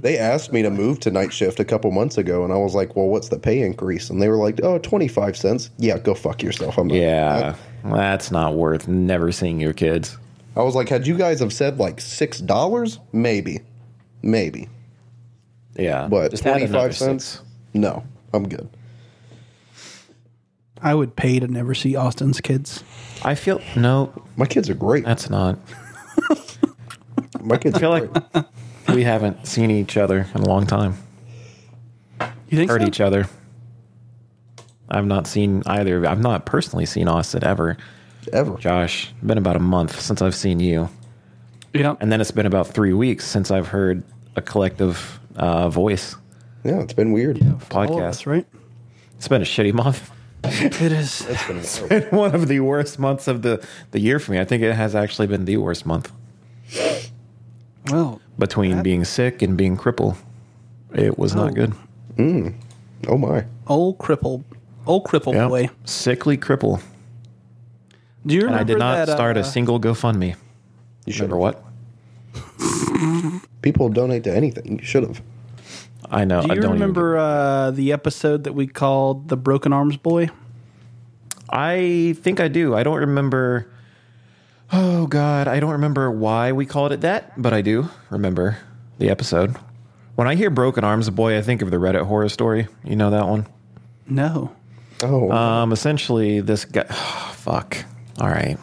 they asked me to move to night shift a couple months ago, and I was like, "Well, what's the pay increase?" And they were like, "Oh, 25 cents." Yeah, go fuck yourself. I'm not- Yeah, that's not worth never seeing your kids. I was like, had you guys have said like six dollars, maybe, maybe, Yeah, but Just add another 25 six. cents, no, I'm good. I would pay to never see Austin's kids. I feel no, My kids are great. that's not. My kids I feel are like great. We haven't seen each other in a long time. You think Heard so? each other. I've not seen either. I've not personally seen Austin ever. ever. Josh, been about a month since I've seen you, Yeah. and then it's been about three weeks since I've heard a collective uh, voice Yeah, it's been weird. All of podcast. us, right? It's been a shitty month. It is. It's been wild. one of the worst months of the, the year for me. I think it has actually been the worst month Well, between being sick and being crippled. It was not good. oh my. old cripple, old cripple Yep. boy. Sickly cripple. Do you And remember I did not that, start uh, a single GoFundMe. You should Remember what? People donate to anything. You should have. I know. Do I you don't remember uh, the episode that we called the Broken Arms Boy? I think I do. I don't remember. Oh God, I don't remember why we called it that, but I do remember the episode. When I hear "Broken Arms Boy," I think of the Reddit horror story. You know that one? No. Oh, Um, essentially, this guy. fuck. All right.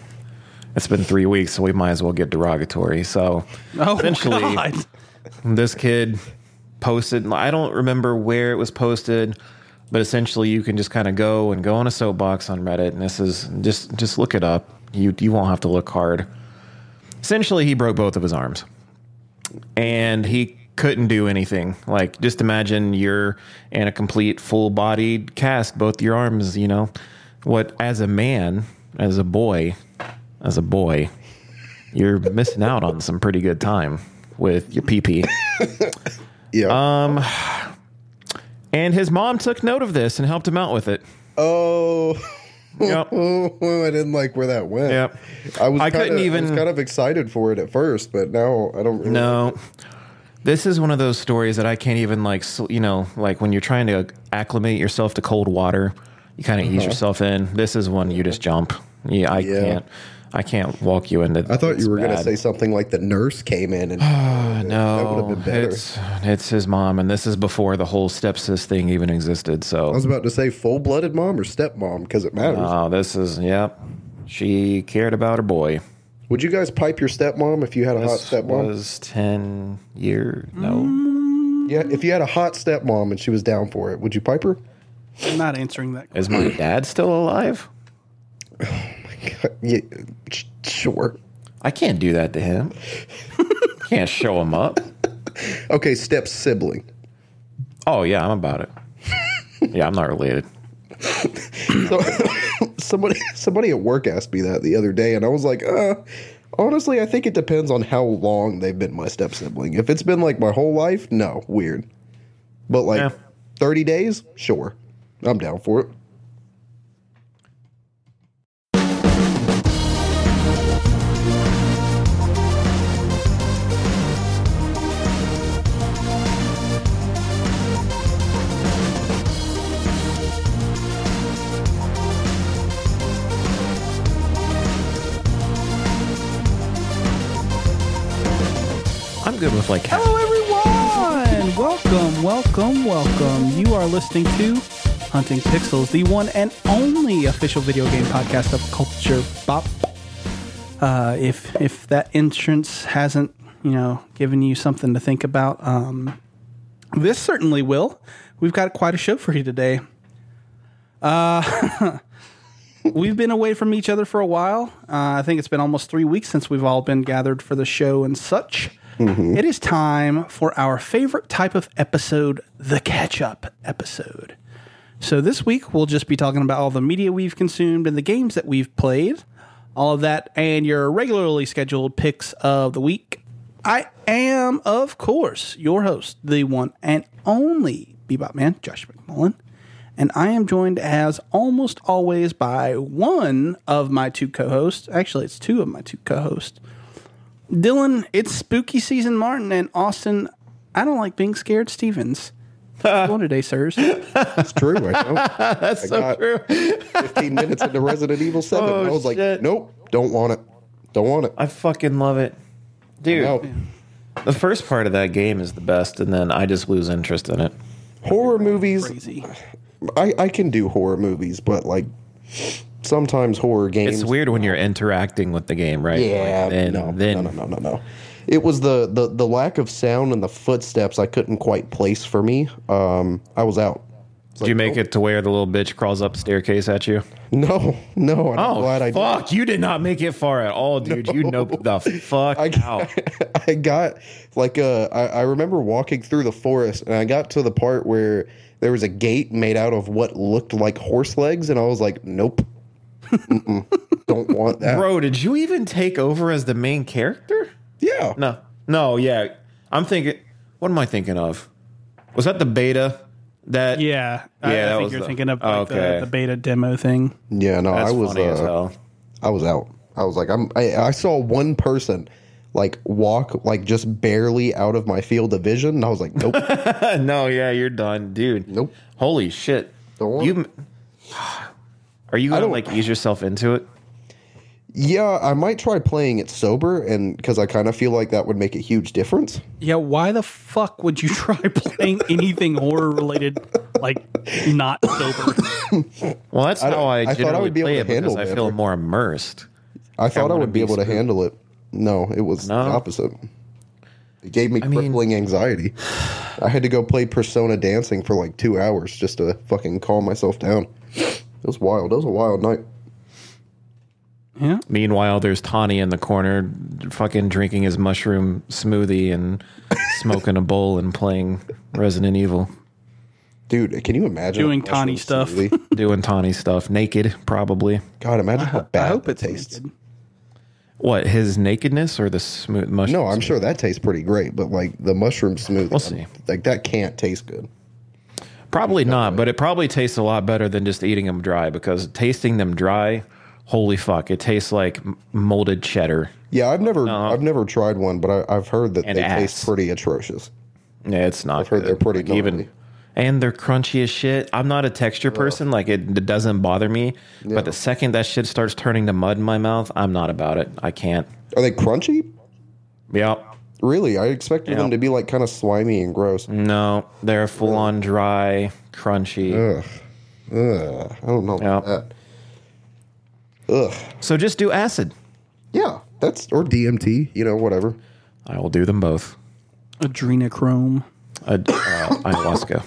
It's been three weeks, so we might as well get derogatory. So, Oh, essentially, God. this kid posted. I don't remember where it was posted, but essentially, you can just kind of go and go on a soapbox on Reddit, and this is just just look it up. You you won't have to look hard. Essentially, he broke both of his arms, and he couldn't do anything. Like, just imagine you're in a complete full bodied cast, both your arms. You know, what as a man, as a boy, as a boy, you're missing out on some pretty good time with your PP. yeah. Um, and his mom took note of this and helped him out with it. oh, Yep. I didn't like where that went. Yep. I was. I kinda, couldn't even I was kind of excited for it at first, but now I don't. Really No. This is one of those stories that I can't even like, you know, like when you're trying to acclimate yourself to cold water, you kind of ease uh-huh. yourself in. This is one you just jump. Yeah, I Yeah. can't. I can't walk you into. I thought you were going to say something like the nurse came in and that would no. have been better. It's it's his mom, and this is before the whole stepsis thing even existed. So I was about to say full blooded mom or stepmom because it matters. Oh, this is yep. She cared about her boy. Would you guys pipe your stepmom if you had a hot This stepmom? was ten year. No, mm. yeah, if you had a hot stepmom and she was down for it, would you pipe her? I'm not answering that. is my dad still alive? yeah, sure. I can't do that to him. can't show him up. Okay, step sibling. Oh yeah, I'm about it. Yeah, I'm not related. So somebody somebody at work asked me that the other day, and I was like, uh, honestly, I think it depends on how long they've been my step sibling. If it's been like my whole life, no, weird. But like Yeah. thirty days, sure, I'm down for it. I'm good with like. Hello, everyone. Welcome, welcome, welcome. You are listening to Hunting Pixels, the one and only official video game podcast of Culture Bop. Uh, if if that entrance hasn't, you know, given you something to think about, um, this certainly will. We've got quite a show for you today. Uh, we've been away from each other for a while. Uh, I think it's been almost three weeks since we've all been gathered for the show and such. Mm-hmm. It is time for our favorite type of episode, the catch up episode. So this week we'll just be talking about all the media we've consumed and the games that we've played, all of that, and your regularly scheduled picks of the week. I am, of course, your host, the one and only Bebop Man, Josh McMullen. And I am joined as almost always by one of my two co hosts. Actually, it's two of my two co hosts. Dylan, it's spooky season, Martin, and Austin. I don't like being scared, Stevens. One today, sirs. That's true. I know. That's I so got true. 15 minutes into Resident Evil 7. Oh, I was like, nope, don't want it. Don't want it. I fucking love it, dude. No. The first part of that game is the best, and then I just lose interest in it. Horror movies, Crazy. I, I can do horror movies, but like sometimes horror games. It's weird when you're interacting with the game, right? Yeah, then, no, then no, no, no, no, no. It was the, the the lack of sound and the footsteps I couldn't quite place for me. Um, I was out. It's did you like, make it to where the little bitch crawls up the staircase at you? No, no. I'm Oh, glad I did. fuck! You did not make it far at all, dude. You know the fuck I out. I got like uh I, I remember walking through the forest and I got to the part where there was a gate made out of what looked like horse legs and I was like, nope. Don't want that. Bro, did you even take over as the main character? Yeah. No, no, yeah. I'm thinking. What am I thinking of? Was that the beta? That Yeah. Yeah, I that think was you're the- thinking of like okay. the, the beta demo thing. Yeah, no, That's I was funny as uh, hell. I was out. I was like, I'm I, I saw one person like walk like just barely out of my field of vision and I was like, nope. no, yeah, you're done, dude. Nope. Holy shit. Don't want You are you gonna like ease yourself into it? yeah, I might try playing it sober and cuz I kind of feel like that would make a huge difference. Yeah, why the fuck would you try playing anything horror related like not sober? Well, that's I how I, I thought I would be able play to it because handle I better. feel more immersed. I thought I, wanna would be be able to handle it. No, it was No? the opposite. It gave me mean- crippling anxiety. I had to go play Persona dancing for like two hours just to fucking calm myself down. It was wild. It was a wild night. Yeah. Meanwhile, there's Tawny in the corner, fucking drinking his mushroom smoothie and smoking a bowl and playing Resident Evil, Dude, can you imagine Doing Tawny stuff. smoothie? doing Tawny stuff, naked probably. God, imagine how bad I hope it it's tastes. naked. What his nakedness or the smooth mushroom? No, I'm sure that tastes pretty great, but like the mushroom smoothie, We'll see. like that can't taste good. Probably not, but it probably tastes a lot better than just eating them dry because tasting them dry, holy fuck, it tastes like molded cheddar. Yeah, I've never, uh-huh. I've never tried one, but I, I've heard that they ass. taste pretty atrocious. Yeah, it's not. I've heard good. they're pretty Like, even, and they're crunchy as shit. I'm not a texture person; like it, it doesn't bother me. Yeah. But the second that shit starts turning to mud in my mouth, I'm not about it. I can't. Are they crunchy? Yep. Really, I expected Yeah. them to be like kind of slimy and gross. No, they're full on dry, crunchy. Ugh. Ugh. I don't know Yeah. about that. Ugh. So just do acid. Yeah, that's or DMT. You know, whatever. I will do them both. Adrenochrome. Uh, uh, ayahuasca.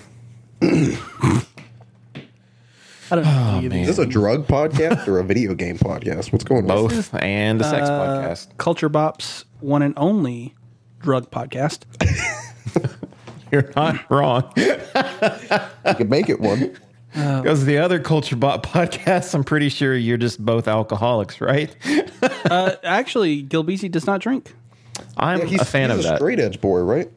I don't know. any of man. these. Is this a drug podcast or a video game podcast? What's going on? Both and the sex Uh, podcast. Culture Bop's one and only drug podcast. You're not wrong. You could make it one. Because the other Culture Bop podcasts, I'm pretty sure you're just both alcoholics, right? Uh, actually, Gilbisi does not drink. I'm Yeah, he's a fan he's of a that. straight edge boy, right?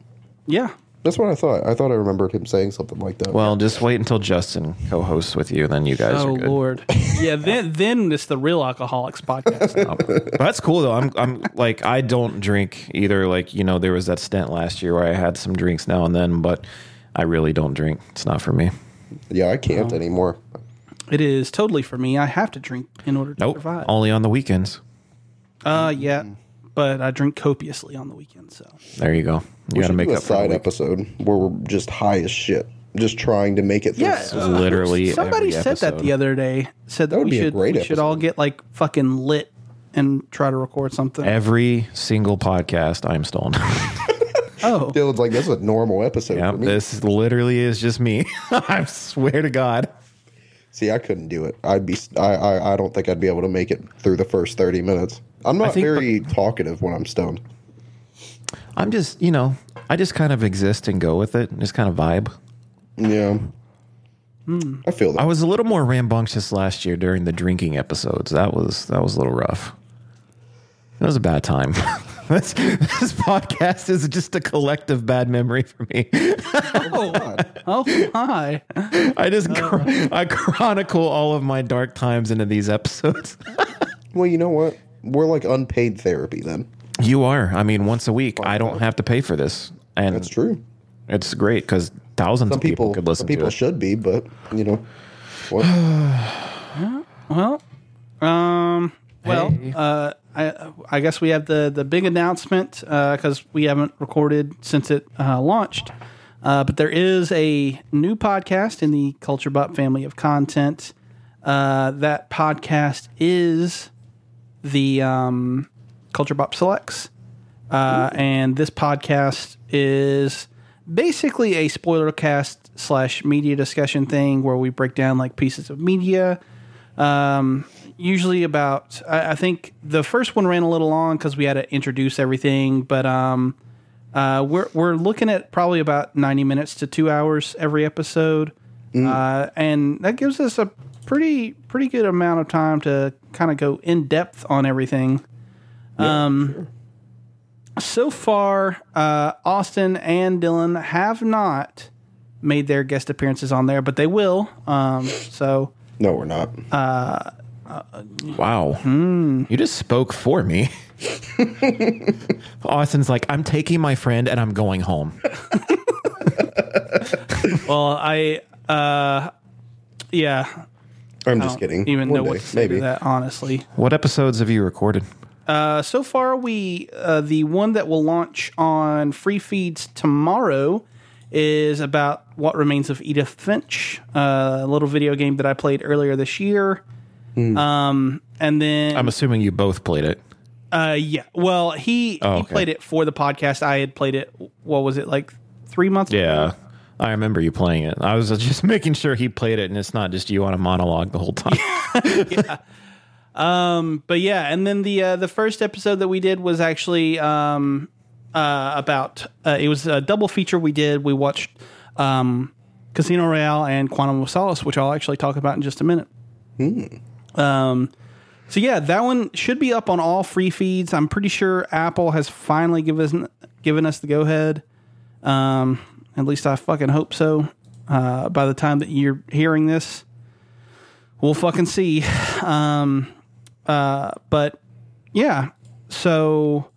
Yeah. That's what I thought. I thought I remembered him saying something like that. Well, just wait until Justin co-hosts with you, then you guys Oh are good. Lord. Yeah. Then then it's the real alcoholics podcast. But that's cool though. I'm I'm like I don't drink either. Like you know, there was that stint last year where I had some drinks now and then, but I really don't drink. It's not for me. yeah, I can't anymore. it is totally for me. I have to drink in order to Nope. survive. Only on the weekends. Uh, yeah. But I drink copiously on the weekends. So There you go. You We got to should make do a up for the side week. episode where we're just high as shit, just trying to make it through. yeah. This uh, literally somebody every said that the other day. Said that, would we be a should great we should all get like fucking lit and try to record something. Every single podcast, I'm stoned. oh, Dylan's like, this is a normal episode yep, for me. this literally is just me. I swear to God. See, I couldn't do it. I'd be. I, I. I don't think I'd be able to make it through the first thirty minutes. I'm not think- very talkative when I'm stoned. I'm just, you know, I just kind of exist and go with it, and just kind of vibe. Yeah, Hmm. I feel that. I was a little more rambunctious last year during the drinking episodes. That was that was a little rough. It was a bad time. this, this podcast is just a collective bad memory for me. oh, oh, hi. I just chro- I chronicle all of my dark times into these episodes. well, you know what? We're like unpaid therapy then. You are. I mean, once a week. I don't have to pay for this, and That's true. It's great because thousands Some of people, people, could listen some people to it. People should be, but you know, what? Well, um, well, uh, I I guess we have the the big announcement because we haven't recorded since it uh, launched. Uh, but there is a new podcast in the Culture Bop family of content. Uh, that podcast is the um, Culture Bop Selects. Uh, and this podcast is basically a spoiler cast slash media discussion thing where we break down like pieces of media. Um, usually about, I, I think the first one ran a little long because we had to introduce everything, but um, uh, we're we're looking at probably about ninety minutes to two hours every episode, uh, and that gives us a pretty pretty good amount of time to kind of go in depth on everything. Um, so far, uh, Austin and Dylan have not made their guest appearances on there, but they will. Um, so no, we're not. Wow. Hmm. You just spoke for me. Austin's like, I'm taking my friend and I'm going home. well, I uh, yeah, I'm just kidding. even One know what day, to say maybe. to that honestly. What episodes have you recorded? Uh, so far, we uh, the one that will launch on free feeds tomorrow is about what remains of Edith Finch, uh, a little video game that I played earlier this year. Um, and then I'm assuming you both played it. uh, yeah, well, he Oh, he okay. played it for the podcast. I had played it. What was it like three months? ago? Yeah. I remember you playing it. I was just making sure he played it and it's not just you on a monologue the whole time. but yeah, and then the uh, the first episode that we did was actually um, uh, about uh, it was a double feature we did. We watched um, Casino Royale and Quantum of Solace, which I'll actually talk about in just a minute. Um, so yeah, that one should be up on all free feeds. I'm pretty sure Apple has finally given us given us the go ahead. Um, at least I fucking hope so. Uh, by the time that you're hearing this, we'll fucking see. Um, uh, but yeah, so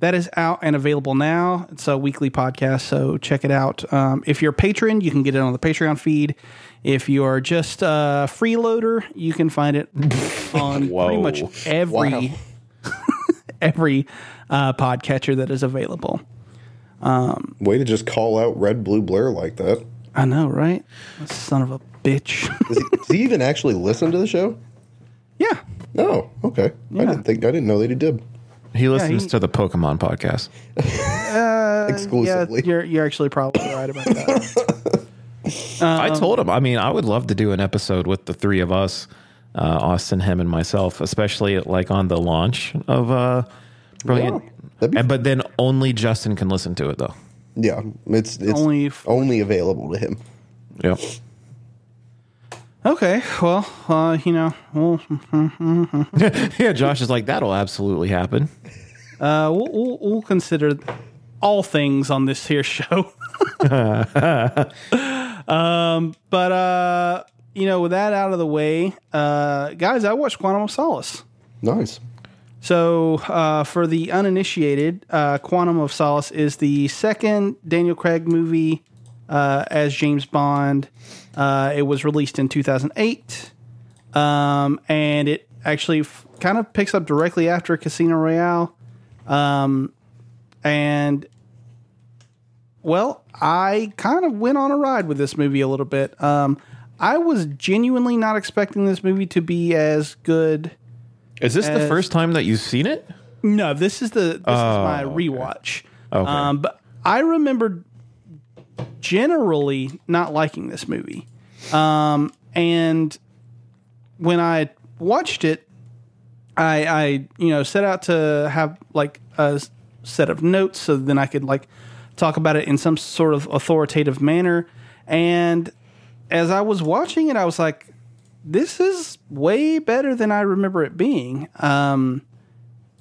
that is out and available now. It's a weekly podcast, so check it out. Um, if you're a patron, you can get it on the Patreon feed. If you are just a freeloader, you can find it on pretty much every every uh, podcatcher that is available. Way to just call out Red Blue Blur like that. I know, right? Son of a bitch. Does he, does he even actually listen to the show? Yeah. Oh, Okay. I didn't think. I didn't know that he did. he listens he- to the Pokemon podcast. Exclusively. Yeah, you're you're actually probably right about that. I told him, I mean, I would love to do an episode with the three of us, uh, Austin, him, and myself, especially like on the launch of uh, Brilliant. Yeah, that'd and, but then only Justin can listen to it, though. yeah, it's it's Only only, available to him. Yep. Okay, well, uh, you know, we'll, yeah, Josh is like, that'll absolutely happen. uh, we'll, we'll, we'll consider all things on this here show. um, but uh, you know, with that out of the way, uh, guys, I watched Quantum of Solace. Nice. So, uh, for the uninitiated, uh, Quantum of Solace is the second Daniel Craig movie uh, as James Bond. Uh, it was released in 2008, um, and it actually f- kind of picks up directly after Casino Royale. Um, and, well, I kind of went on a ride with this movie a little bit. Um, I was genuinely not expecting this movie to be as good Is this the first time that you've seen it? No, this is the this is my rewatch. Okay. Um, but I remember generally not liking this movie. Um, and when I watched it, I, I you know set out to have like a set of notes so then I could like talk about it in some sort of authoritative manner. And as I was watching it, I was like, this is way better than I remember it being. Um,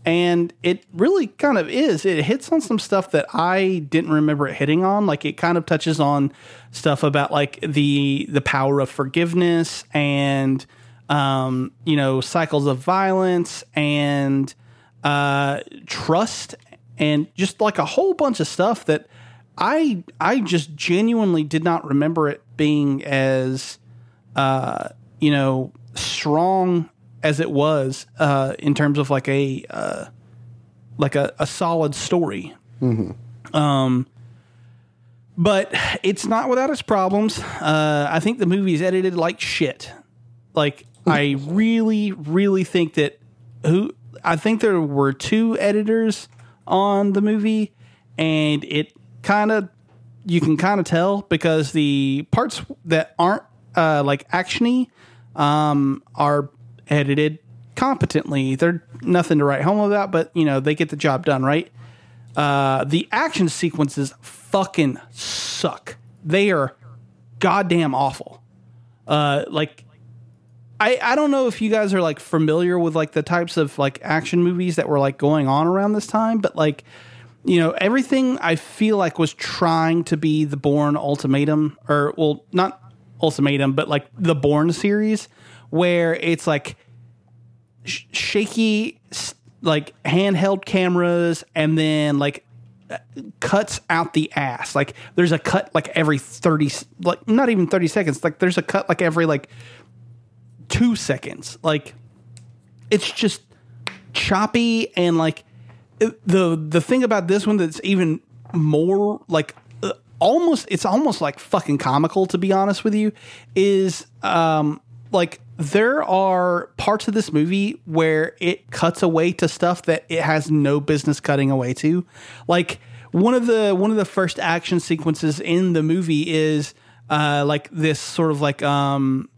and it really kind of is. It hits on some stuff that I didn't remember it hitting on. Like it kind of touches on stuff about like the the power of forgiveness and um, you know cycles of violence and uh, trust and just like a whole bunch of stuff that I I just genuinely did not remember it being as uh, you know strong as it was uh, in terms of like a uh, like a, a solid story. Um, but it's not without its problems. Uh, I think the movie is edited like shit. Like I really, really think that who I think there were two editors on the movie, and it kind of you can kind of tell because the parts that aren't uh, like actiony um, are edited competently. They're nothing to write home about, but you know they get the job done right. Uh, the action sequences fucking suck. They are goddamn awful. Uh, like I, I don't know if you guys are like familiar with like the types of like action movies that were like going on around this time, but like you know everything I feel like was trying to be the Bourne Ultimatum or well not Ultimatum but like the Bourne series where it's like sh- shaky like handheld cameras and then like cuts out the ass. Like there's a cut like every 30 like not even 30 seconds. Like there's a cut like every like 2 seconds. Like it's just choppy and like it- the the thing about this one that's even more like uh, almost it's almost like fucking comical to be honest with you is um like there are parts of this movie where it cuts away to stuff that it has no business cutting away to. Like one of the one of the first action sequences in the movie is uh like this sort of like um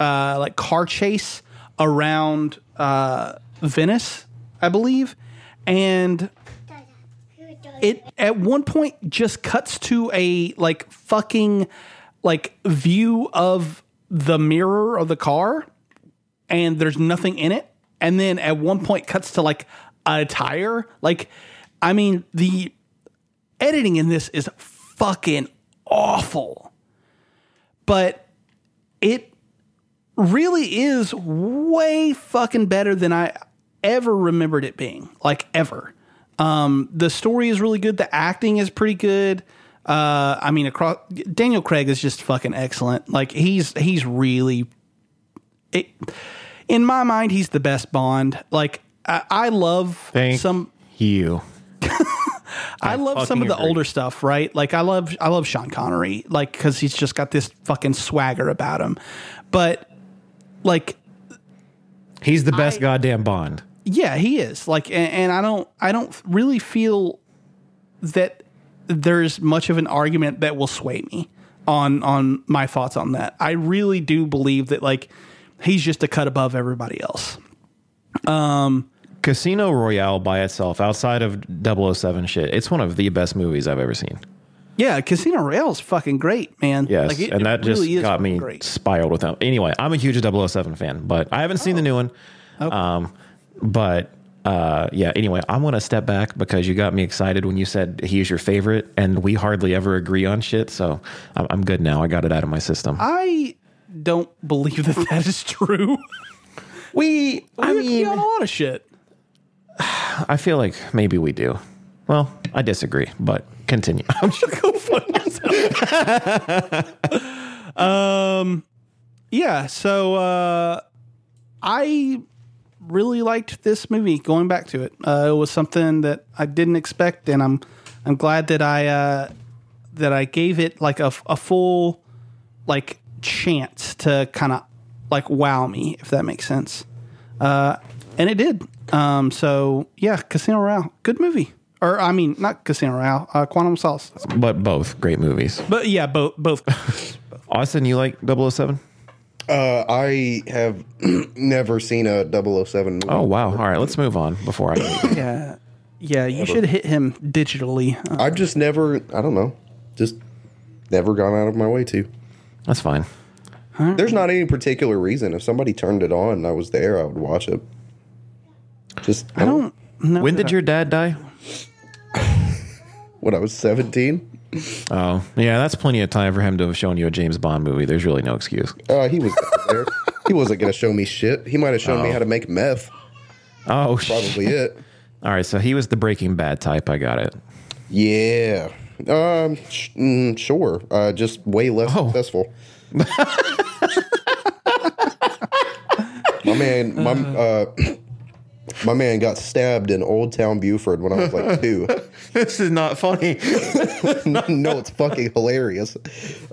uh like car chase around uh Venice I believe. And it at one point just cuts to a like fucking like view of the mirror of the car and there's nothing in it and then at one point cuts to like a tire like i mean the editing in this is fucking awful but it really is way fucking better than I ever remembered it being. Like ever. Um, the story is really good. The acting is pretty good. Uh, I mean, across Daniel Craig is just fucking excellent. Like he's he's really, it, in my mind, he's the best Bond. Like I, I love Thank some. you. I love some of the agree. older stuff, right? Like I love I love Sean Connery, like because he's just got this fucking swagger about him. But like He's the best I- goddamn Bond. yeah he is like and, and i don't i don't really feel that there's much of an argument that will sway me on on my thoughts on that i really do believe that like he's just a cut above everybody else Um, Casino Royale by itself, outside of 007 shit, it's one of the best movies I've ever seen. yeah casino royale is fucking great man Yes, Like, it- and that just really is got me great spiraled with them. Anyway, I'm a huge 007 fan, but I haven't seen the new one. Um, but uh, yeah, anyway, I'm going to step back because you got me excited when you said he's your favorite, and we hardly ever agree on shit. So I'm, I'm good now. I got it out of my system. i don't believe that that is true we, I we agree mean, on a lot of shit I feel like maybe we do. Well, I disagree, but continue. I'm just go fuck yourself. um, yeah. So uh, I really liked this movie. Going back to it, uh, it was something that I didn't expect, and I'm I'm glad that I uh, that I gave it like a, a full like chance to kind of like wow me, if that makes sense. Uh, and it did. Um, so yeah, Casino Royale, good movie. Or I mean, not Casino Royale, uh, Quantum Solace. but both great movies. But yeah, both both. Austin, you like 007? Uh, I have never seen a 007 movie. Oh, wow. All right, let's move on before I. yeah, yeah. You should hit him digitally. Uh, I've just never, I don't know, just never gone out of my way to. That's fine. There's not any particular reason. If somebody turned it on and I was there, I would watch it. Just, I don't know. When did your dad die? when I was 17, Oh, yeah, that's plenty of time for him to have shown you a James Bond movie. There's really no excuse. uh, he was there. He wasn't going to show me shit. He might have shown me how to make meth. Oh, sh- Probably it. all right. So he was the Breaking Bad type. I got it. Yeah. Um, sh- mm, sure. Uh, just way less Oh. successful. my man, my uh, my man got stabbed in Old Town Buford when I was like two. This is not funny. no, it's fucking hilarious.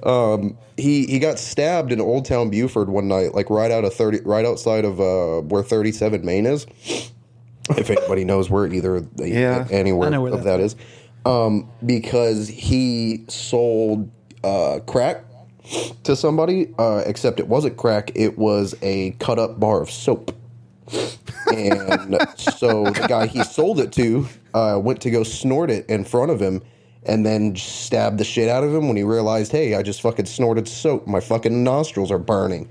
Um, he he got stabbed in Old Town Buford one night, like right out of thirty, right outside of uh, where Thirty Seven Main is. If anybody knows where either the, Yeah. anywhere where of that's that is, um, because he sold uh, crack to somebody, uh, except it wasn't crack; it was a cut up bar of soap. and so the guy he sold it to uh, went to go snort it in front of him and then stabbed the shit out of him when he realized, hey, I just fucking snorted soap. My fucking nostrils are burning.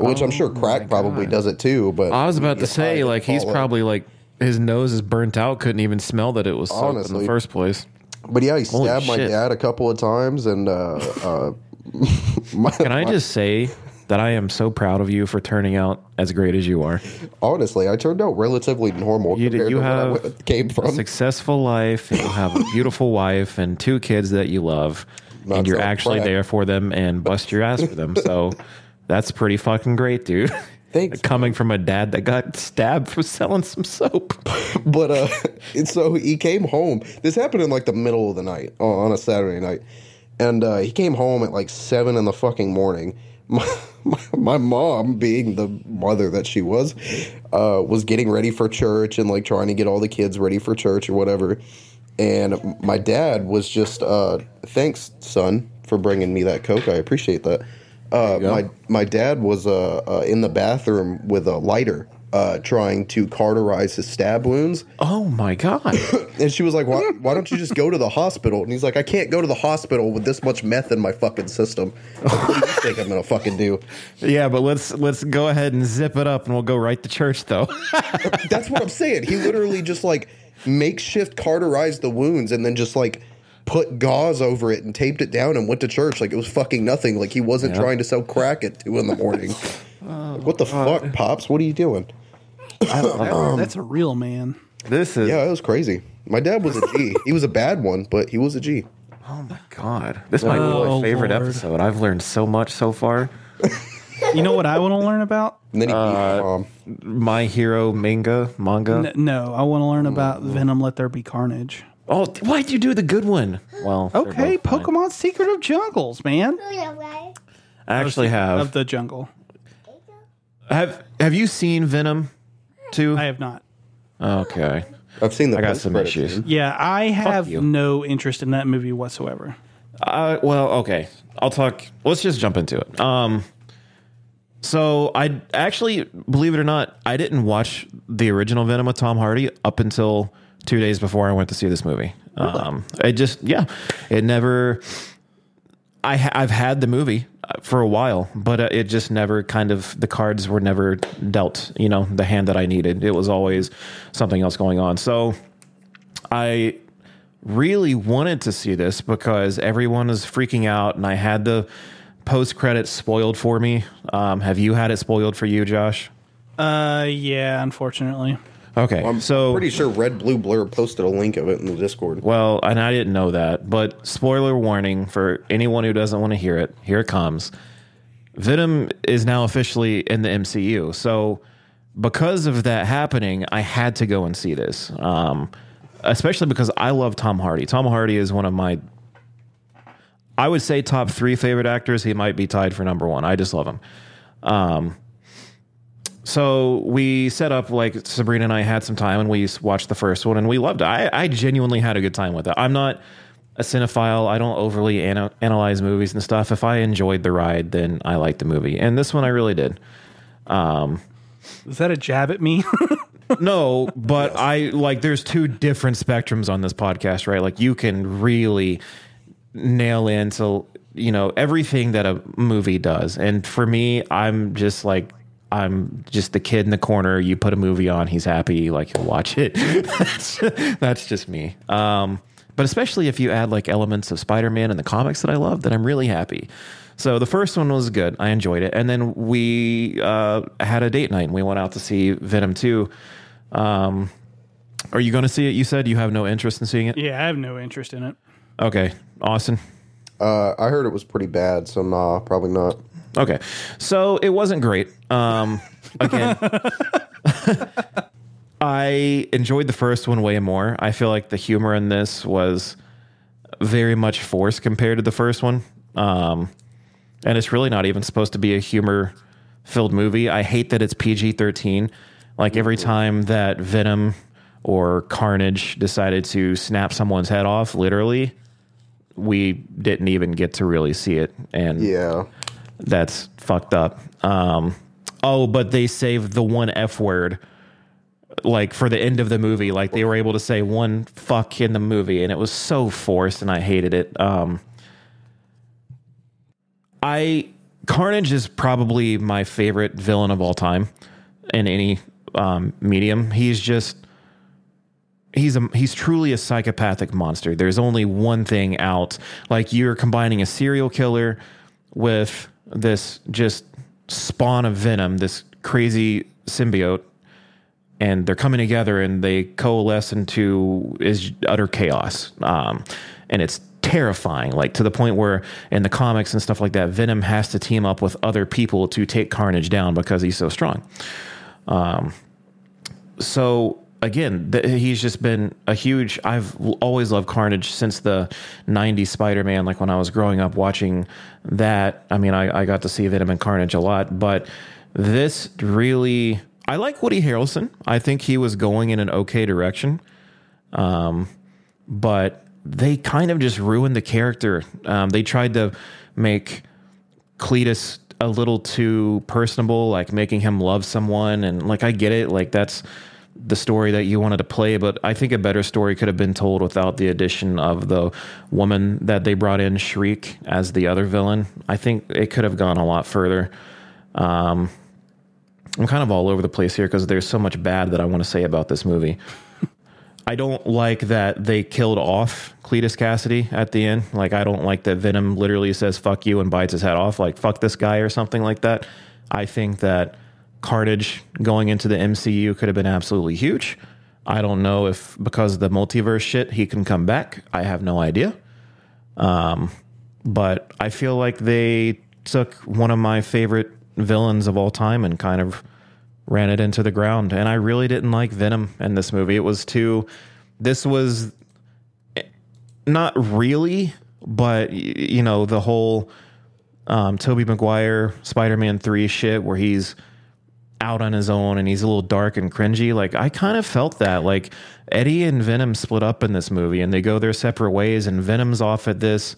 Which I'm sure crack probably does it too. But I was about to say, like, he's follow. probably like his nose is burnt out, couldn't even smell that it was soap in the first place. But yeah, he Holy stabbed my dad a couple of times, and uh, uh, my, Can I just say that I am so proud of you for turning out as great as you are? honestly, I turned out relatively normal You, compared you to where I have came a from. successful life, you have a beautiful wife and two kids that you love, Not and you're actually there for them and bust your ass for them. So that's pretty fucking great, dude. Thanks, Coming from a dad that got stabbed for selling some soap. But uh, and so he came home. This happened in like the middle of the night on a Saturday night, and uh, he came home at like seven in the fucking morning. My, my, my mom, being the mother that she was, uh, was getting ready for church and like trying to get all the kids ready for church or whatever. And my dad was just, uh, thanks, son, for bringing me that coke. I appreciate that. Uh, my my dad was uh, uh, in the bathroom with a lighter, uh, trying to cauterize his stab wounds. Oh my god! And she was like, why, why don't you just go to the hospital? And he's like, I can't go to the hospital with this much meth in my fucking system. What do you think I'm gonna fucking do? yeah, but let's let's go ahead and zip it up, and we'll go right to church, though. That's what I'm saying. He literally just like makeshift cauterized the wounds and then just like put gauze over it and taped it down and went to church like it was fucking nothing. Like he wasn't Yeah. trying to sell crack at two in the morning. Oh, Like, what the fuck, pops? What are you doing? That's a real man. this is Yeah, it was crazy. My dad was a G. he was a bad one, but he was a G. oh my god. This might be Oh, my favorite Lord. episode. I've learned so much so far. You know what I want to learn about? And then he beat my Uh, mom. My hero manga manga. N- no, I want to learn about Venom. Let there be carnage. Oh, why'd you do the good one? Well, they're Okay, both fine. Pokemon Secret of Jungles, man. I actually have. Of have. the jungle. Have Have you seen Venom? Too. I have not. Okay. I've seen the I got post some credit issues. scene. Yeah, I have you. no interest in that movie whatsoever. Uh, well, okay. I'll talk. Let's just jump into it. Um, so I actually, believe it or not, I didn't watch the original Venom with Tom Hardy up until two days before I went to see this movie. Um, it just, yeah, it never. I ha- I've had the movie uh, for a while, but uh, it just never kind of the cards were never dealt. You know, the hand that I needed. It was always something else going on. So I really wanted to see this because everyone is freaking out, and I had the post credits spoiled for me. Um, have you had it spoiled for you, Josh? Uh, yeah, unfortunately. Okay, I'm so pretty sure Red Blue Blur posted a link of it in the Discord. well, and I didn't know that, but spoiler warning for anyone who doesn't want to hear it. Here it comes. Venom is now officially in the MCU, so because of that happening, I had to go and see this. Um, especially because I love Tom Hardy. Tom Hardy is one of my I would say top three favorite actors. He might be tied for number one. I just love him. Um, so we set up like Sabrina and I had some time and we watched the first one and we loved it. I, I genuinely had a good time with it. I'm not a cinephile. I don't overly ana- analyze movies and stuff. If I enjoyed the ride, then I liked the movie. And this one I really did. Um, Is that a jab at me? No, but I like there's two different spectrums on this podcast, right? Like you can really nail into, you know, everything that a movie does. And for me, I'm just like I'm just the kid in the corner. You put a movie on, he's happy, like he'll watch it. that's, that's just me. Um, but especially if you add like elements of Spider-Man and the comics that I love, then I'm really happy. So the first one was good. I enjoyed it. And then we uh, had a date night and we went out to see Venom 2. Um, are you going to see it? You said you have no interest in seeing it? yeah, I have no interest in it. Okay. Austin? Uh, I heard it was pretty bad, so nah, probably not. Okay, so it wasn't great. Um, again, I enjoyed the first one way more. I feel like the humor in this was very much forced compared to the first one, um, and it's really not even supposed to be a humor-filled movie. I hate that it's PG thirteen. Like every time that Venom or Carnage decided to snap someone's head off, literally, we didn't even get to really see it, and Yeah. That's fucked up. Um, oh, but they saved the one F word, like for the end of the movie. Like they were able to say one fuck in the movie, and it was so forced, and I hated it. Um, I Carnage is probably my favorite villain of all time in any um, medium. He's just he's a he's truly a psychopathic monster. There's only one thing out. Like you're combining a serial killer with this just spawn of venom, this crazy symbiote, and they're coming together and they coalesce into is utter chaos. Um, and it's terrifying, like to the point where in the comics and stuff like that, Venom has to team up with other people to take Carnage down because he's so strong so again, th- he's just been a huge. I've always loved Carnage since the '90s Spider-Man. Like when I was growing up watching that. I mean, I, I got to see Venom and Carnage a lot, but this really. I like Woody Harrelson. I think he was going in an okay direction, um, but they kind of just ruined the character. Um, they tried to make Cletus a little too personable, like making him love someone. And like, I get it. Like, that's the story that you wanted to play. But I think a better story could have been told without the addition of the woman that they brought in, Shriek, as the other villain. I think it could have gone a lot further. Um, I'm kind of all over the place here because there's so much bad that I want to say about this movie. I don't like that they killed off Cletus Kasady at the end. Like, I don't like that Venom literally says "fuck you" and bites his head off. Like, "fuck this guy" or something like that. I think that Carnage going into the MCU could have been absolutely huge. I don't know if because of the multiverse shit he can come back. I have no idea. Um, but I feel like they took one of my favorite villains of all time and kind of ran it into the ground. And I really didn't like Venom in this movie. It was too. This was not really, but you know the whole um, Tobey Maguire Spider Man three shit where he's out on his own and he's a little dark and cringy. Like I kind of felt that. Like Eddie and Venom split up in this movie and they go their separate ways and Venom's off at this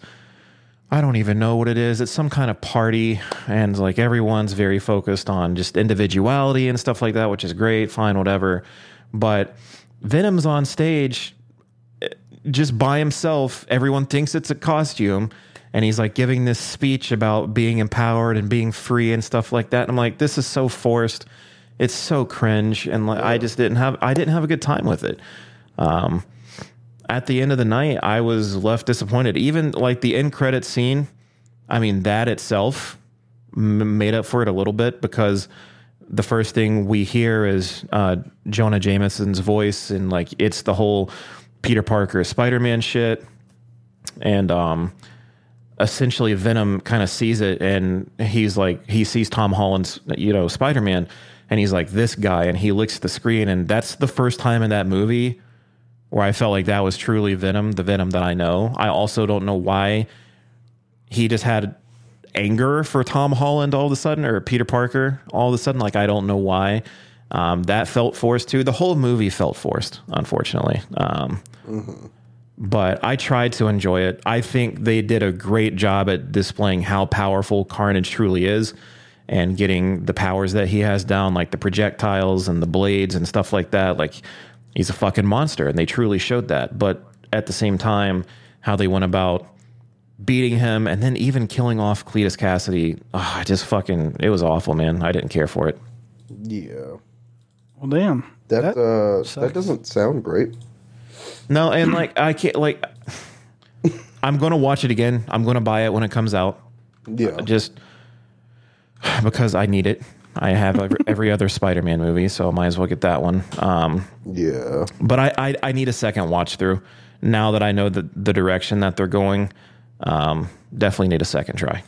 I don't even know what it is. It's some kind of party and like everyone's very focused on just individuality and stuff like that, which is great, fine, whatever. But Venom's on stage eh, just by himself. Everyone thinks it's a costume and he's like giving this speech about being empowered and being free and stuff like that. And I'm like, this is so forced. It's so cringe, and like, I just didn't have I didn't have a good time with it. Um, at the end of the night, I was left disappointed. Even like the end credit scene, I mean, that itself m- made up for it a little bit because the first thing we hear is uh, Jonah Jameson's voice, and like it's the whole Peter Parker Spider Man shit, and um, essentially Venom kind of sees it, and he's like he sees Tom Holland's you know Spider Man, and he's like this guy, and he looks at the screen, and that's the first time in that movie where I felt like that was truly Venom, the Venom that I know. I also don't know why he just had anger for Tom Holland all of a sudden or Peter Parker all of a sudden. Like, I don't know why. Um, that felt forced too. The whole movie felt forced, unfortunately. Um, But I tried to enjoy it. I think they did a great job at displaying how powerful Carnage truly is and getting the powers that he has down, like the projectiles and the blades and stuff like that. Like, he's a fucking monster, and they truly showed that. But at the same time, how they went about beating him and then even killing off Cletus Kasady, oh, I just fucking, it was awful, man. I didn't care for it. Yeah. Well, damn. That That uh, sucks. that doesn't sound great. No, and like, I can't, like, I'm going to watch it again. I'm going to buy it when it comes out. Yeah. just because I need it. I have every, every other Spider-Man movie, so I might as well get that one. Um, Yeah. but I, I I need a second watch through, now that I know the the direction that they're going, um, definitely need a second try.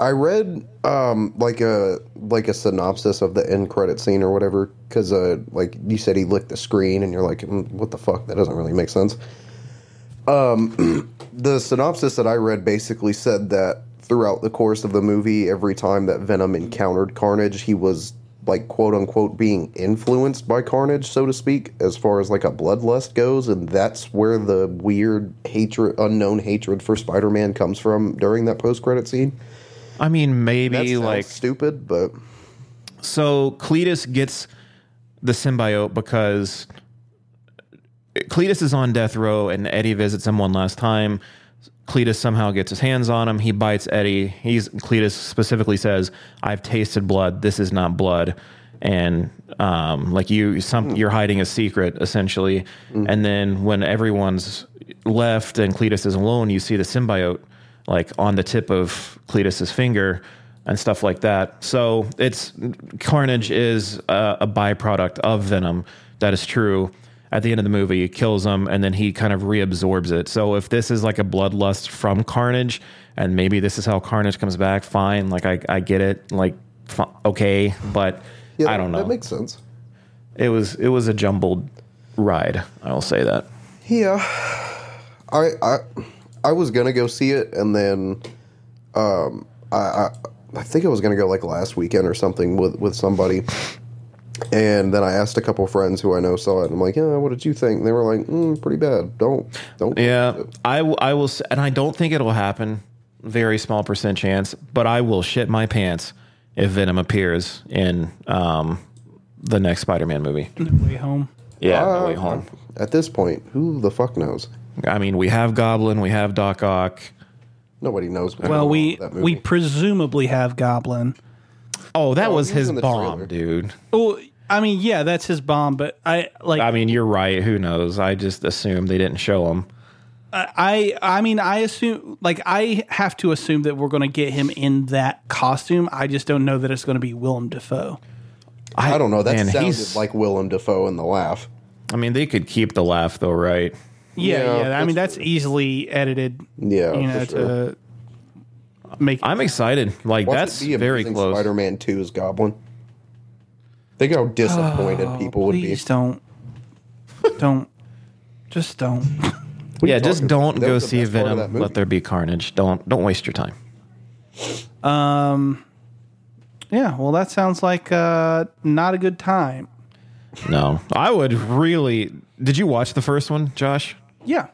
I read um, like a like a synopsis of the end credit scene or whatever because uh, like you said he licked the screen and you're like "Mm, what the fuck that doesn't really make sense. Um, the synopsis that I read basically said that throughout the course of the movie, every time that Venom encountered Carnage, he was like quote unquote being influenced by Carnage, so to speak, as far as like a bloodlust goes, and that's where the weird hatred, unknown hatred for Spider-Man comes from during that post-credit scene. I mean, maybe like stupid, but so Cletus gets the symbiote because Cletus is on death row and Eddie visits him one last time. Cletus somehow gets his hands on him. He bites Eddie. He's Cletus specifically says, "I've tasted blood. This is not blood." And um, like you, some you're hiding a secret essentially. And then when everyone's left and Cletus is alone, you see the symbiote like on the tip of Cletus's finger and stuff like that. So it's Carnage is a, a byproduct of Venom. That is true. At the end of the movie, he kills him, and then he kind of reabsorbs it. So if this is like a bloodlust from Carnage, and maybe this is how Carnage comes back, fine. Like I, I get it. Like fi- okay, but yeah, I don't know. That makes sense. it was it was a jumbled ride. I will say that. Yeah, I I I was gonna go see it, and then um, I, I I think I was gonna go like last weekend or something with with somebody, and then I asked a couple friends who I know saw it. And I'm like, yeah, what did you think? And they were like, mm, pretty bad. Don't don't. Yeah, I, w- I will, s- and I don't think it'll happen. Very small percent chance, but I will shit my pants if Venom appears in um, the next Spider-Man movie. No way home. Yeah, Uh, No Way Home. At this point, who the fuck knows? I mean, we have Goblin, we have Doc Ock. Nobody knows. Well, we that movie. we presumably have Goblin. Oh, that Oh, was he was his in the bomb, trailer. dude. Well, I mean, yeah, that's his bomb, but I like I mean, you're right. Who knows? I just assumed they didn't show him. I I mean I assume like I have to assume that we're going to get him in that costume. I just don't know that it's going to be Willem Dafoe. I don't know. That Man, sounded he's- like Willem Dafoe in the laugh. I mean, they could keep the laugh though, right? Yeah, Yeah, yeah. I mean that's that's easily edited. Yeah, you know for sure. to make. I'm excited. Like Watch that's be very close. Spider-Man 2's Goblin. Think how disappointed people would be. please don't, don't, just don't. Yeah, just don't about? Go see best part of Venom. Let there be carnage. Don't don't waste your time. Um, yeah. Well, that sounds like uh, not a good time. No, I would really. Did you watch the first one, Josh? Yeah.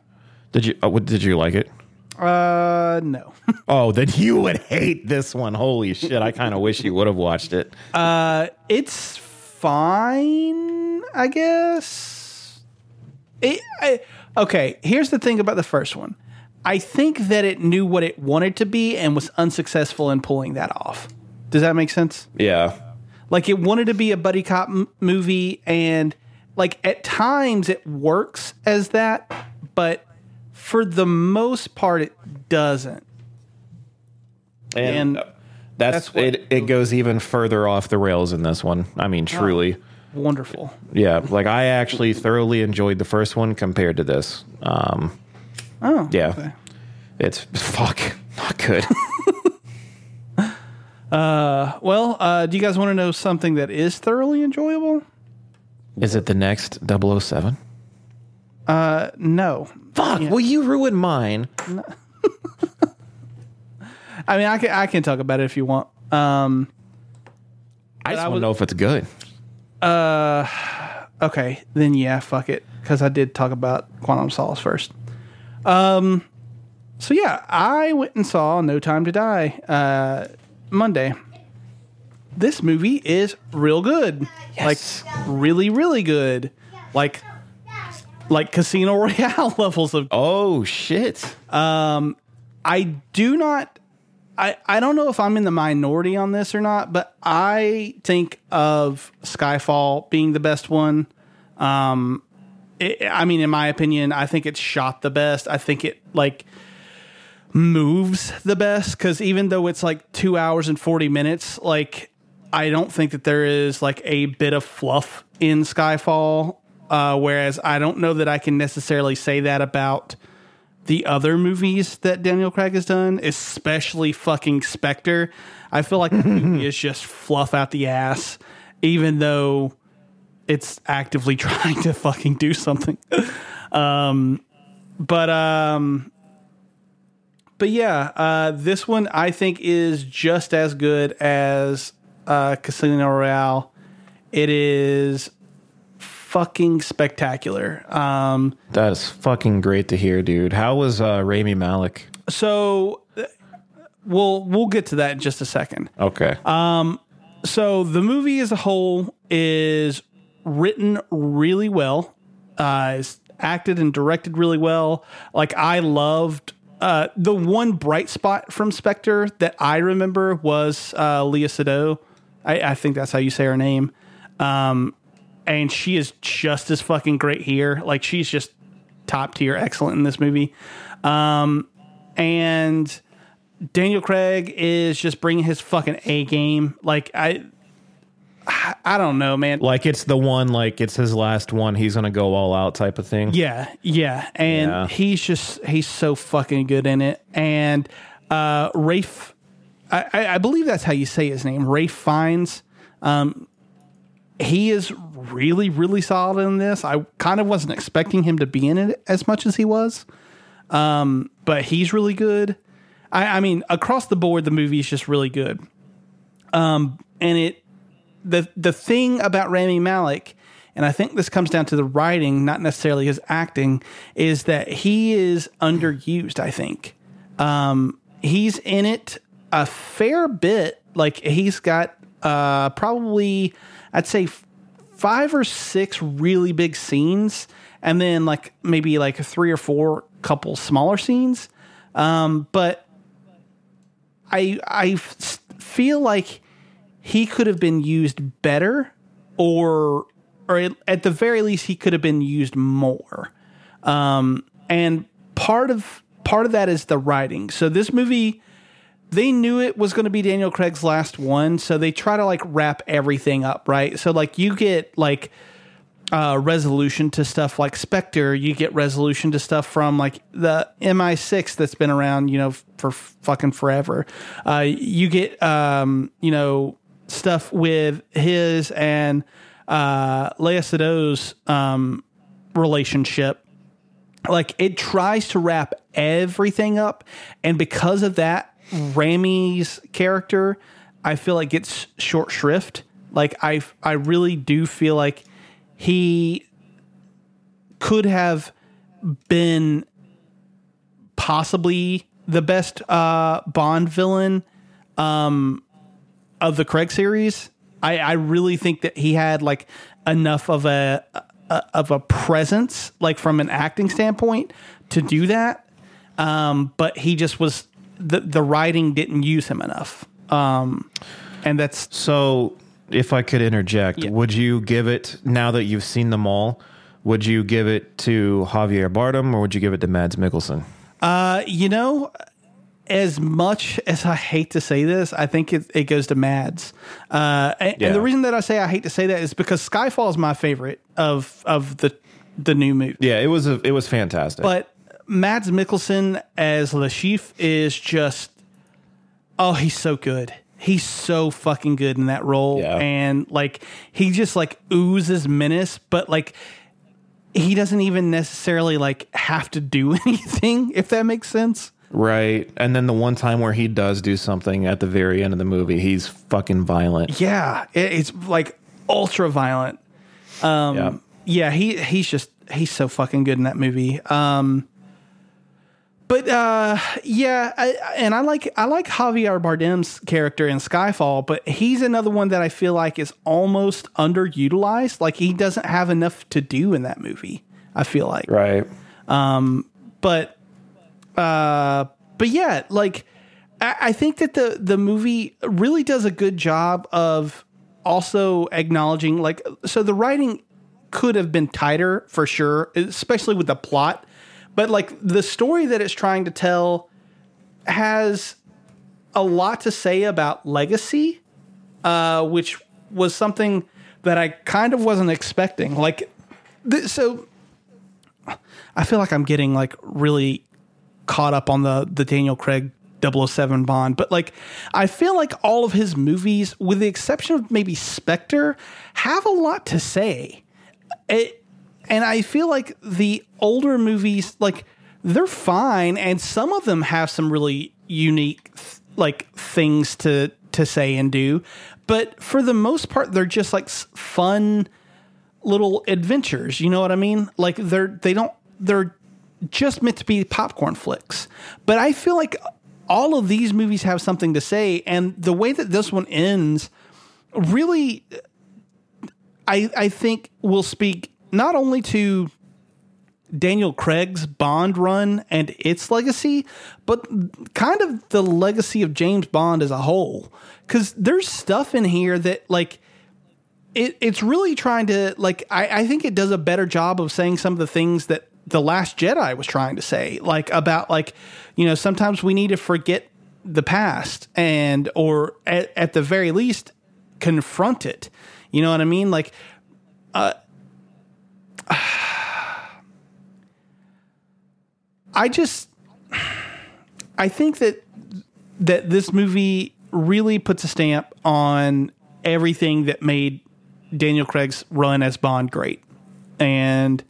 Did you? Uh, what, did you like it? Uh, no. Oh, then you would hate this one. Holy shit! I kind of wish you would have watched it. Uh, it's fine, I guess. It, I, okay, here's the thing about the first one. I think that it knew what it wanted to be and was unsuccessful in pulling that off. Does that make sense? Yeah, Like it wanted to be a buddy cop m- movie, and like at times it works as that, but for the most part, it doesn't. and, And that's, that's what- it. It goes even further off the rails in this one. I mean, truly. Wonderful. Yeah, like I actually thoroughly enjoyed the first one compared to this. Um, Oh, yeah, okay. it's fuck not good. uh, Well, uh, do you guys want to know something that is thoroughly enjoyable? Is it the next 007? Uh, no. Fuck! Well, you ruined mine. I mean, I can I can talk about it if you want. Um, I just I want to know if it's good. Uh, okay, then yeah, fuck it, because I did talk about Quantum Solace first. Um, so yeah, I went and saw No Time to Die uh, Monday. This movie is real good, Yes. like really, really good, like like Casino Royale levels of Oh shit! Um, I do not. I, I don't know if I'm in the minority on this or not, but I think of Skyfall being the best one. Um, it, I mean, in my opinion, I think it's shot the best. I think it like moves the best because even though it's like two hours and 40 minutes, like I don't think that there is like a bit of fluff in Skyfall Uh, whereas I don't know that I can necessarily say that about the other movies that Daniel Craig has done, especially fucking Spectre. I feel like the movie is just fluff out the ass, even though it's actively trying to fucking do something. um, but um, but yeah, uh, this one I think is just as good as uh, Casino Royale. It is fucking spectacular. Um, That is fucking great to hear, dude. How was uh, Rami Malek? so we'll we'll get to that in just a second. Okay. So the movie as a whole is written really well. Uh, is acted and directed really well. Like I loved uh, the one bright spot from Spectre that I remember was uh, Léa Seydoux. I, I think that's how you say her name. Um, and she is just as fucking great here. Like she's just top tier, excellent in this movie. Um, and Daniel Craig is just bringing his fucking A game. Like I, I don't know, man. like it's the one, like it's his last one. He's gonna go all out type of thing. Yeah, yeah, and Yeah. he's just he's so fucking good in it. And uh, Rafe, I, I believe that's how you say his name, Ralph Fiennes. Um, he is really really solid in this. I kind of wasn't expecting him to be in it as much as he was, um, but he's really good. I, I mean, across the board, the movie is just really good. Um, and it the the thing about Rami Malek, and I think this comes down to the writing, not necessarily his acting, is that he is underused. I think um, he's in it a fair bit. Like he's got uh, probably, I'd say, five or six really big scenes, and then like maybe like three or four couple smaller scenes. Um, but I I feel like he could have been used better, or or at- the very least he could have been used more. Um, and part of part of that is the writing. So this movie, they knew it was going to be Daniel Craig's last one, so they try to like wrap everything up, right? So like you get like uh, resolution to stuff like Spectre. You get resolution to stuff from like the MI6 that's been around, you know, for fucking forever. Uh, you get, um, you know, stuff with his and uh, Léa Seydoux's um, relationship. Like it tries to wrap everything up, and because of that, Rami's character, I feel like gets short shrift. Like I, I really do feel like he could have been possibly the best uh, Bond villain um, of the Craig series. I, I really think that he had like enough of a, a of a presence, like from an acting standpoint, to do that. Um, but he just was the the writing didn't use him enough. Um, and that's So, if I could interject, Yeah. would you give it now that you've seen them all? Would you give it to Javier Bardem or would you give it to Mads Mikkelsen? Uh, you know, as much as I hate to say this, I think it, it goes to Mads. Uh, and, Yeah. and the reason that I say I hate to say that is because Skyfall is my favorite of of the the new movie. Yeah, it was a, it was fantastic. But Mads Mikkelsen as Le Chiffre is just oh, he's so good. He's so fucking good in that role. Yeah. And like he just like oozes menace, but like he doesn't even necessarily like have to do anything, if that makes sense. right, and then the one time where he does do something at the very end of the movie, he's fucking violent. Yeah, it's like ultra violent. Um, yeah. yeah, he he's just he's so fucking good in that movie. Um, but uh, yeah, I, and I like I like Javier Bardem's character in Skyfall, but he's another one that I feel like is almost underutilized. Like he doesn't have enough to do in that movie. I feel like, Right. Um, but uh but yeah like I, I think that the the movie really does a good job of also acknowledging like so the writing could have been tighter for sure especially with the plot but like the story that it's trying to tell has a lot to say about legacy uh which was something that I kind of wasn't expecting like th- so I feel like I'm getting like really caught up on the the Daniel Craig 007 Bond, but like I feel like all of his movies, with the exception of maybe Spectre, have a lot to say. It, and I feel like the older movies, like they're fine, and some of them have some really unique like things to to say and do, but for the most part, they're just like fun little adventures. You know what I mean? Like they're they don't they're just meant to be popcorn flicks. But I feel like all of these movies have something to say, and the way that this one ends really, I I think will speak not only to Daniel Craig's Bond run and its legacy, but kind of the legacy of James Bond as a whole. Because there's stuff in here that like it, it's really trying to like I, I think it does a better job of saying some of the things that the last jedi was trying to say like about like you know sometimes we need to forget the past and or at, at the very least confront it you know what i mean like uh i just i think that that this movie really puts a stamp on everything that made Daniel Craig's run as Bond great. And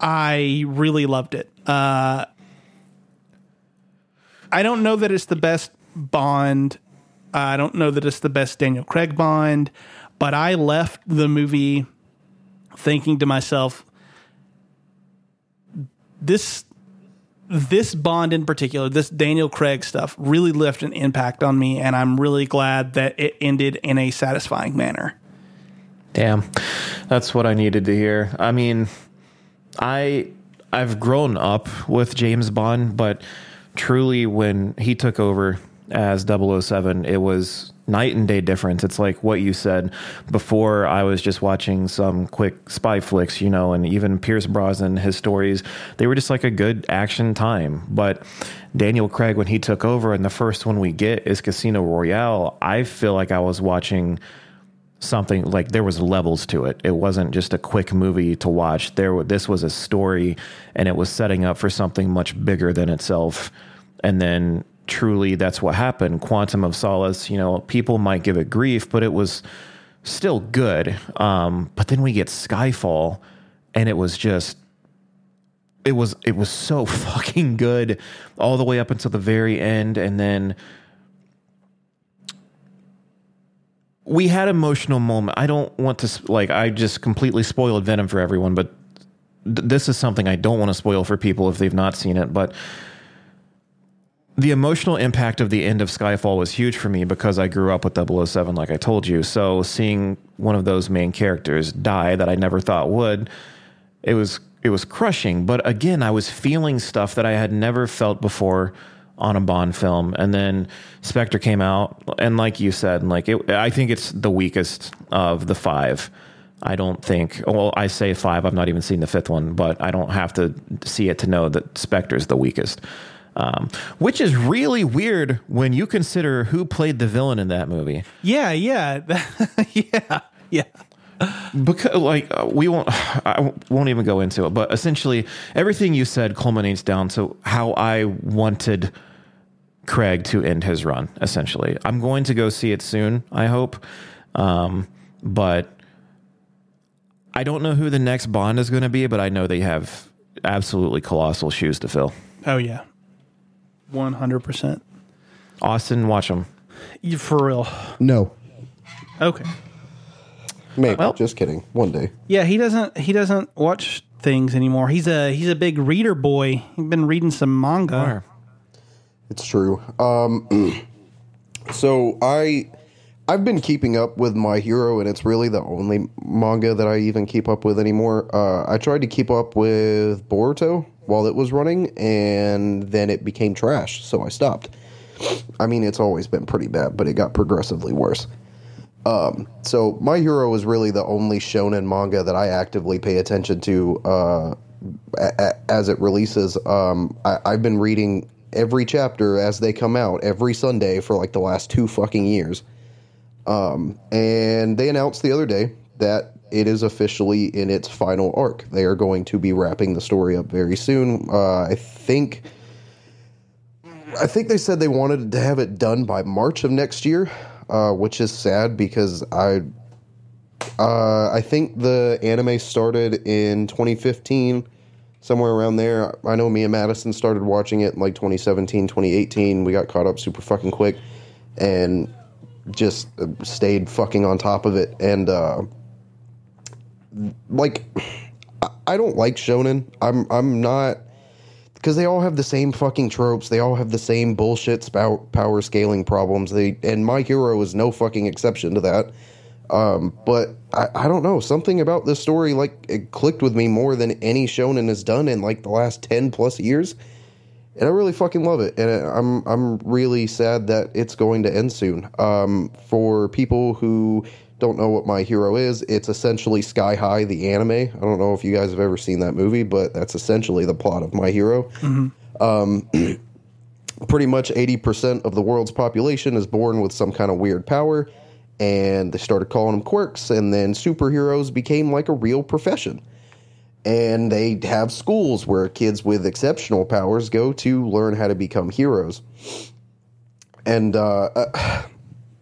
I really loved it. Uh, I don't know that it's the best Bond. I don't know that it's the best Daniel Craig Bond, but I left the movie thinking to myself, this this Bond in particular, this Daniel Craig stuff really left an impact on me, and I'm really glad that it ended in a satisfying manner. Damn, that's what I needed to hear. I mean, I I've grown up with James Bond, but truly, when he took over as 007, it was night and day difference. It's like what you said before. I was just watching some quick spy flicks, you know, and even Pierce Brosnan, his stories, they were just like a good action time. But Daniel Craig, when he took over, and the first one we get is Casino Royale, I feel like I was watching something like there was levels to it. It wasn't just a quick movie to watch. There, this was a story, and it was setting up for something much bigger than itself. And then, truly, that's what happened. Quantum of Solace. You know, people might give it grief, but it was still good. Um, but then we get Skyfall, and it was just. It was it was so fucking good all the way up until the very end, and then we had emotional moment. I don't want to like I just completely spoiled Venom for everyone, but th- this is something I don't want to spoil for people if they've not seen it, but the emotional impact of the end of Skyfall was huge for me because I grew up with 007 like I told you. So seeing one of those main characters die that I never thought would, it was it was crushing, but again, I was feeling stuff that I had never felt before on a Bond film. And then Spectre came out, and like you said, like it, I think it's the weakest of the five. I don't think. Well, I say five. I've not even seen the fifth one, but I don't have to see it to know that Spectre is the weakest. Um, which is really weird when you consider who played the villain in that movie. Yeah, yeah, yeah, yeah. Because like uh, we won't, I won't even go into it. But essentially, everything you said culminates down to how I wanted Craig to end his run. Essentially, I'm going to go see it soon. I hope, um, but I don't know who the next Bond is going to be. But I know they have absolutely colossal shoes to fill. Oh yeah, one hundred percent. Austin, watch them. You for real? No, Okay. maybe. Well- just kidding. One day. Yeah, he doesn't. He doesn't watch things anymore. He's a he's a big reader boy. He's been reading some manga. It's true. Um, so I, I've been keeping up with My Hero, and it's really the only manga that I even keep up with anymore. Uh, I tried to keep up with Boruto while it was running, and then it became trash, so I stopped. I mean, it's always been pretty bad, but it got progressively worse. Um, so My Hero is really the only shonen manga that I actively pay attention to uh, a- a- as it releases. Um, I- I've been reading every chapter as they come out every Sunday for like the last two fucking years. Um, and they announced the other day that it is officially in its final arc. They are going to be wrapping the story up very soon. Uh, I think. I think they said they wanted to have it done by March of next year, uh, which is sad because I. Uh, I think the anime started in 2015, somewhere around there. I know me and Madison started watching it in like 2017, 2018. We got caught up super fucking quick, and just uh, stayed fucking on top of it and uh like I- don't like shonen. I'm I'm not because they all have the same fucking tropes. They all have the same bullshit spout power scaling problems. They and my hero is no fucking exception to that. Um, but I, I don't know something about this story like it clicked with me more than any shonen has done in like the last ten plus years and I really fucking love it. And I'm I'm really sad that it's going to end soon. Um, for people who don't know what My Hero is, it's essentially Sky High, the anime. I don't know if you guys have ever seen that movie, but that's essentially the plot of My Hero. Um, pretty much 80% of the world's population is born with some kind of weird power, and they started calling them quirks, and then superheroes became like a real profession and they have schools where kids with exceptional powers go to learn how to become heroes. And uh, uh,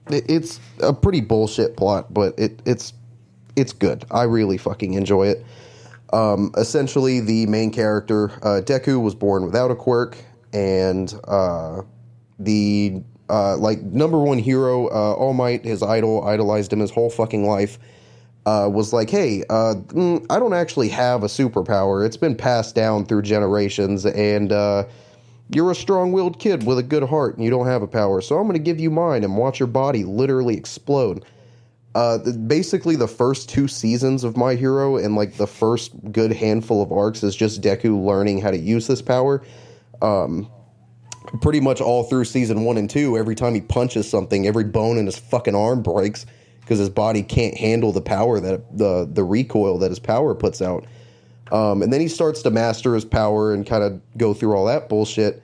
it's a pretty bullshit plot, but it, it's it's good. I really fucking enjoy it. Um, essentially, the main character uh, Deku was born without a quirk, and uh, the uh, like number one hero, uh, All Might, his idol, idolized him his whole fucking life uh, was like, hey, uh, mm, I don't actually have a superpower. It's been passed down through generations, and uh, you're a strong willed kid with a good heart, and you don't have a power. So I'm going to give you mine and watch your body literally explode. Uh, basically, the first two seasons of My Hero and like the first good handful of arcs is just Deku learning how to use this power. Um, pretty much all through season one and two, every time he punches something, every bone in his fucking arm breaks because his body can't handle the power that the the recoil that his power puts out. Um, and then he starts to master his power and kind of go through all that bullshit.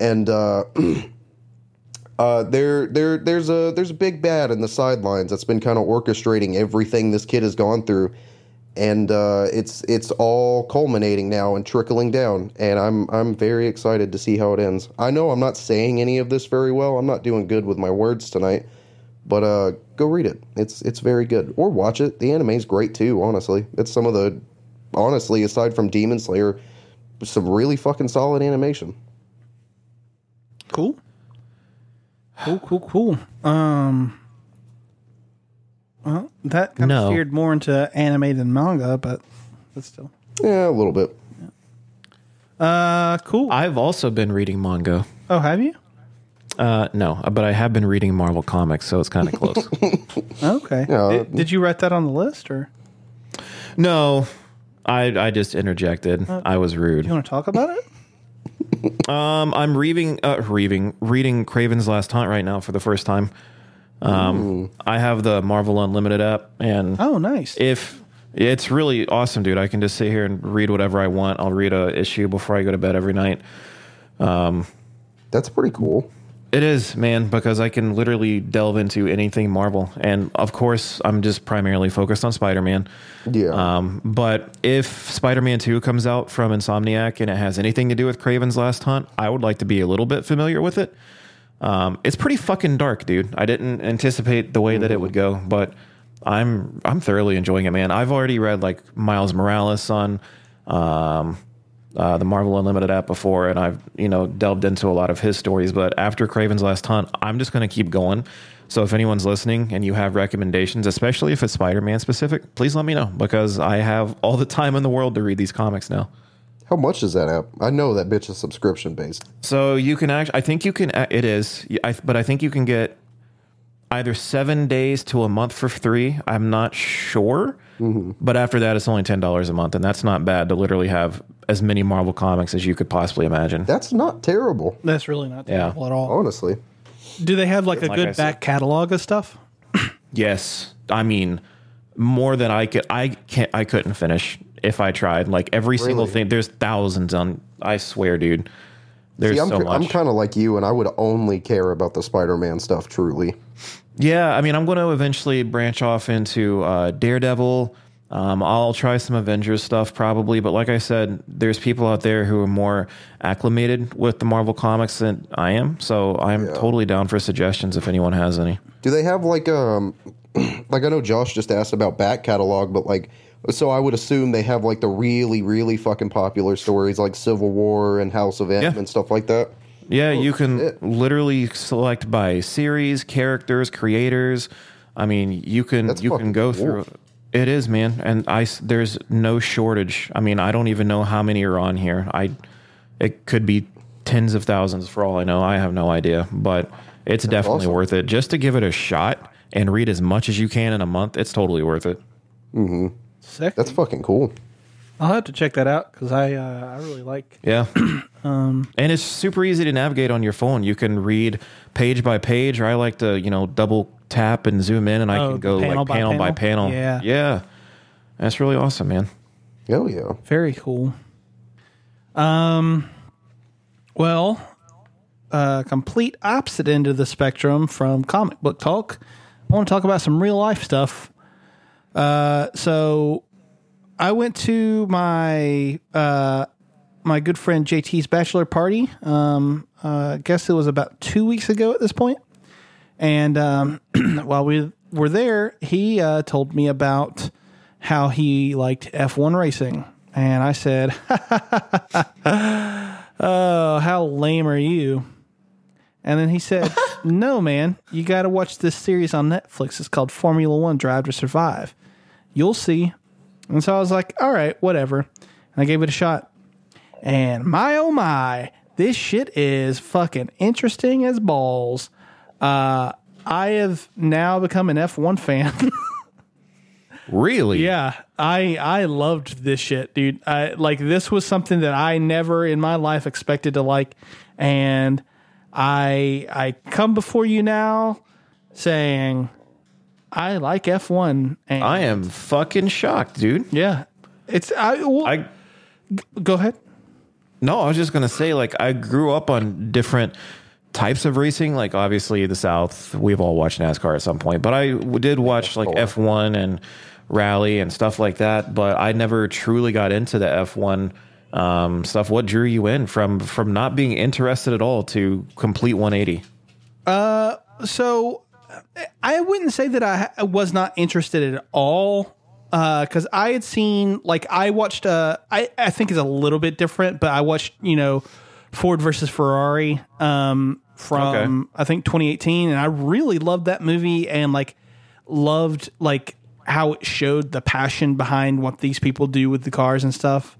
And uh, uh, there there there's a there's a big bad in the sidelines that's been kind of orchestrating everything this kid has gone through. And uh, it's it's all culminating now and trickling down, and I'm I'm very excited to see how it ends. I know I'm not saying any of this very well. I'm not doing good with my words tonight, but uh, go read it. It's it's very good. Or watch it. The anime is great too. Honestly, it's some of the honestly aside from Demon Slayer, some really fucking solid animation. Cool. Cool, cool, cool. Um, well, that kind of No. steered more into anime than manga, but but still. Yeah, a little bit. Yeah. Uh, cool. I've also been reading manga. oh, have you? Uh, no, but I have been reading Marvel comics, so it's kind of close. Okay. Yeah. Did, did you write that on the list, or no, I I just interjected. I was rude. you want to talk about it? Um, I'm reading, uh, reading, reading Kraven's Last Hunt right now for the first time. Um, I have the Marvel Unlimited app, and Oh, nice. if it's really awesome, dude, I can just sit here and read whatever I want. I'll read a issue before I go to bed every night. Um, That's pretty cool. It is, man, because I can literally delve into anything Marvel, and of course, I'm just primarily focused on Spider-Man. Yeah. Um, but if Spider-Man 2 comes out from Insomniac and it has anything to do with Kraven's Last Hunt, I would like to be a little bit familiar with it. Um, it's pretty fucking dark, dude. I didn't anticipate the way that it would go, but I'm I'm thoroughly enjoying it, man. I've already read like Miles Morales on um, uh, the Marvel Unlimited app before, and I've you know delved into a lot of his stories. But after Kraven's Last Hunt, I'm just going to keep going. So if anyone's listening and you have recommendations, especially if it's Spider-Man specific, please let me know because I have all the time in the world to read these comics now. How much is that app? I know that bitch is subscription based. So you can actually, I think you can, it is, I, but I think you can get either seven days to a month for three. I'm not sure. But after that, it's only $10 a month. And that's not bad to literally have as many Marvel comics as you could possibly imagine. That's not terrible, That's really not Yeah. terrible at all. honestly. Do they have like a Like good I said. back catalog of stuff? Yes. I mean, more than I could, I can't, I couldn't finish if I tried. Like every single Really? thing, there's thousands on, I swear, dude. There's See, I'm, so much. I'm kind of like you, and I would only care about the Spider-Man stuff. Truly, Yeah, I mean, I'm going to eventually branch off into uh, Daredevil, Um, I'll try some Avengers stuff probably, but like I said, there's people out there who are more acclimated with the Marvel comics than I am. So I'm totally down for suggestions if anyone has any. Do they have like um like I know Josh just asked about back catalog, but like so I would assume they have like the really really fucking popular stories like Civil War and House of M Yeah. and stuff like that. Yeah, you can shit. literally select by series, characters, creators. I mean, you can That's you can go through. It is, man, and I there's no shortage. I mean, I don't even know how many are on here. I it could be tens of thousands for all I know. I have no idea, but it's definitely awesome. worth it just to give it a shot and read as much as you can in a month. It's totally worth it. Sick. That's fucking cool. I'll have to check that out because I uh, I really like. Yeah. um, and it's super easy to navigate on your phone. You can read page by page, or I like to, you know, double tap and zoom in and I Oh, can go panel like by panel by panel? panel. Yeah. Yeah. That's really awesome, man. Hell yeah. Very cool. Um, well, uh, complete opposite end of the spectrum from comic book talk. I want to talk about some real life stuff. Uh, so I went to my uh, my good friend JT's bachelor party. Um, uh, I guess it was about two weeks ago at this point. And um, while we were there, he uh, told me about how he liked F1 racing. And I said, Oh, how lame are you? And then he said, No, man, you got to watch this series on Netflix. It's called Formula One Drive to Survive. You'll see. And so I was like, All right, whatever. And I gave it a shot. And my oh my, this shit is fucking interesting as balls. Uh, I have now become an F1 fan. Really? yeah, I I loved this shit, dude. I like this was something that I never in my life expected to like, and I I come before you now saying I like F1 and I am fucking shocked, dude. yeah. It's I, well, I go ahead. No, I was just gonna say, like, I grew up on different types of racing. Like, obviously, the South, we've all watched NASCAR at some point, but I did watch like F one and rally and stuff like that. But I never truly got into the F one um, stuff. What drew you in from from not being interested at all to complete one eighty? so I wouldn't say that I was not interested at all because I had seen like I watched uh I I think it's a little bit different, but I watched you know Ford versus Ferrari um from Okay. I think 2018, and I really loved that movie and like loved like how it showed the passion behind what these people do with the cars and stuff.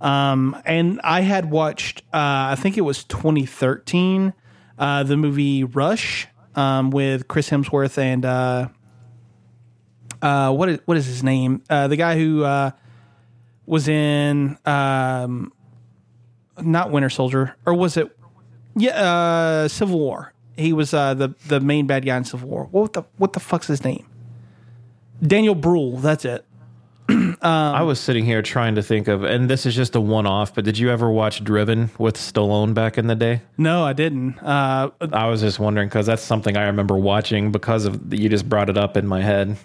Um, and I had watched, uh, I think it was 2013, uh, the movie Rush um, with Chris Hemsworth and uh, uh, what is what is his name? Uh, the guy who uh, was in um, not Winter Soldier, or was it? Yeah, uh, Civil War. He was uh, the the main bad guy in Civil War. What the what the fuck's his name? Daniel Bruhl. That's it. I was sitting here trying to think of, and this is just a one off. But did you ever watch Driven with Stallone back in the day? No, I didn't. Uh, I was just wondering because that's something I remember watching because of you just brought it up in my head.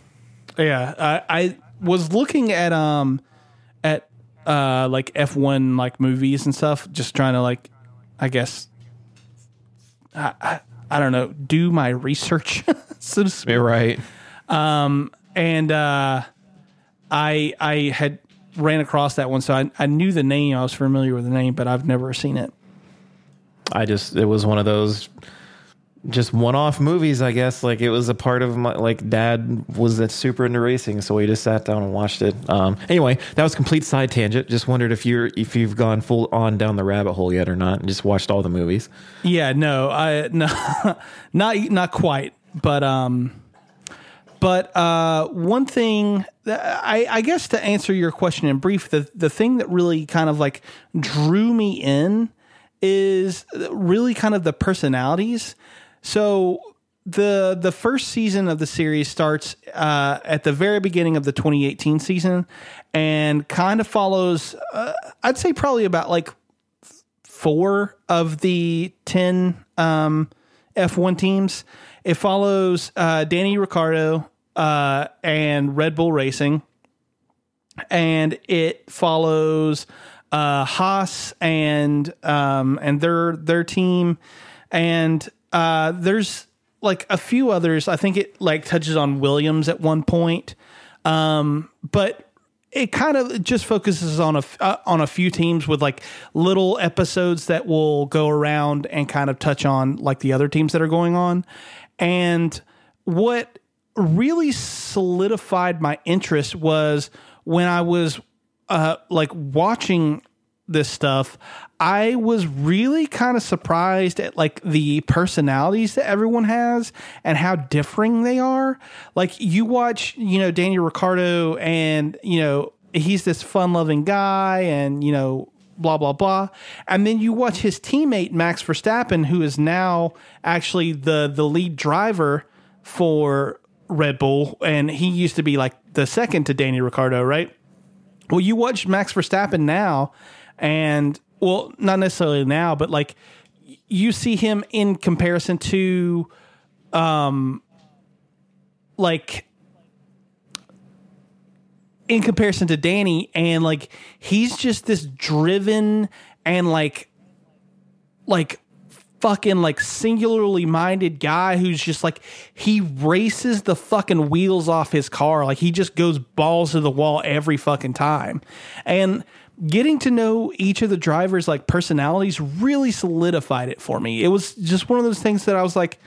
Yeah, I, I was looking at um at uh like F one like movies and stuff, just trying to like, I guess, I I, I don't know, do my research, so to speak. You're right. And uh, I I had ran across that one, so I I knew the name, I was familiar with the name, but I've never seen it. I just it was one of those just one off movies, I guess. Like it was a part of my like dad was super into racing, so we just sat down and watched it. Um anyway, that was complete side tangent. Just wondered if you're if you've gone full on down the rabbit hole yet or not and just watched all the movies. Yeah, no, I no, not not quite, but um, but uh, one thing that I I guess to answer your question in brief, the the thing that really kind of like drew me in is really kind of the personalities. So the the first season of the series starts uh, at the very beginning of the 2018 season and kind of follows uh, I'd say probably about like four of the 10 um, F1 teams. It follows uh, Danny Ricciardo uh, and Red Bull Racing. and it follows uh, Haas and um, and their their team, and uh, there's like a few others. I think it like touches on Williams at one point, um, but it kind of just focuses on a uh, on a few teams with like little episodes that will go around and kind of touch on like the other teams that are going on, and what really solidified my interest was when I was uh, like watching this stuff, I was really kind of surprised at like the personalities that everyone has and how differing they are. Like you watch, you know, Daniel Ricciardo and, you know, he's this fun loving guy and, you know, blah blah blah. And then you watch his teammate Max Verstappen who is now actually the the lead driver for Red Bull and he used to be like the second to Daniel Ricciardo, right? Well, you watch Max Verstappen now, and well, not necessarily now, but like you see him in comparison to, um, like in comparison to Danny, and like he's just this driven and like, like fucking like singularly minded guy who's just like he races the fucking wheels off his car. Like he just goes balls to the wall every fucking time. And getting to know each of the drivers like personalities really solidified it for me. It was just one of those things that i was like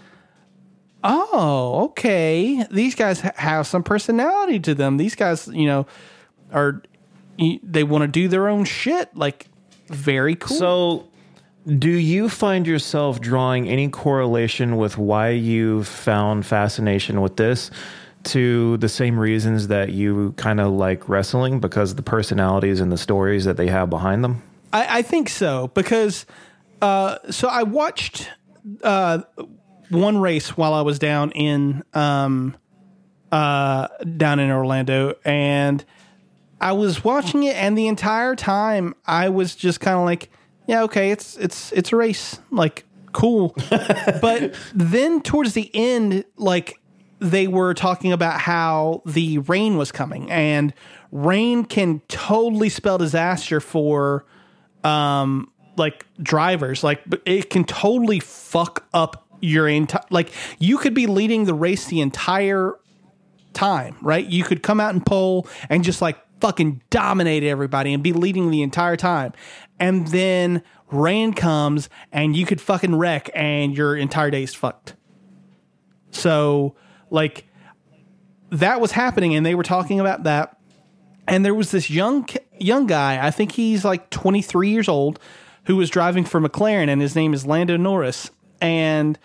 oh okay. These guys ha- have some personality to them. These guys you know are they want to do their own shit. Like very cool. So, do you find yourself drawing any correlation with why you found fascination with this to the same reasons that you kind of like wrestling because the personalities and the stories that they have behind them? I, I think so because uh, so I watched uh, one race while I was down in um, uh, down in Orlando, and I was watching it, and the entire time I was just kind of like, yeah, okay, it's it's it's a race, like cool. but then towards the end, like they were talking about how the rain was coming, and rain can totally spell disaster for um like drivers. Like it can totally fuck up your entire like you could be leading the race the entire time right? You could come out and pole and just like fucking dominate everybody and be leading the entire time. And then rain comes and you could fucking wreck and your entire day's fucked. So like that was happening and they were talking about that. And there was this young young guy i think he's like 23 years old who was driving for mclaren and his name is lando norris. And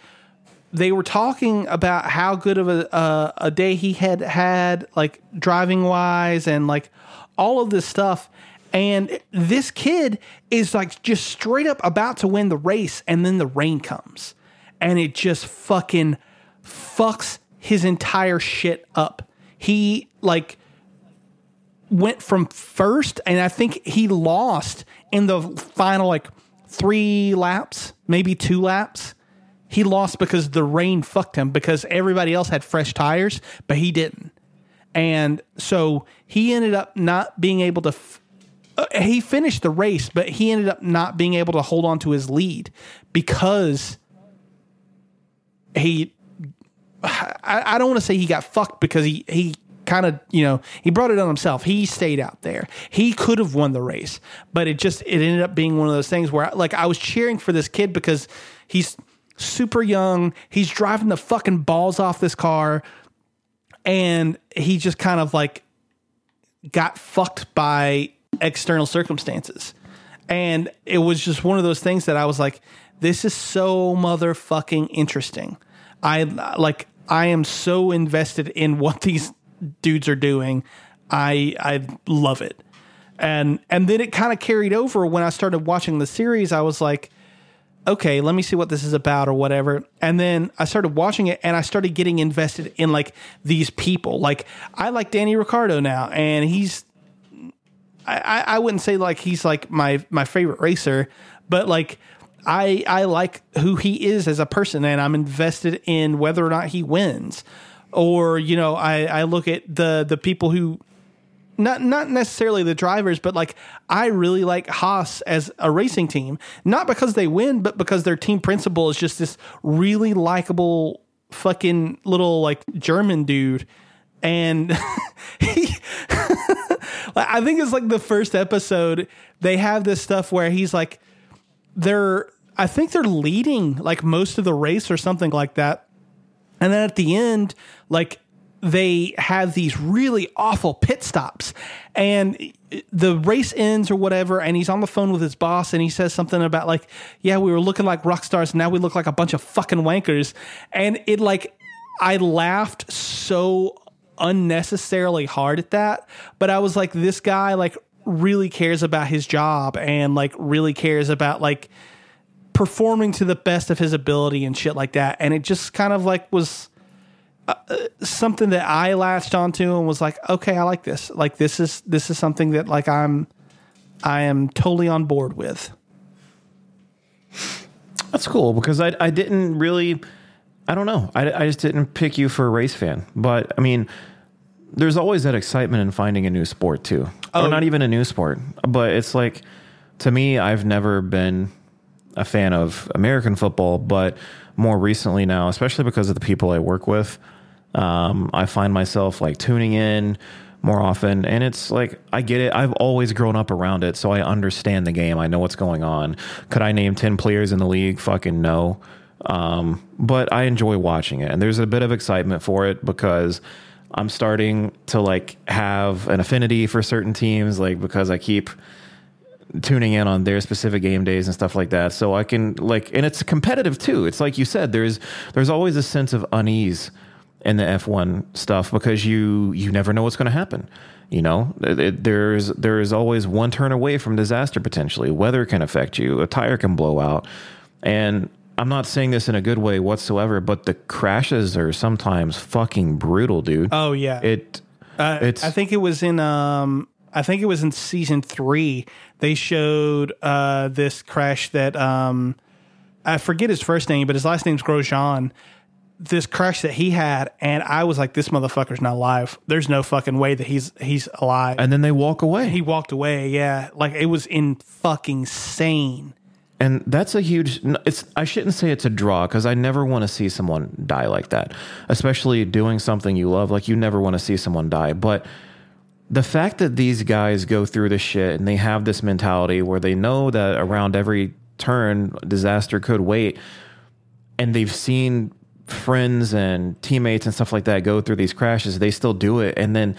they were talking about how good of a, a, a day he had had like driving wise and like all of this stuff. And this kid is like just straight up about to win the race and then the rain comes. And it just fucking fucks his entire shit up he like went from first and I think he lost in the final like three laps, maybe two laps. He lost because the rain fucked him because everybody else had fresh tires, but he didn't. And so he ended up not being able to. F- uh, he finished the race, but he ended up not being able to hold on to his lead because he I, I don't want to say he got fucked because he he kind of you know he brought it on himself. He stayed out there. He could have won the race, but it just it ended up being one of those things where like I was cheering for this kid because he's super young. He's driving the fucking balls off this car, and he just kind of like got fucked by external circumstances. And it was just one of those things that I was like, this is so motherfucking interesting. I like I am so invested in what these dudes are doing. I I love it. And and then it kind of carried over when I started watching the series. I was like, okay, let me see what this is about or whatever. And then I started watching it and I started getting invested in like these people. Like I like Danny Ricciardo now, and he's I, I wouldn't say like he's like my my favorite racer, but like I I like who he is as a person, and I'm invested in whether or not he wins. Or you know, I I look at the the people who not not necessarily the drivers, but like I really like Haas as a racing team, not because they win, but because their team principal is just this really likable fucking little like German dude, and he. I think it's like the first episode. They have this stuff where he's like, they're. I think they're leading like most of the race or something like that. And then at the end, like they have these really awful pit stops and the race ends or whatever and he's on the phone with his boss and he says something about like yeah we were looking like rock stars now we look like a bunch of fucking wankers and it like i laughed so unnecessarily hard at that but i was like this guy like really cares about his job and like really cares about like performing to the best of his ability and shit like that and it just kind of like was uh, uh, something that I latched onto and was like, okay, I like this. Like this is this is something that like I'm I am totally on board with. That's cool because I I didn't really I don't know I I just didn't pick you for a race fan, but I mean. There's always that excitement in finding a new sport too, Oh. or not even a new sport, but it's like to me, I've never been a fan of American football, but more recently now, especially because of the people I work with, um, I find myself like tuning in more often. And it's like, I get it. I've always grown up around it. So I understand the game. I know what's going on. Could I name 10 players in the league? Fucking no. Um, but I enjoy watching it. And there's a bit of excitement for it because I'm starting to like have an affinity for certain teams, like because I keep tuning in on their specific game days and stuff like that. So i can like and it's competitive too. It's like you said there's there's always a sense of unease in the f1 stuff because you you never know what's going to happen you know? It- there's there is always one turn away from disaster potentially. Weather can affect you. A tire can blow out. And i'm not saying this in a good way whatsoever but the crashes are sometimes fucking brutal dude Oh yeah. it Uh, it's- I think it was in um I think it was in season three. They showed uh this crash that um I forget his first name, but his last name's Grosjean. This crash that he had, and I was like, "This motherfucker's not alive. There's no fucking way that he's he's alive." and then they walk away he walked away. Yeah, like it was in fucking sane. And that's a huge. It's. I shouldn't say it's a draw because I never want to see someone die like that, especially doing something you love. Like you never want to see someone die. But the fact that these guys go through this shit and they have this mentality where they know that around every turn disaster could wait, and they've seen friends and teammates and stuff like that go through these crashes, they still do it, and then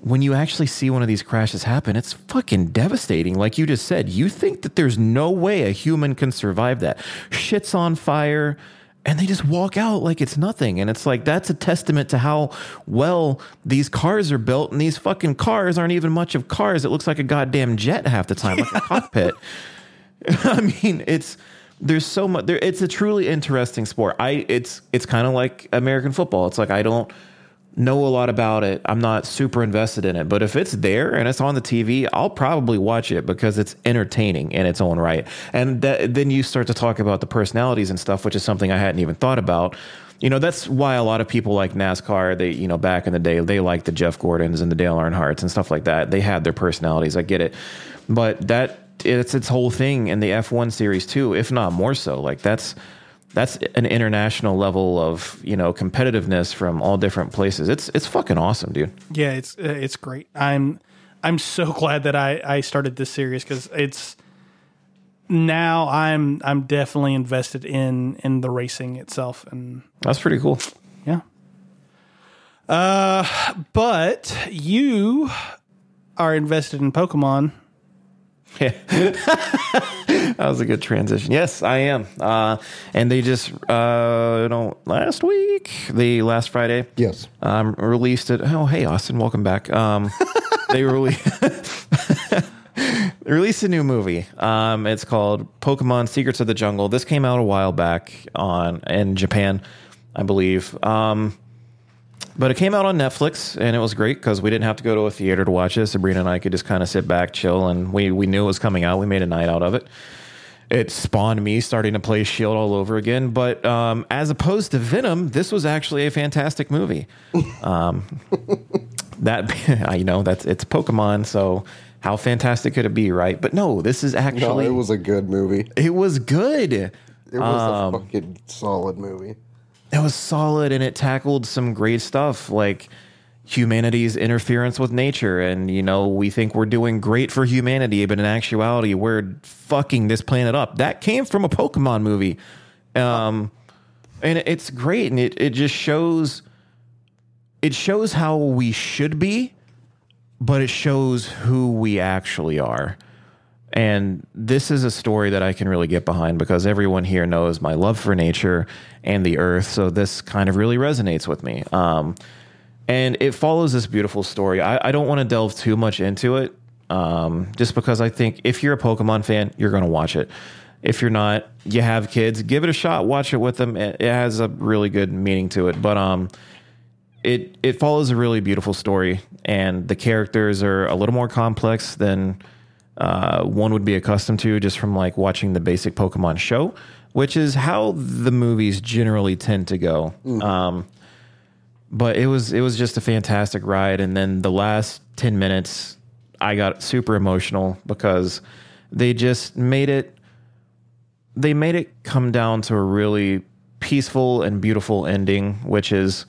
when you actually see one of these crashes happen, it's fucking devastating. Like you just said, you think that there's no way a human can survive that. Shit's on fire, and they just walk out like it's nothing. And it's like, that's a testament to how well these cars are built. And these fucking cars aren't even much of cars. It looks like a goddamn jet half the time, like a cockpit. I mean, it's there's so much there it's a truly interesting sport. I it's it's kind of like American football. It's like I don't know a lot about it. I'm not super invested in it, but if it's there and it's on the TV, I'll probably watch it because it's entertaining in its own right. And that, then you start to talk about the personalities and stuff, which is something I hadn't even thought about. You know, that's why a lot of people like NASCAR. They, you know, back in the day, they like the Jeff Gordons and the Dale Earnhardts and stuff like that. They had their personalities. I get it, but that it's its whole thing in the F1 series too, if not more so. Like that's that's an international level of you know competitiveness from all different places. It's it's fucking awesome, dude. Yeah, it's uh, it's great. I'm I'm so glad that I I started this series because it's now I'm I'm definitely invested in in the racing itself and That's pretty cool. yeah. Uh, but you are invested in Pokemon. Yeah. that was a good transition. Yes, I am. Uh, and they just, uh, you know, last week, the last Friday, Yes. um, released it. Oh, hey, Austin, welcome back. Um, they really released a new movie. Um, it's called Pokemon Secrets of the Jungle. This came out a while back on in Japan, I believe. Um, but it came out on Netflix and it was great because we didn't have to go to a theater to watch it. Sabrina and I could just kind of sit back, chill, and we, we knew it was coming out. We made a night out of it. It spawned me starting to play Shield all over again. But um, as opposed to Venom, this was actually a fantastic movie. Um, that you know that's it's Pokemon, so how fantastic could it be, right? But no, this is actually No, actually it was a good movie. it was good. It was a fucking solid movie. It was solid and it tackled some great stuff like humanity's interference with nature. And you know we think we're doing great for humanity but in actuality we're fucking this planet up. That came from a pokemon movie. Um and it's great. And it, it just shows it shows how we should be but it shows who we actually are and this is a story that I can really get behind because everyone here knows my love for nature and the earth. So this kind of really resonates with me. Um, and it follows this beautiful story. I, I don't want to delve too much into it um, just because I think if you're a Pokemon fan, you're going to watch it. If you're not, you have kids, give it a shot, watch it with them. It, it has a really good meaning to it. But um, it it follows a really beautiful story, and the characters are a little more complex than uh, one would be accustomed to just from like watching the basic Pokemon show, which is how the movies generally tend to go. Um, but it was it was just a fantastic ride, and then the last ten minutes, I got super emotional because they just made it they made it come down to a really peaceful and beautiful ending, which is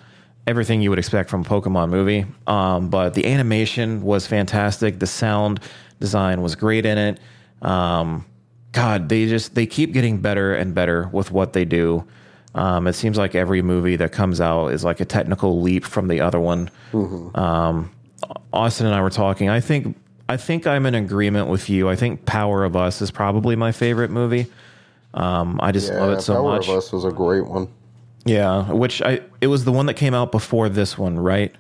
everything you would expect from a Pokemon movie. Um, but the animation was fantastic. The sound design was great in it. Um, God, they just they keep getting better and better with what they do. Um, it seems like every movie that comes out is like a technical leap from the other one. Um, Austin and I were talking. I think I think I'm in agreement with you. I think Power of Us is probably my favorite movie. Um, I just Yeah, love it so Power much. Power of Us was a great one. Yeah, which I it was the one that came out before this one, right?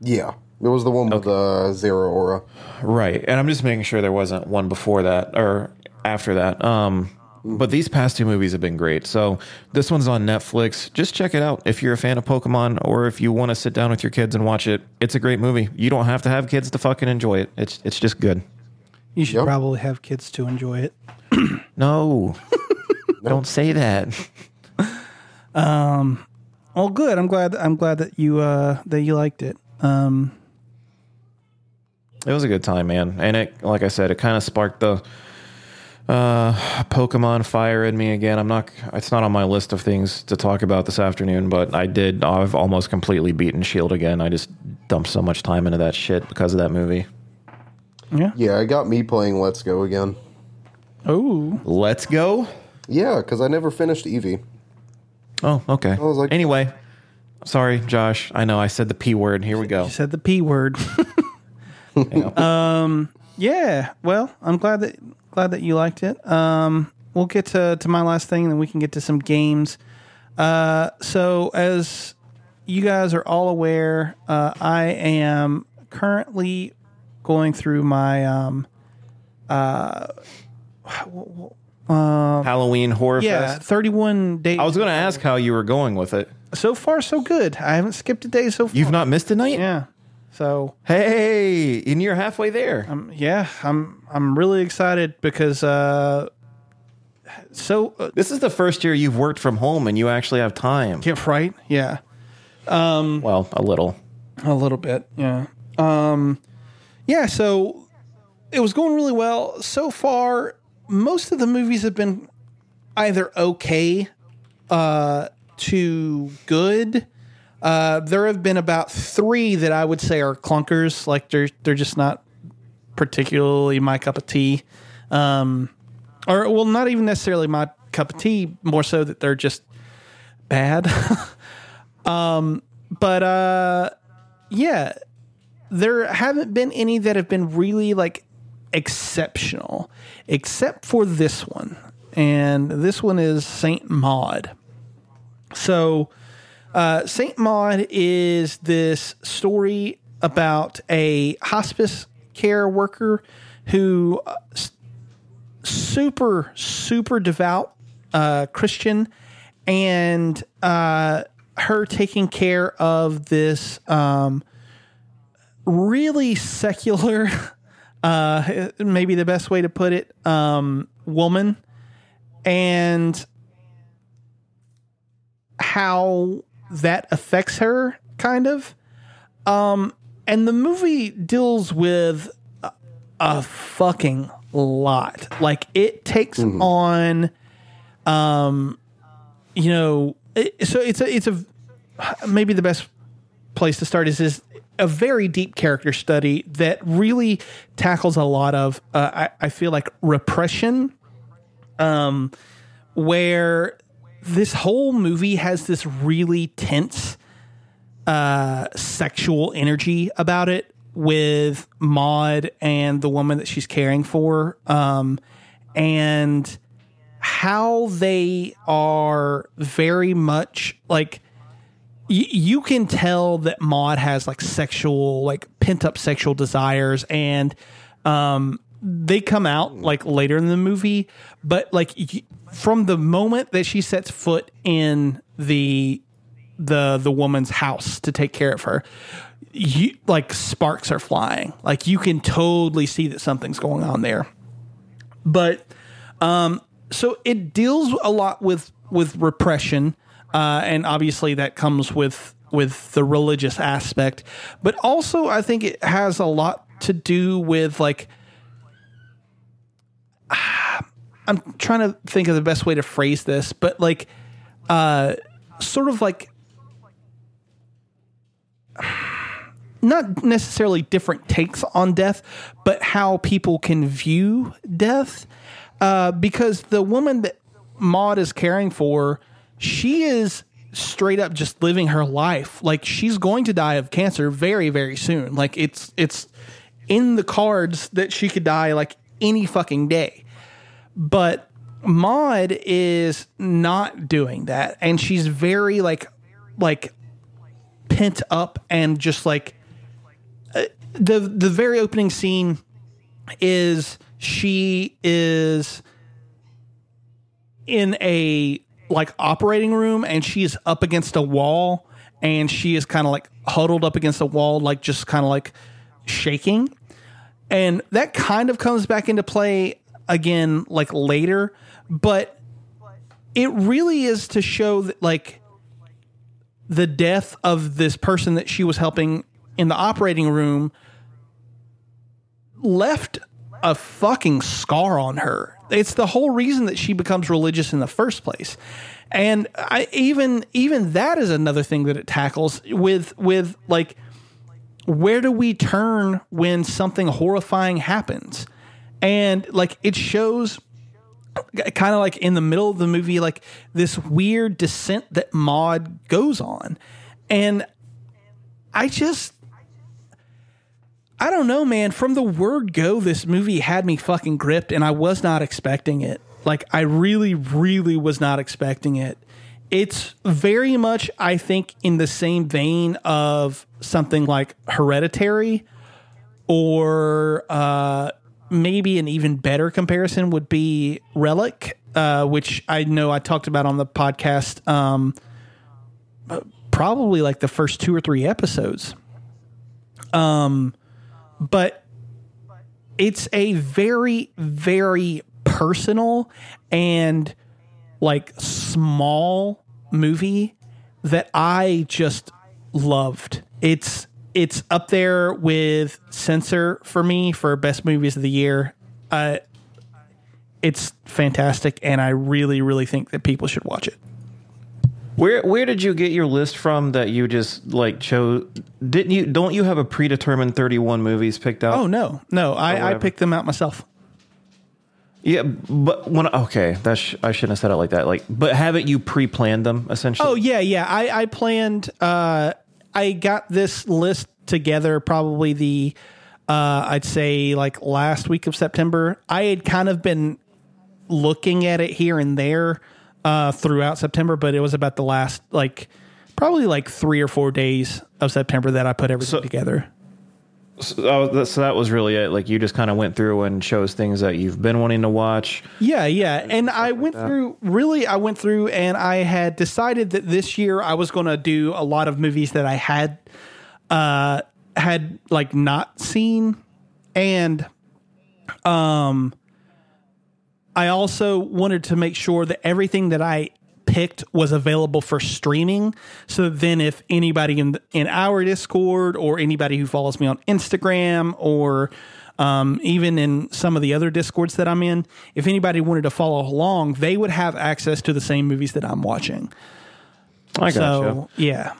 Yeah, it was the one with the Zeraora. Right. And I'm just making sure there wasn't one before that or after that. Um but these past two movies have been great. So this one's on Netflix. Just check it out if you're a fan of Pokemon or if you want to sit down with your kids and watch it. It's a great movie. You don't have to have kids to fucking enjoy it. It's it's just good. You should Yep. probably have kids to enjoy it. No. Don't say that. Well, good. I'm glad. I'm glad that you uh, that you liked it. Um, It was a good time, man. And it, like I said, it kind of sparked the uh, Pokemon fire in me again. I'm not, it's not on my list of things to talk about this afternoon, but I did, I've almost completely beaten Shield again. I just dumped so much time into that shit because of that movie. yeah. Yeah, it got me playing Let's Go again. Oh, Let's go. Yeah, because I never finished Eevee. Oh, okay. was like- anyway, sorry, Josh. I know I said the P word. Here we go. you said the p word. um. Yeah. Well, I'm glad that glad that you liked it. Um. We'll get to to my last thing, and then we can get to some games. Uh. So as you guys are all aware, uh, I am currently going through my um. Halloween Horror Yeah, Fest. 31 days. I was going to ask how you were going with it. so far so good. I haven't skipped a day so far. You've not missed a night? yeah. So Hey, and you're halfway there. um, yeah, I'm I'm really excited because uh, so uh, This is the first year you've worked from home and you actually have time. get right. Yeah, Um, Well, a little. a little bit. Yeah. Um, yeah. So it was going really well so far. Most of the movies have been either okay uh, to good. Uh, there have been about three that I would say are clunkers. Like they're they're just not particularly my cup of tea. Um, or well, not even necessarily my cup of tea. More so that they're just bad. um, but uh, yeah, there haven't been any that have been really like exceptional, except for this one. And this one is Saint Maud. So, uh, Saint Maud is this story about a hospice care worker who uh, super super devout uh, Christian, and uh, her taking care of this um, really secular, uh, maybe the best way to put it, um, woman, and how that affects her, kind of. Um, and the movie deals with a, a fucking lot. Like it takes on, um, you know, it, so it's a it's a maybe the best place to start is is a very deep character study that really tackles a lot of uh, I, I feel like repression um where this whole movie has this really tense uh sexual energy about it with Maud and the woman that she's caring for um and how they are very much like y- you can tell that Maud has like sexual, like pent up sexual desires, and um, they come out like later in the movie. But like y- from the moment that she sets foot in the the the woman's house to take care of her, you like sparks are flying. Like you can totally see that something's going on there. But um, so it deals a lot with with repression, uh, and obviously that comes with with the religious aspect. But also, I think it has a lot to do with like. I'm trying to think of the best way to phrase this, but like, uh, sort of like not necessarily different takes on death, but how people can view death. Uh, because the woman that Maud is caring for, she is straight up just living her life. Like she's going to die of cancer very, very soon. Like it's it's in the cards that she could die like any fucking day. But Maud is not doing that, and she's very like like pent up and just like uh, the the very opening scene is she is in a like operating room and she is up against a wall and she is kind of like huddled up against a wall like just kind of like shaking and that kind of comes back into play again like later but it really is to show that like the death of this person that she was helping in the operating room left a fucking scar on her. It's the whole reason that she becomes religious in the first place. And I even even that is another thing that it tackles with with like where do we turn when something horrifying happens? And like it shows kind of like in the middle of the movie like this weird descent that Maud goes on. And I just I don't know, man. From the word go, this movie had me fucking gripped, and I was not expecting it. Like, I really, really was not expecting it. It's very much, I think, in the same vein of something like Hereditary, or uh, maybe an even better comparison would be Relic, uh, which I know I talked about on the podcast. Um, probably like the first two or three episodes. Um, but it's a very very personal and like small movie that I just loved. It's it's up there with Censor for me for best movies of the year. Uh, it's fantastic, and I really really think that people should watch it. Where where did you get your list from that you just like chose? Didn't you? Don't you have a predetermined thirty one movies picked out? Oh no, no, I, I picked them out myself. Yeah, but when okay, that's sh- I shouldn't have said it like that. Like, but haven't you pre planned them essentially? Oh yeah, yeah. I I planned. Uh, I got this list together probably the. Uh, I'd say like last week of September. I had kind of been looking at it here and there uh, throughout September, but it was about the last like probably like three or four days of September that I put everything So- together. So, oh, that- so that was really it. Like you just kind of went through and chose things that you've been wanting to watch. Yeah, yeah. And I went through, really, I went through and I had decided that this year I was going to do a lot of movies that I had, uh, had like not seen. And, um, I also wanted to make sure that everything that I picked was available for streaming. So then, if anybody in in our Discord or anybody who follows me on Instagram or um, even in some of the other discords that I'm in, if anybody wanted to follow along, they would have access to the same movies that I'm watching. I gotcha. So yeah,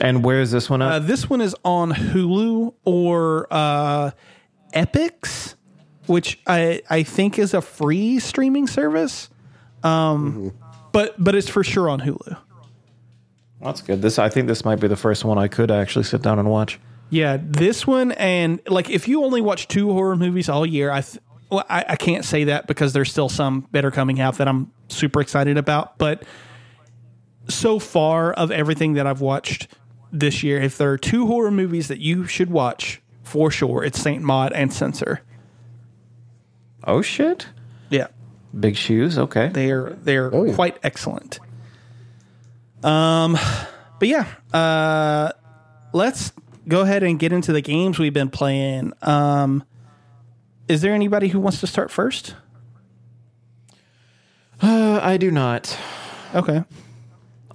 and where's this one uh, this one is on Hulu or uh, Epix, which I I think is a free streaming service. Um, but but it's for sure on Hulu. That's good. This I think this might be the first one I could actually sit down and watch. Yeah, this one and like if you only watch two horror movies all year, I th- well, I, I can't say that because there's still some better coming out that I'm super excited about. But so far of everything that I've watched this year, if there are two horror movies that you should watch for sure, it's Saint Maud and Censor. Oh shit! Yeah, Big shoes. Okay. they're they're Oh, yeah. quite excellent. Um, but yeah, uh, let's go ahead and get into the games we've been playing. Um, is there anybody who wants to start first? Uh, I do not. Okay,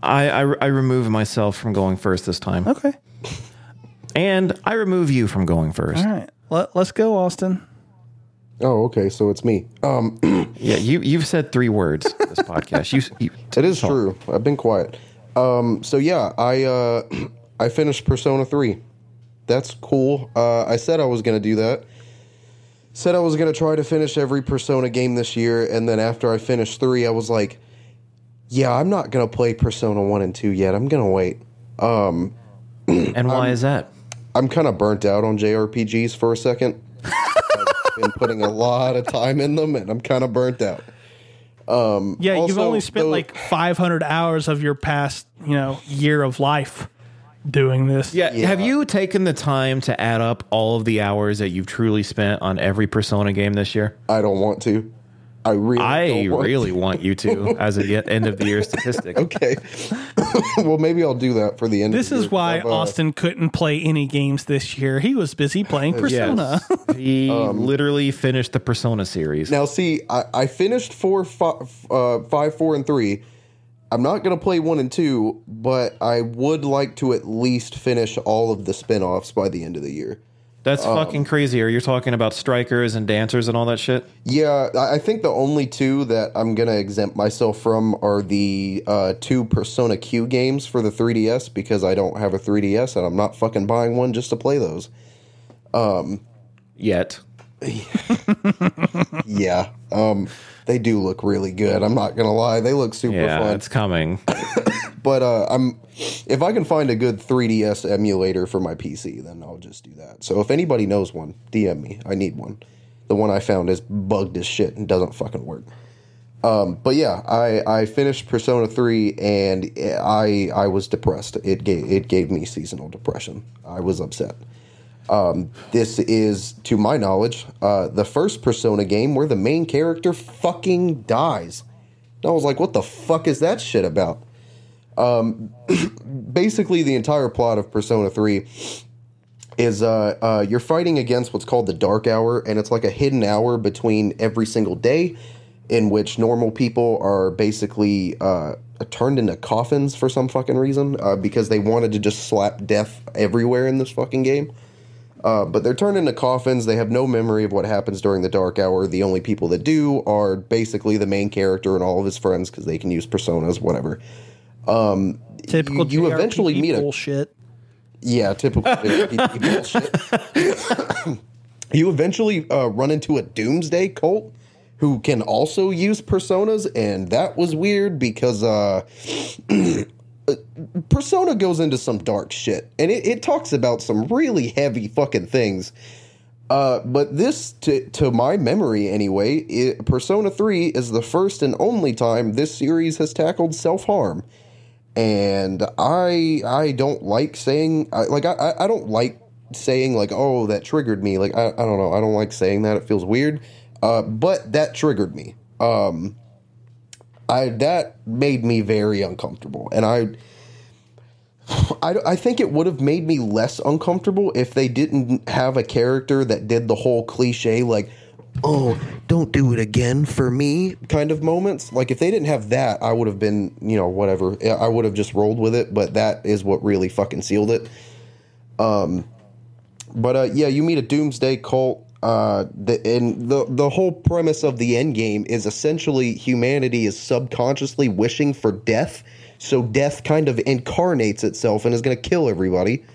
I, I I remove myself from going first this time, okay, and I remove you from going first. all right. Let, let's go, Austin. Oh, okay. So it's me. Um, Yeah, you you've said three words this podcast. You, you it is true. I've been quiet. Um, so yeah, I uh, I finished Persona Three. That's cool. Uh, I said I was gonna do that. Said I was gonna try to finish every Persona game this year, and then after I finished three, I was like, "Yeah, I'm not gonna play Persona One and Two yet. I'm gonna wait." and why is that? I'm kind of burnt out on JRPGs for a second. I've been putting a lot of time in them, and I'm kind of burnt out. Um, Yeah, you've only spent though- like 500 hours of your past, you know, year of life doing this. Yeah, Yeah. Have you taken the time to add up all of the hours that you've truly spent on every Persona game this year? I don't want to. I really, I don't want really to. want you to as a end of the year statistic. Okay. well, maybe I'll do that for the end. This of the is year. why I've, uh, Austin couldn't play any games this year. He was busy playing Persona. Yes. He literally finished the Persona series. Now, see, I, I finished four, five, uh, five, four, and three. I'm not going to play one and two, but I would like to at least finish all of the spin-offs by the end of the year. That's fucking crazy. Are you talking about strikers and dancers and all that shit? Yeah, I think the only two that I'm going to exempt myself from are the uh, two Persona Q games for the 3DS because I don't have a 3DS and I'm not fucking buying one just to play those. Yet. Yeah, um, they do look really good. I'm not going to lie. They look super Yeah, fun. it's coming. But uh, I'm if I can find a good 3DS emulator for my PC, then I'll just do that. So if anybody knows one, DM me. I need one. The one I found is bugged as shit and doesn't fucking work. Um, but yeah, I, I finished Persona 3 and I I was depressed. It gave it gave me seasonal depression. I was upset. Um, this is, to my knowledge, uh, the first Persona game where the main character fucking dies. And I was like, what the fuck is that shit about? basically the entire plot of Persona 3 is uh, uh, you're fighting against what's called the Dark Hour, and it's like a hidden hour between every single day in which normal people are basically uh, turned into coffins for some fucking reason uh, because they wanted to just slap death everywhere in this fucking game. Uh, but they're turned into coffins. They have no memory of what happens during the dark hour. The only people that do are basically the main character and all of his friends because they can use personas, whatever. Typical You- you eventually meet a- bullshit. Yeah, typical JRPG bullshit. you eventually uh, run into a doomsday cult who can also use personas, and that was weird because uh, Persona goes into some dark shit, and it, it talks about some really heavy fucking things. Uh, but this, to to my memory anyway, it, Persona Three is the first and only time this series has tackled self harm and I I don't like saying I, like I I don't like saying like oh that triggered me. Like I, I don't know. I don't like saying that. It feels weird. Uh but that triggered me. Um I that made me very uncomfortable and I I, I think it would have made me less uncomfortable if they didn't have a character that did the whole cliche like oh, don't do it again for me kind of moments. Like if they didn't have that, I would have been, you know, whatever. I would have just rolled with it, but that is what really fucking sealed it. Um but uh yeah, you meet a doomsday cult uh the and the the whole premise of the end game is essentially humanity is subconsciously wishing for death. So death kind of incarnates itself and is going to kill everybody.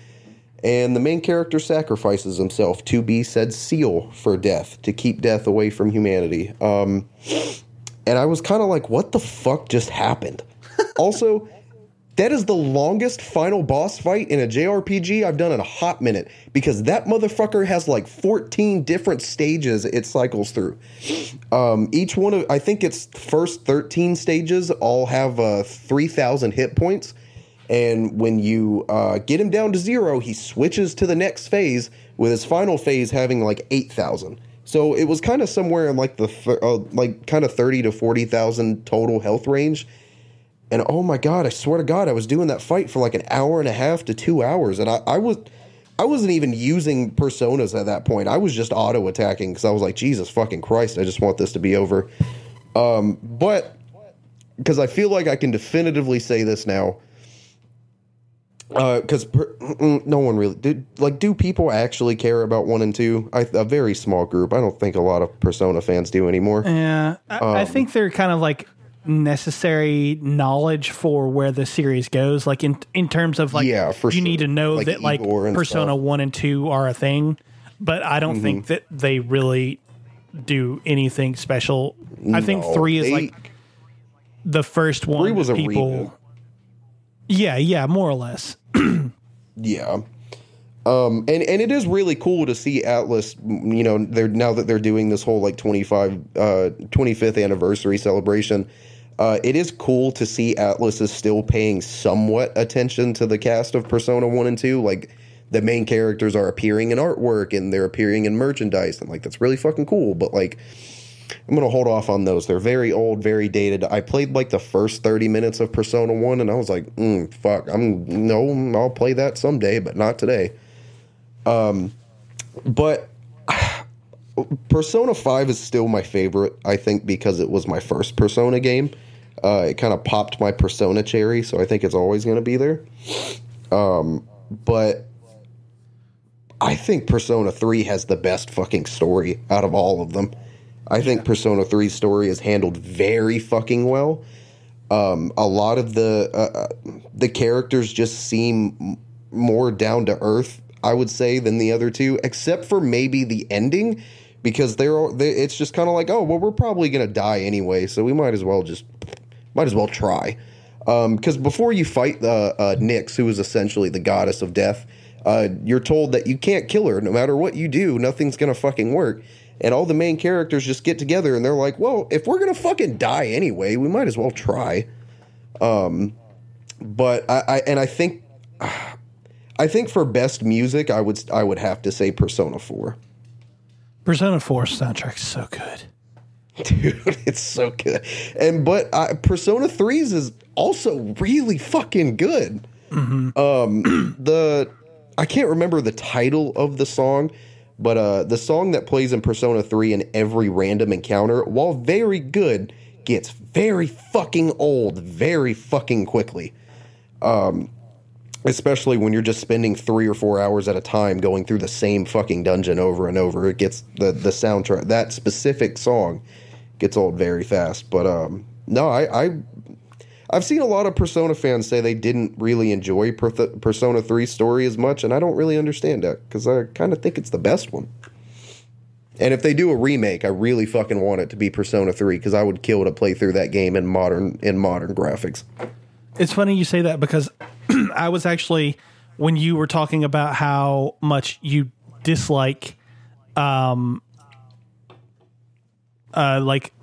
And the main character sacrifices himself to be said seal for death to keep death away from humanity. Um, and i was kind of like what the fuck just happened? Also that is the longest final boss fight in a jrpg i've done in a hot minute because that motherfucker has like 14 different stages it cycles through um, each one of i think its first 13 stages all have uh, 3000 hit points and when you uh, get him down to zero, he switches to the next phase, with his final phase having like 8,000. So it was kind of somewhere in like the th- uh, like kind of 30 to 40,000 total health range. And oh my god, I swear to God, I was doing that fight for like an hour and a half to two hours, and I, I was I wasn't even using personas at that point. I was just auto attacking because I was like, Jesus fucking Christ, I just want this to be over. Um, but because I feel like I can definitively say this now because uh, no one really did like do people actually care about one and two I, a very small group i don't think a lot of persona fans do anymore yeah I, um, I think they're kind of like necessary knowledge for where the series goes like in in terms of like yeah for you sure. need to know like that like persona stuff. 1 and 2 are a thing but i don't mm-hmm. think that they really do anything special no, i think 3 is they, like the first one three was a people reboot. yeah yeah more or less yeah. Um, and, and it is really cool to see Atlus. you know, they're now that they're doing this whole like 25, uh, 25th anniversary celebration. Uh, it is cool to see Atlus is still paying somewhat attention to the cast of Persona 1 and 2. Like, the main characters are appearing in artwork and they're appearing in merchandise. And, like, that's really fucking cool. But, like, I'm gonna hold off on those. They're very old, very dated. I played like the first 30 minutes of Persona One, and I was like, mm, "Fuck, I'm no, I'll play that someday, but not today." Um, but Persona Five is still my favorite. I think because it was my first Persona game. Uh, it kind of popped my Persona cherry, so I think it's always gonna be there. Um, but I think Persona 3 has the best fucking story out of all of them. I think Persona 3's story is handled very fucking well. Um, a lot of the uh, uh the characters just seem more down to earth, I would say, than the other two, except for maybe the ending, because they're, they, it's just kind of like, oh, well, we're probably gonna die anyway, so we might as well just might as well try. Because um, before you fight the uh, Nyx, who is essentially the goddess of death, uh, you're told that you can't kill her. No matter what you do, nothing's gonna fucking work and all the main characters just get together and they're like, well, if we're gonna fucking die anyway, we might as well try. Um, but I, I and I think, I think for best music, I would I would have to say Persona Four. Persona 4 soundtrack's so good. Dude, it's so good. And but uh, Persona 3's is also really fucking good. Mm-hmm. Um, the I can't remember the title of the song, but uh, the song that plays in Persona 3 in every random encounter, while very good, gets very fucking old very fucking quickly. Um, especially when you're just spending three or four hours at a time going through the same fucking dungeon over and over. It gets the the soundtrack that specific song gets old very fast. But um, no, I, I I've seen a lot of Persona fans say they didn't really enjoy Persona 3 story as much, and I don't really understand that because I kind of think it's the best one. And if they do a remake, I really fucking want it to be Persona 3 because I would kill to play through that game in modern in modern graphics. It's funny you say that because I was actually when you were talking about how much you dislike um uh like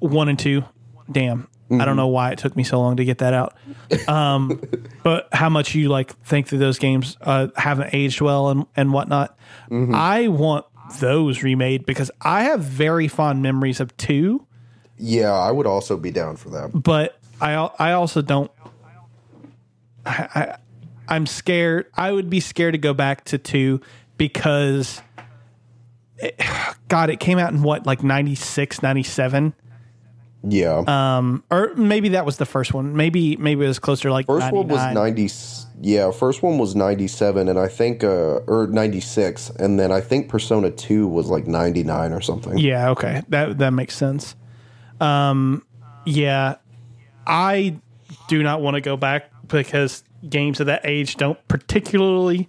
1 and 2. Damn. Mm-hmm. I don't know why it took me so long to get that out. Um, but how much you like think that those games uh, haven't aged well and, and whatnot. Mm-hmm. I want those remade because I have very fond memories of two. Yeah, I would also be down for that. But I I also don't. I, I I'm scared. I would be scared to go back to two because it, God, it came out in what like 96, 97? Yeah. Um, or maybe that was the first one. Maybe maybe it was closer to like first one was 99. ninety. Yeah, first one was ninety seven, and I think uh or ninety six, and then I think Persona two was like ninety nine or something. Yeah, okay. That that makes sense. Um yeah. I do not want to go back because games of that age don't particularly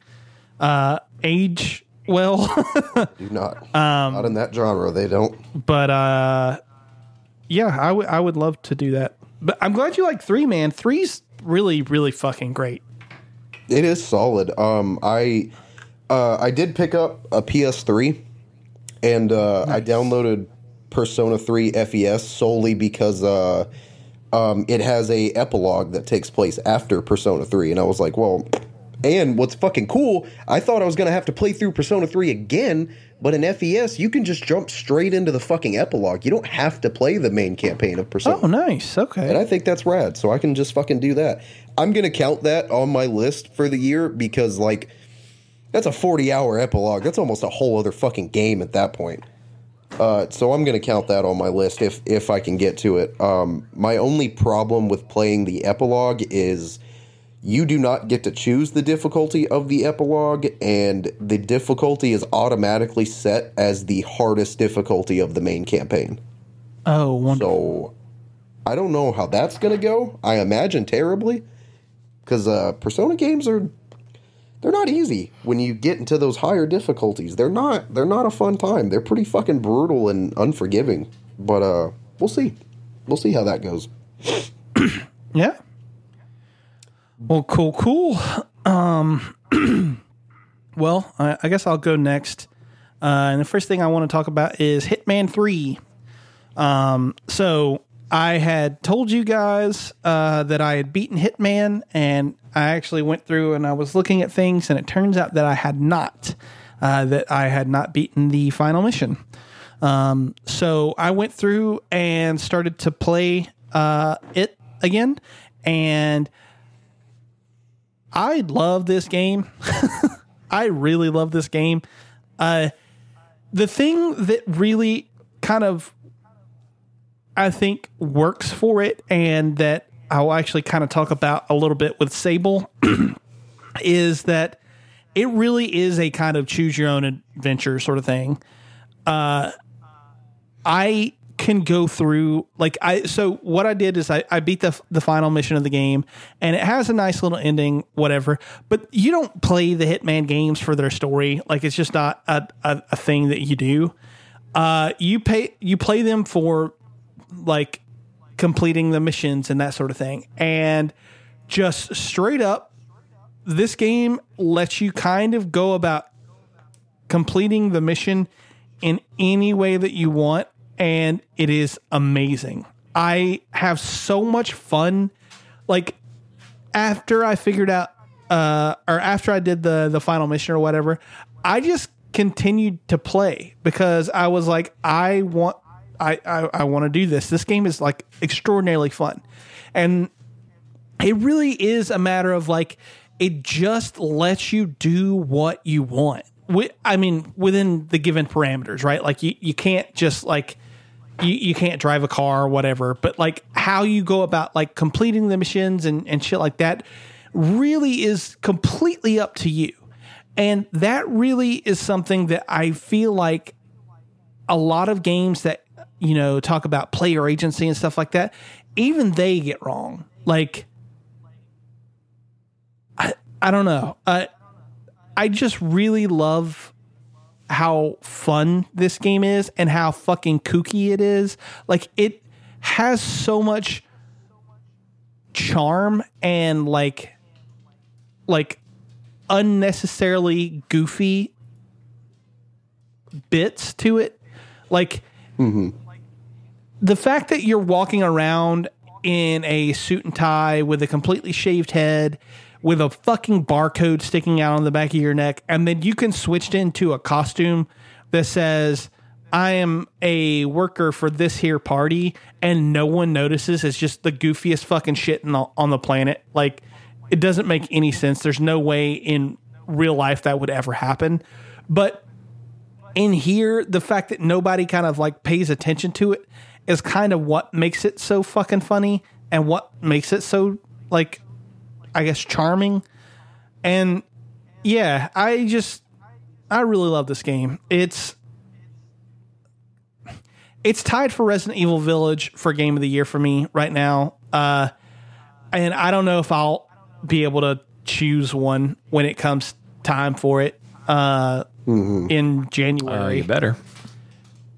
uh age well. Do not. Um, not in that genre. They don't. but uh yeah, I would love to do that. But I'm glad you like 3 man. Three's really really fucking great. It is solid. Um, I uh, I did pick up a PS3, and uh, I downloaded Persona 3 FES solely because uh, um, it has a epilogue that takes place after Persona 3, and I was like, well. And what's fucking cool, I thought I was gonna have to play through Persona 3 again, but in FES you can just jump straight into the fucking epilogue. You don't have to play the main campaign of Persona. Oh, nice. Okay. And I think that's rad. So I can just fucking do that. I'm gonna count that on my list for the year because like that's a 40 hour epilogue. That's almost a whole other fucking game at that point. Uh, so I'm gonna count that on my list if if I can get to it. Um, my only problem with playing the epilogue is you do not get to choose the difficulty of the epilogue, and the difficulty is automatically set as the hardest difficulty of the main campaign. Oh, wonderful. So I don't know how that's going to go. I imagine terribly because uh, Persona games are they're not easy when you get into those higher difficulties. They're not they're not a fun time. They're pretty fucking brutal and unforgiving. But uh, we'll see. We'll see how that goes. Yeah. Well, cool, cool. Um, well, I, I guess I'll go next. Uh, and the first thing I want to talk about is Hitman 3. Um, so I had told you guys uh, that I had beaten Hitman, and I actually went through and I was looking at things, and it turns out that I had not. Uh, that I had not beaten the final mission. Um, so I went through and started to play uh, it again, and I love this game. I really love this game. Uh, the thing that really kind of I think works for it, and that I'll actually kind of talk about a little bit with Sable, is that it really is a kind of choose your own adventure sort of thing. Uh, I can go through like I so what I did is I, I beat the the final mission of the game and it has a nice little ending whatever but you don't play the Hitman games for their story like it's just not a, a, a thing that you do uh you pay you play them for like completing the missions and that sort of thing and just straight up this game lets you kind of go about completing the mission in any way that you want and it is amazing. I have so much fun like after I figured out uh or after I did the the final mission or whatever, I just continued to play because I was like I want I I, I want to do this. This game is like extraordinarily fun. And it really is a matter of like it just lets you do what you want. Wi- I mean, within the given parameters, right? Like you, you can't just like you, you can't drive a car or whatever, but like how you go about like completing the missions and, and shit like that really is completely up to you. And that really is something that I feel like a lot of games that, you know, talk about player agency and stuff like that, even they get wrong. Like, I, I don't know. Uh, I just really love how fun this game is and how fucking kooky it is. Like it has so much charm and like like unnecessarily goofy bits to it. Like the fact that you're walking around in a suit and tie with a completely shaved head with a fucking barcode sticking out on the back of your neck and then you can switch into a costume that says I am a worker for this here party and no one notices. It's just the goofiest fucking shit the, on the planet. Like it doesn't make any sense. There's no way in real life that would ever happen. But in here, the fact that nobody kind of like pays attention to it is kind of what makes it so fucking funny and what makes it so like I guess charming. And yeah, I just I really love this game. It's it's tied for Resident Evil Village for game of the year for me right now. Uh and I don't know if I'll be able to choose one when it comes time for it uh in Uh, January. you better.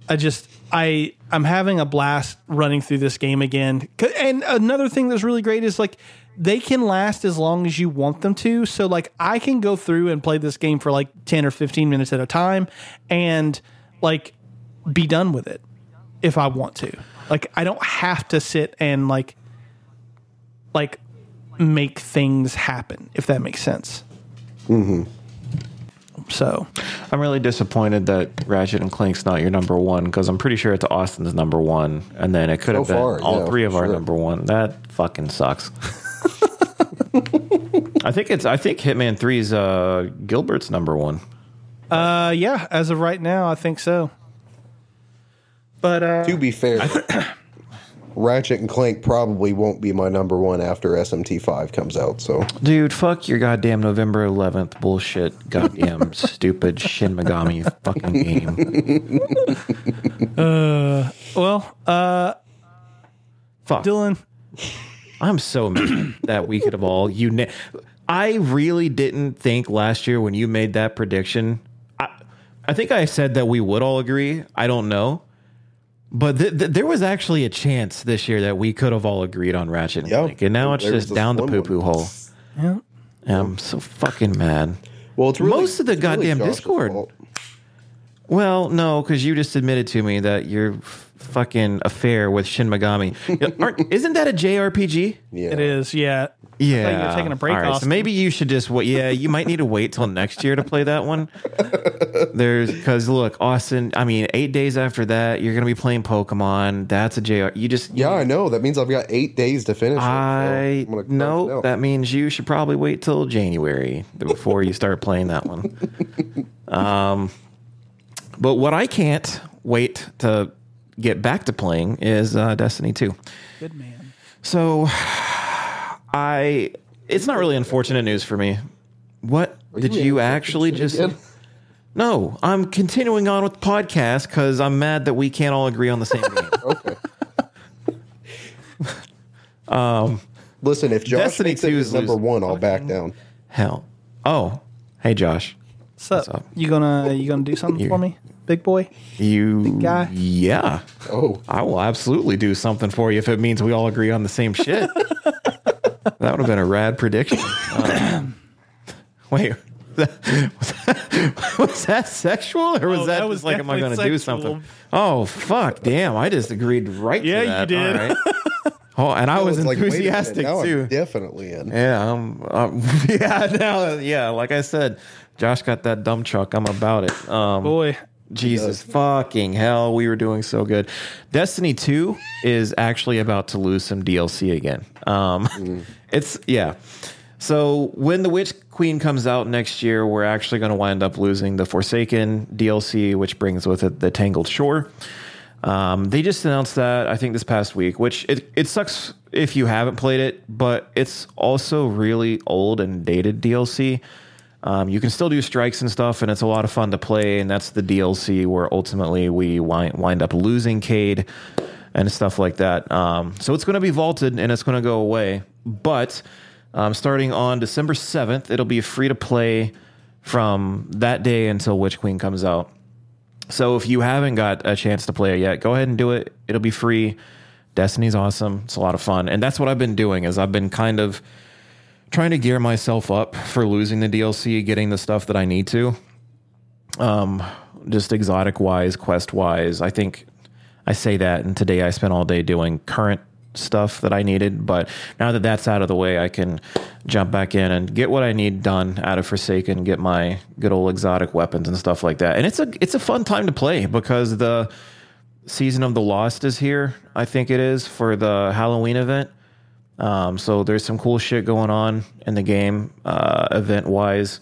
I just I I'm having a blast running through this game again. And another thing that's really great is like they can last as long as you want them to. So like I can go through and play this game for like 10 or 15 minutes at a time and like be done with it if I want to. Like I don't have to sit and like like make things happen if that makes sense. Mhm. So, I'm really disappointed that Ratchet and Clank's not your number one because I'm pretty sure it's Austin's number one, and then it could have So been far, all yeah, three of our sure. number one. That fucking sucks. I think it's. I think Hitman 3's uh, Gilbert's number one. uh yeah, as of right now I think so. But uh To be fair, Ratchet and Clank probably won't be my number one after SMT5 comes out. So Dude, fuck your goddamn November 11th bullshit, goddamn stupid Shin Megami fucking game. Uh, well, uh Fuck. Dylan, I'm so mad that we could have all you. Na- I really didn't think last year when you made that prediction. I, I think I said that we would all agree. I don't know, but th- th- there was actually a chance this year that we could have all agreed on Ratchet and Yeah, Clank, and now it's there just down the slim poo poo one. hole. yeah. And I'm so fucking mad. well, it's really, Most of the it's really goddamn Discord. fault. Well, no, because you just admitted to me that your fucking affair with Shin Megami aren't, isn't that a JRPG? Yeah, It is, yeah. Yeah, you were taking a break, All right, so maybe you should just wait. Yeah, you might need to wait till next year to play that one. There's because look, Austin. I mean, eight days after that, you're gonna be playing Pokemon. That's a JR. You just Yeah, I know. That means I've got eight days to finish. it, so I I'm gonna crush it no. out. That means you should probably wait till January before you start playing that one. Um, but what I can't wait to get back to playing is uh, Destiny Two. Good man. So I it's not really unfortunate news for me. What did you you actually just again? No, I'm continuing on with the podcast cuz I'm mad that we can't all agree on the same game. Okay. Um, Listen, if Josh Destiny makes it 2 his is number losing. one, I'll back down. Hell. Oh. Hey Josh. So up? you gonna you gonna do something for me, big boy? You big guy? Yeah. Oh, I will absolutely do something for you if it means we all agree on the same shit. that would have been a rad prediction. Um, wait, was that, was that sexual or was Oh, that, that was just like, am I going to do something? Oh, fuck, damn! I just agreed right. Yeah, to you did. All right. Oh, and I was it's like, wait a minute, enthusiastic now too. I'm definitely in. Yeah, um, um, yeah, now, yeah. Like I said, Josh got that dumb truck. I'm about it. Um, Boy, Jesus fucking hell, we were doing so good. Destiny 2 is actually about to lose some DLC again. Um it's yeah. So when the Witch Queen comes out next year, we're actually going to wind up losing the Forsaken DLC, which brings with it the Tangled Shore. Um, they just announced that I think this past week, which it, it sucks if you haven't played it, but it's also really old and dated DLC. Um, you can still do strikes and stuff, and it's a lot of fun to play. And that's the DLC where ultimately we wind, wind up losing Cayde and stuff like that. Um, so it's going to be vaulted and it's going to go away. But um, starting on December 7th, it'll be free to play from that day until Witch Queen comes out. So if you haven't got a chance to play it yet, go ahead and do it. It'll be free. Destiny's awesome. It's a lot of fun. And that's what I've been doing is I've been kind of trying to gear myself up for losing the DLC, getting the stuff that I need to. Um, just exotic wise, quest wise. I think I say that, and today I spent all day doing current stuff that I needed. But now that that's out of the way, I can jump back in and get what I need done out of Forsaken, get my good old exotic weapons and stuff like that. And it's a it's a fun time to play because the season of the Lost is here. I think it is for the Halloween event. Um, so there's some cool shit going on in the game, uh, event wise,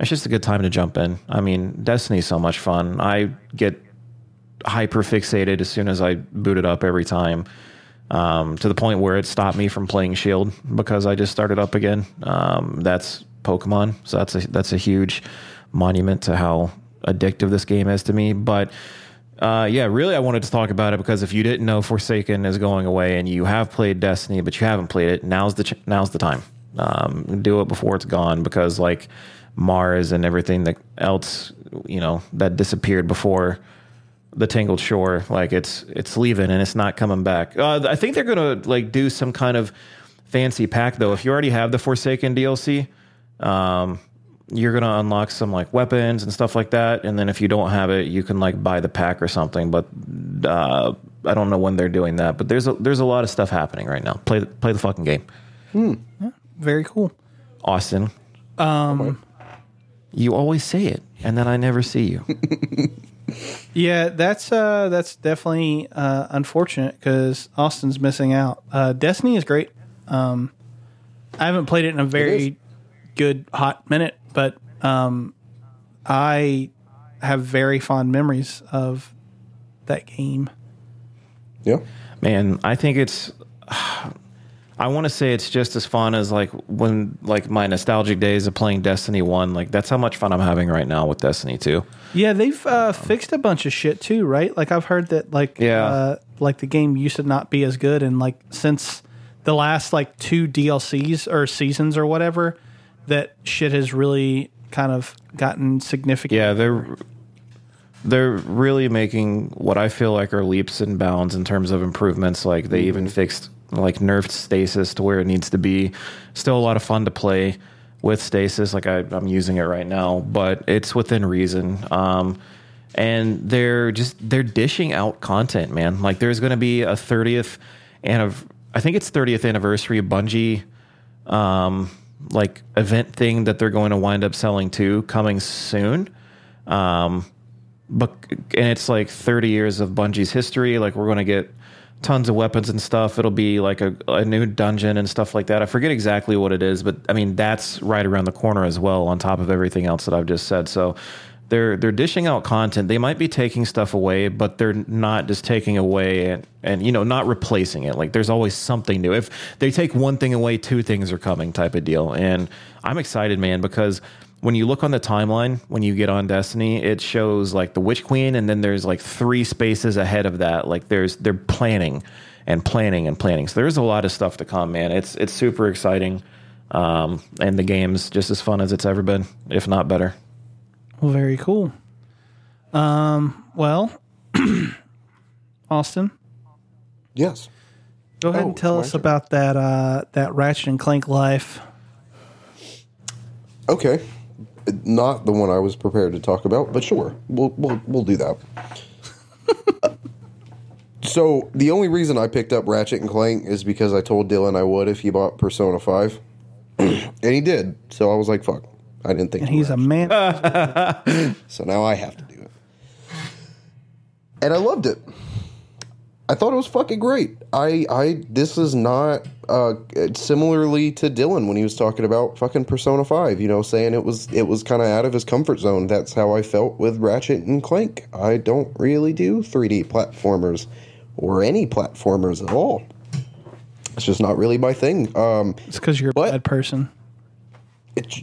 it's just a good time to jump in. I mean, Destiny's so much fun. I get hyper fixated as soon as I boot it up every time. Um, to the point where it stopped me from playing Shield because I just started up again. Um, that's Pokemon, so that's a that's a huge monument to how addictive this game is to me. But uh, yeah, really, I wanted to talk about it because if you didn't know Forsaken is going away and you have played Destiny but you haven't played it, now's the ch- now's the time. Um, do it before it's gone because like Mars and everything that else, you know, that disappeared before the Tangled Shore, like it's it's leaving and it's not coming back. Uh, I think they're gonna like do some kind of fancy pack though. If you already have the Forsaken DLC, um, you're gonna unlock some like weapons and stuff like that. And then if you don't have it, you can like buy the pack or something. But uh, I don't know when they're doing that. But there's a, there's a lot of stuff happening right now. Play the, play the fucking game, Very cool. Austin. Um, you always say it, and then I never see you. Yeah, that's uh, that's definitely uh, unfortunate because Austin's missing out. Uh, Destiny is great. Um, I haven't played it in a very good hot minute, but um, I have very fond memories of that game. Yeah. Man, I think it's. I want to say it's just as fun as like when like my nostalgic days of playing Destiny One. Like that's how much fun I'm having right now with Destiny Two. Yeah, they've uh, fixed a bunch of shit too, right? Like I've heard that like Yeah. uh, like the game used to not be as good, and like since the last like two DLCs or seasons or whatever, that shit has really kind of gotten significant. Yeah, they're they're really making what I feel like are leaps and bounds in terms of improvements. Like they even fixed like nerfed stasis to where it needs to be. Still a lot of fun to play with stasis. Like I, I'm using it right now, but it's within reason. Um, and they're just they're dishing out content, man. Like there's going to be a 30th and of I think it's 30th anniversary Bungie um, like event thing that they're going to wind up selling too coming soon. Um, but and it's like 30 years of Bungie's history. Like we're going to get tons of weapons and stuff. It'll be like a, a new dungeon and stuff like that. I forget exactly what it is, but I mean that's right around the corner as well. On top of everything else that I've just said, so they're they're dishing out content. They might be taking stuff away, but they're not just taking away and and you know not replacing it. Like there's always something new. If they take one thing away, two things are coming, type of deal. And I'm excited, man, because when you look on the timeline when you get on Destiny, it shows like the Witch Queen, and then there's like three spaces ahead of that. Like there's they're planning and planning and planning. So there's a lot of stuff to come, man. It's it's super exciting. Um, and the game's just as fun as it's ever been, if not better. Well, very cool. Um, well, Austin, Yes. go ahead Oh, and tell us turn. about that uh, that Ratchet and Clank life. Okay. Not the one I was prepared to talk about, but sure. We'll we'll we'll do that. so the only reason I picked up Ratchet and Clank is because I told Dylan I would if he bought Persona Five, and he did. So I was like, "Fuck!" I didn't think And he's a man. So now I have to do it. And I loved it. I thought it was fucking great. I I this is not uh similarly to Dylan when he was talking about fucking Persona 5, you know, saying it was it was kind of out of his comfort zone. That's how I felt with Ratchet and Clank. I don't really do 3D platformers or any platformers at all. It's just not really my thing. Um it's because you're a bad person. it's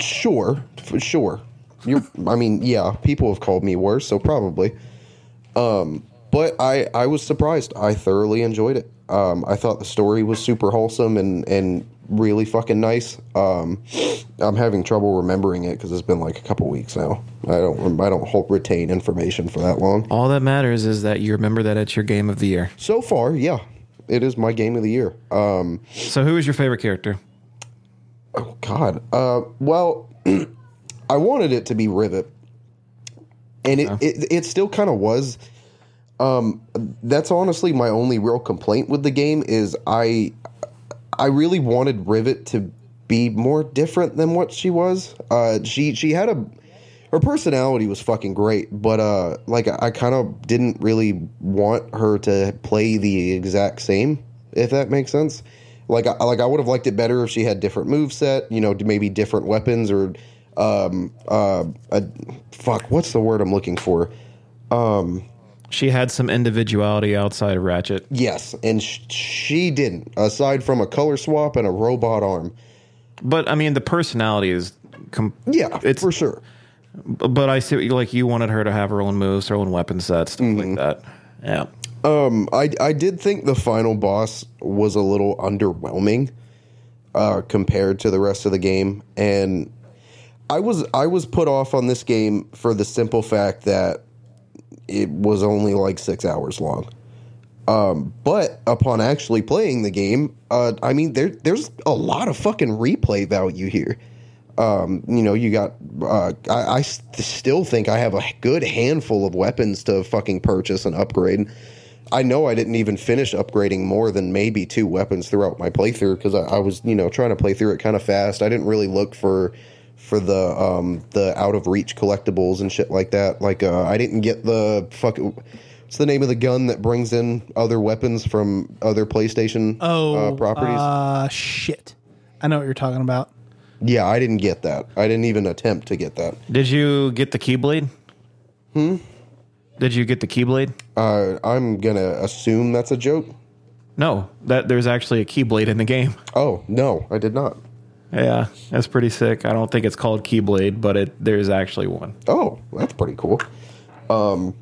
sure, for sure. You're, I mean, yeah, people have called me worse, so probably. Um, but I, I was surprised. I thoroughly enjoyed it. Um, I thought the story was super wholesome and and really fucking nice. Um, I'm having trouble remembering it because it's been like a couple weeks now. I don't, I don't hold, retain information for that long. All that matters is that you remember that it's your game of the year. So far, yeah, it is my game of the year. Um, So, who is your favorite character? Oh God. Uh, well, I wanted it to be Rivet, and it it, it still kind of was. Um, that's honestly my only real complaint with the game is I I really wanted Rivet to be more different than what she was. Uh, she she had a her personality was fucking great, but uh, like I, I kind of didn't really want her to play the exact same, if that makes sense. Like I like I would have liked it better if she had different move set, you know, maybe different weapons or um, uh, a, fuck, what's the word I'm looking for? She had some individuality outside of Ratchet. Yes, and sh- she didn't. Aside from a color swap and a robot arm. But I mean, the personality is. Com- Yeah, It's- for sure. but I see what you like. You wanted her to have her own moves, her own weapon sets, stuff Mm-hmm. like that. Yeah. Um, I I did think the final boss was a little underwhelming uh, compared to the rest of the game, and I was I was put off on this game for the simple fact that it was only like six hours long. Um, but upon actually playing the game, uh, I mean there there's a lot of fucking replay value here. Um, you know, you got. Uh, I, I st- still think I have a good handful of weapons to fucking purchase and upgrade. I know I didn't even finish upgrading more than maybe two weapons throughout my playthrough because I, I was, you know, trying to play through it kind of fast. I didn't really look for for the um the out of reach collectibles and shit like that. Like, uh, I didn't get the fuck. What's the name of the gun that brings in other weapons from other PlayStation Oh, uh, properties? Uh, shit. I know what you're talking about. Yeah, I didn't get that. I didn't even attempt to get that. Did you get the Keyblade? Hmm. Did you get the Keyblade? Uh, I'm gonna assume that's a joke. No, that there's actually a Keyblade in the game. Oh no, I did not. Yeah, that's pretty sick. I don't think it's called Keyblade, but it there's actually one. Oh, that's pretty cool. Um,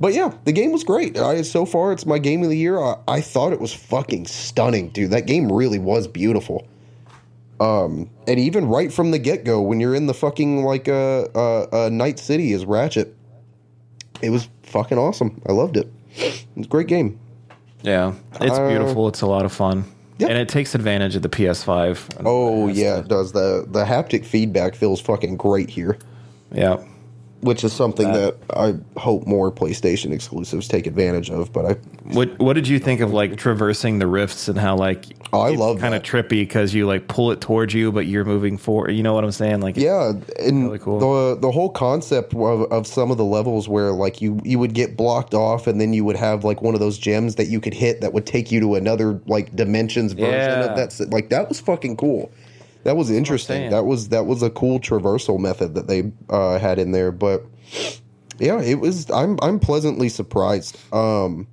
but yeah, the game was great. I, so far, it's my game of the year. I, I thought it was fucking stunning, dude. That game really was beautiful. Um, and even right from the get go, when you're in the fucking like uh, uh, uh, Night City as Ratchet, it was fucking awesome. I loved it. It was a great game. Yeah, it's Uh, beautiful. It's a lot of fun, Yeah. and it takes advantage of the PS5. Oh yeah, it does. the The haptic feedback feels fucking great here. yeah. Which is something That- that I hope more PlayStation exclusives take advantage of. But I, What What did you think of like traversing the rifts and how like Oh, I love kind of trippy because you like pull it towards you, but you're moving forward. You know what I'm saying? Like yeah, and Really cool. the the whole concept of, of some of the levels where like you you would get blocked off, and then you would have like one of those gems that you could hit that would take you to another like dimensions version Yeah. of that. Like that was fucking cool. That was interesting. That was that was a cool traversal method that they uh, had in there. But yeah, it was. I'm I'm pleasantly surprised. Um,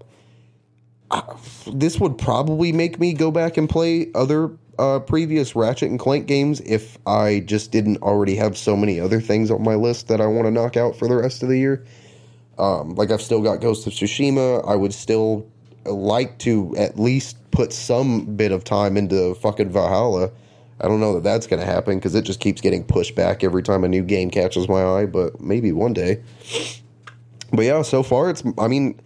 this would probably make me go back and play other uh, previous Ratchet and Clank games if I just didn't already have so many other things on my list that I want to knock out for the rest of the year. Um, like I've still got Ghost of Tsushima. I would still like to at least put some bit of time into fucking Valhalla. I don't know that that's going to happen because it just keeps getting pushed back every time a new game catches my eye, but maybe one day. But yeah, so far it's, I mean,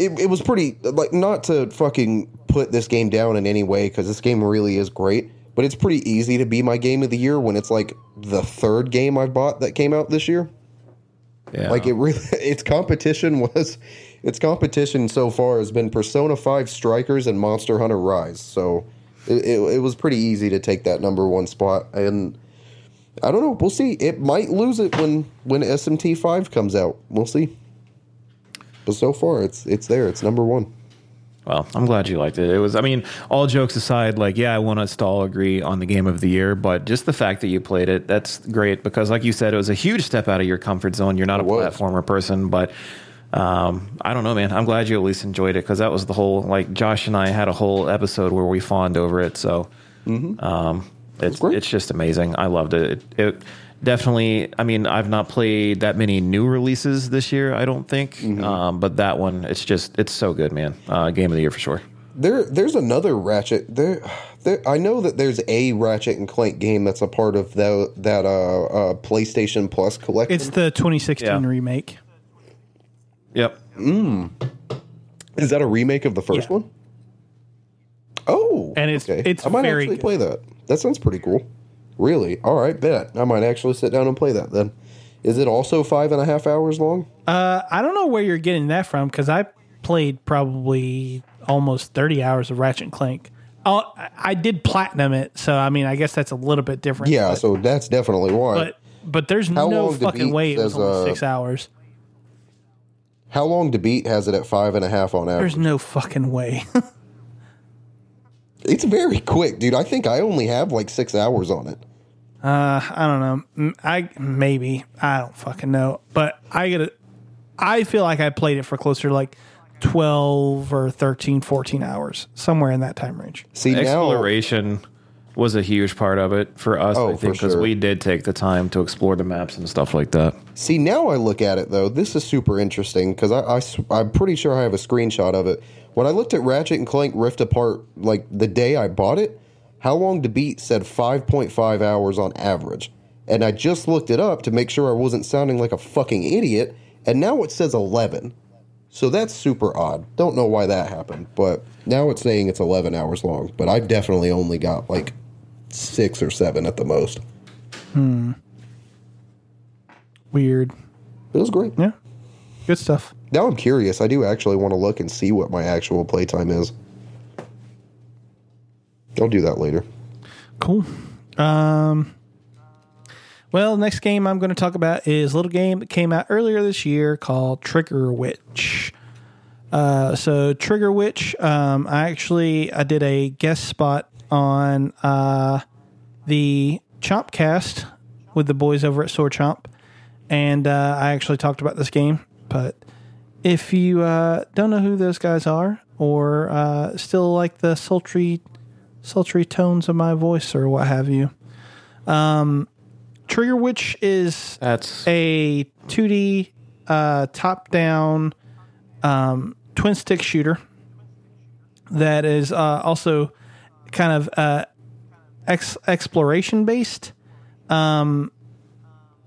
it, it was pretty like not to fucking put this game down in any way because this game really is great but it's pretty easy to be my game of the year when it's like the third game i've bought that came out this year yeah. like it really its competition was its competition so far has been persona 5 strikers and monster hunter rise so it, it, it was pretty easy to take that number one spot and i don't know we'll see it might lose it when when smt 5 comes out we'll see but so far it's it's there it's number one Well, I'm glad you liked it. It was, I mean, all jokes aside, like, yeah, I want us to all agree on the game of the year, but just the fact that you played it, that's great because, like you said, it was a huge step out of your comfort zone. You're not a was. platformer person, but um, I don't know, man. I'm glad you at least enjoyed it because that was the whole, like, Josh and I had a whole episode where we fawned over it. So um, it's, great. it's just amazing. I loved it. it. It definitely, I mean, I've not played that many new releases this year, I don't think, Mm-hmm. um, but that one, it's just, it's so good, man. Uh, game of the year for sure. There, there's another Ratchet. There, there. I know that there's a Ratchet and Clank game that's a part of the, that uh, uh, PlayStation Plus collection. It's the 2016 Yeah. remake. Yep. Is that a remake of the first Yeah. one? Oh, And it's- it's I might very actually good. play that. That sounds pretty cool. Really? All right, bet I might actually sit down and play that then. Is it also five and a half hours long? Uh, I don't know where you're getting that from because I played probably almost 30 hours of Ratchet and Clank. Oh, I- I did platinum it, so I mean, I guess that's a little bit different. Yeah, but, so that's definitely why. but but there's How no fucking beat way it was only uh, six hours. How long to beat has it at five and a half on average? There's no fucking way. It's very quick, dude. I think I only have like six hours on it. Uh, I don't know. I maybe I don't fucking know, but I gotta. I feel like I played it for closer to like twelve or 13, 14 hours, somewhere in that time range. See now, Exploration was a huge part of it for us, Oh, I think, because sure. we did take the time to explore the maps and stuff like that. See, now I look at it though. This is super interesting because I, I, am pretty sure I have a screenshot of it. When I looked at Ratchet and Clank Rift Apart, like the day I bought it, how long to beat said 5.5 hours on average, and I just looked it up to make sure I wasn't sounding like a fucking idiot, and now it says 11. So that's super odd. Don't know why that happened, but now it's saying it's 11 hours long. But I've definitely only got like six or seven at the most. Hmm. Weird. It was great. Yeah. Good stuff. Now I'm curious. I do actually want to look and see what my actual playtime is. I'll do that later. Cool. Um, well, the next game I'm going to talk about is a little game that came out earlier this year called Trigger Witch. Uh, so Trigger Witch, um, I actually I did a guest spot on uh, the Chompcast with the boys over at Sword Chomp, and uh, I actually talked about this game. But if you uh, don't know who those guys are, or uh, still like the sultry sultry tones of my voice or what have you. Um, Trigger Witch is That's a 2D uh, top down um, twin stick shooter that is uh, also kind of uh, ex- exploration based. Um,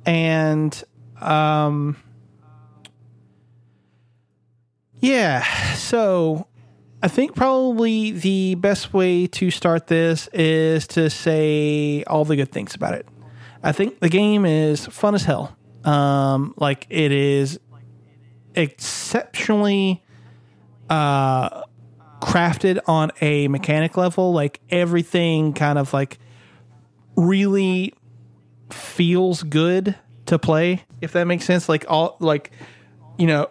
and um, yeah, so I think probably the best way to start this is to say all the good things about it. I think the game is fun as hell. Um, like it is exceptionally uh, crafted on a mechanic level. Like everything kind of like really feels good to play, if that makes sense. Like all like you know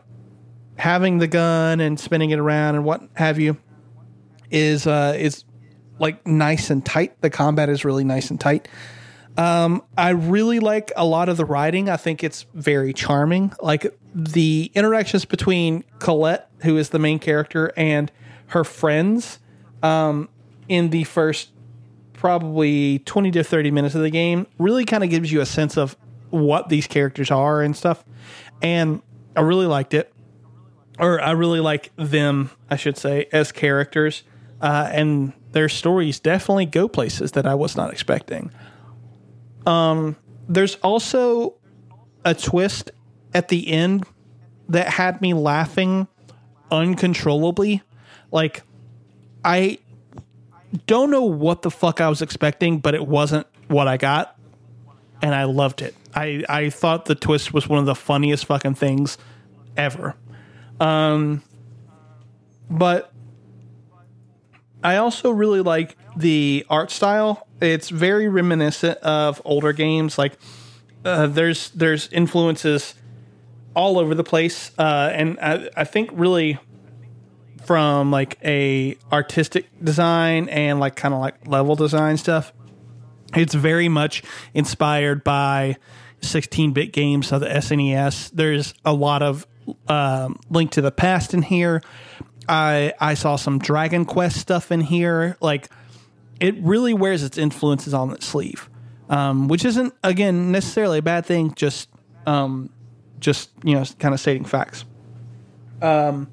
having the gun and spinning it around and what have you is uh is like nice and tight. The combat is really nice and tight. Um, I really like a lot of the writing. I think it's very charming. Like the interactions between Colette, who is the main character, and her friends um, in the first probably 20 to 30 minutes of the game really kind of gives you a sense of what these characters are and stuff. And I really liked it. Or I really like them, I should say, as characters. Uh, and their stories definitely go places that I was not expecting. Um, there's also a twist at the end that had me laughing uncontrollably. Like, I don't know what the fuck I was expecting, but it wasn't what I got, and I loved it. I I thought the twist was one of the funniest fucking things ever. Um, but I also really like the art style. It's very reminiscent of older games. Like uh, there's there's influences all over the place, uh, and I, I think really from like a artistic design and like kind of like level design stuff. It's very much inspired by 16-bit games of the SNES. There's a lot of um, Link to the Past in here. I I saw some Dragon Quest stuff in here. Like it really wears its influences on its sleeve, um, which isn't again necessarily a bad thing. Just um, just you know, kind of stating facts. Um,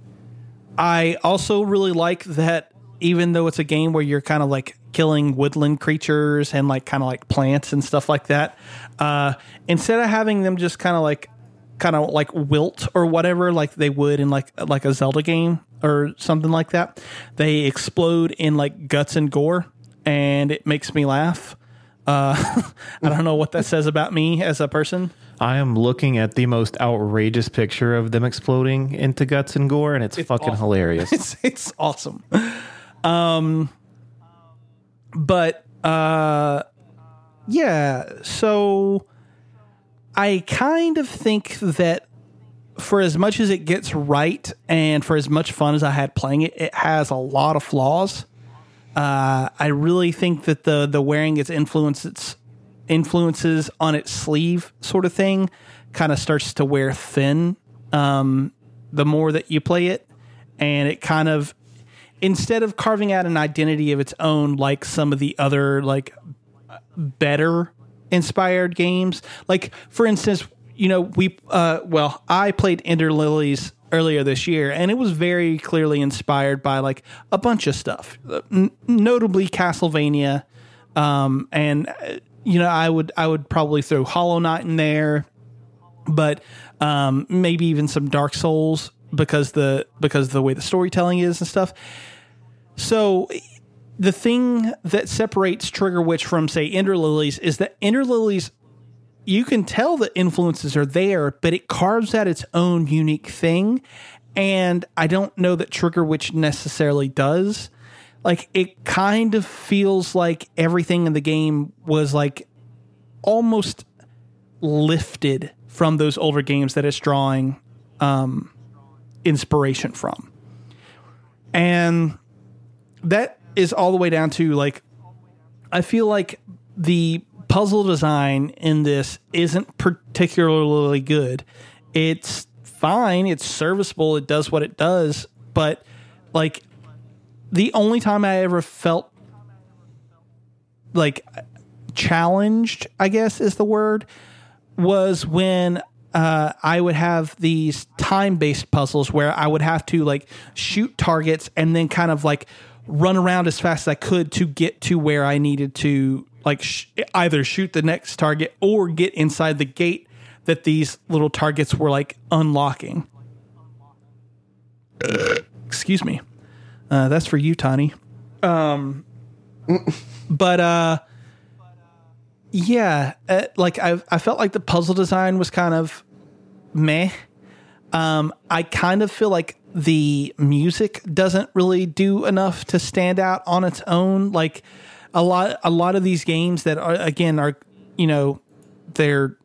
I also really like that even though it's a game where you're kind of like killing woodland creatures and like kind of like plants and stuff like that, uh, instead of having them just kind of like kind of like wilt or whatever like they would in like like a Zelda game or something like that, they explode in like guts and gore and it makes me laugh. Uh, I don't know what that says about me as a person. I am looking at the most outrageous picture of them exploding into guts and gore, and it's, fucking awesome. hilarious. it's it's awesome. Um, but uh, yeah. So I kind of think that for as much as it gets right, and for as much fun as I had playing it, it has a lot of flaws. Uh, I really think that the the wearing its influences influences on its sleeve sort of thing kind of starts to wear thin um, the more that you play it. And it kind of, instead of carving out an identity of its own, like some of the other, like, better inspired games, like, for instance, you know, we, uh, well, I played Ender Lilies earlier this year, and it was very clearly inspired by like a bunch of stuff, N- notably Castlevania. Um, and uh, you know, I would I would probably throw Hollow Knight in there, but um, maybe even some Dark Souls because the because the way the storytelling is and stuff. So the thing that separates Trigger Witch from say Ender Lilies is that Ender Lilies you can tell the influences are there, but it carves out its own unique thing. And I don't know that Trigger Witch necessarily does. Like it kind of feels like everything in the game was like almost lifted from those older games that it's drawing um, inspiration from. And that is all the way down to like I feel like the puzzle design in this isn't particularly good. It's fine, it's serviceable, it does what it does, but like the only time I ever felt like challenged, I guess is the word, was when uh, I would have these time based puzzles where I would have to like shoot targets and then kind of like run around as fast as I could to get to where I needed to like sh- either shoot the next target or get inside the gate that these little targets were like unlocking. Excuse me. Uh, that's for you, Tani. Um, but uh, yeah, uh, like I, I felt like the puzzle design was kind of meh. Um, I kind of feel like the music doesn't really do enough to stand out on its own. Like a lot, a lot of these games that are again are you know they're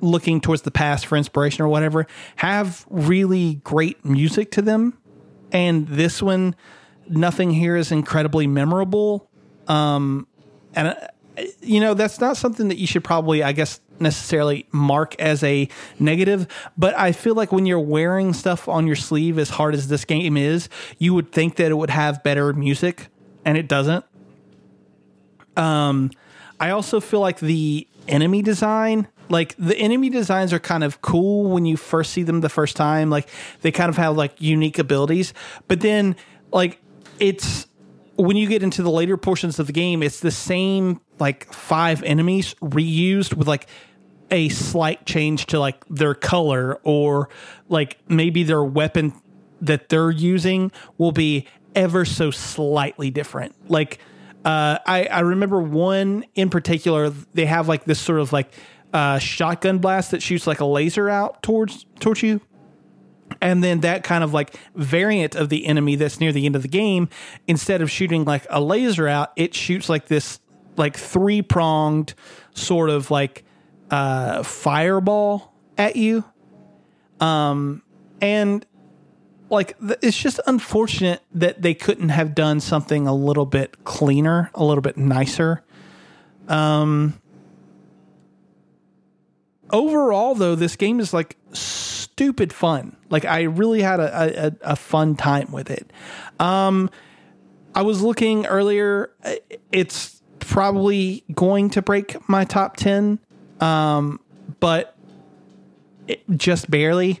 looking towards the past for inspiration or whatever have really great music to them, and this one, nothing here is incredibly memorable. Um, and uh, you know that's not something that you should probably, I guess, necessarily mark as a negative. But I feel like when you're wearing stuff on your sleeve as hard as this game is, you would think that it would have better music, and it doesn't. Um, I also feel like the enemy design, like the enemy designs are kind of cool when you first see them the first time. Like they kind of have like unique abilities, but then like it's when you get into the later portions of the game, it's the same like five enemies reused with like a slight change to like their color or like maybe their weapon that they're using will be ever so slightly different. Like uh, I, I remember one in particular. They have like this sort of like uh, shotgun blast that shoots like a laser out towards towards you, and then that kind of like variant of the enemy that's near the end of the game. Instead of shooting like a laser out, it shoots like this like three pronged sort of like uh, fireball at you. Um, and like it's just unfortunate that they couldn't have done something a little bit cleaner, a little bit nicer. Um overall though this game is like stupid fun. Like I really had a a, a fun time with it. Um I was looking earlier uh, it's probably going to break my top 10 um but it, just barely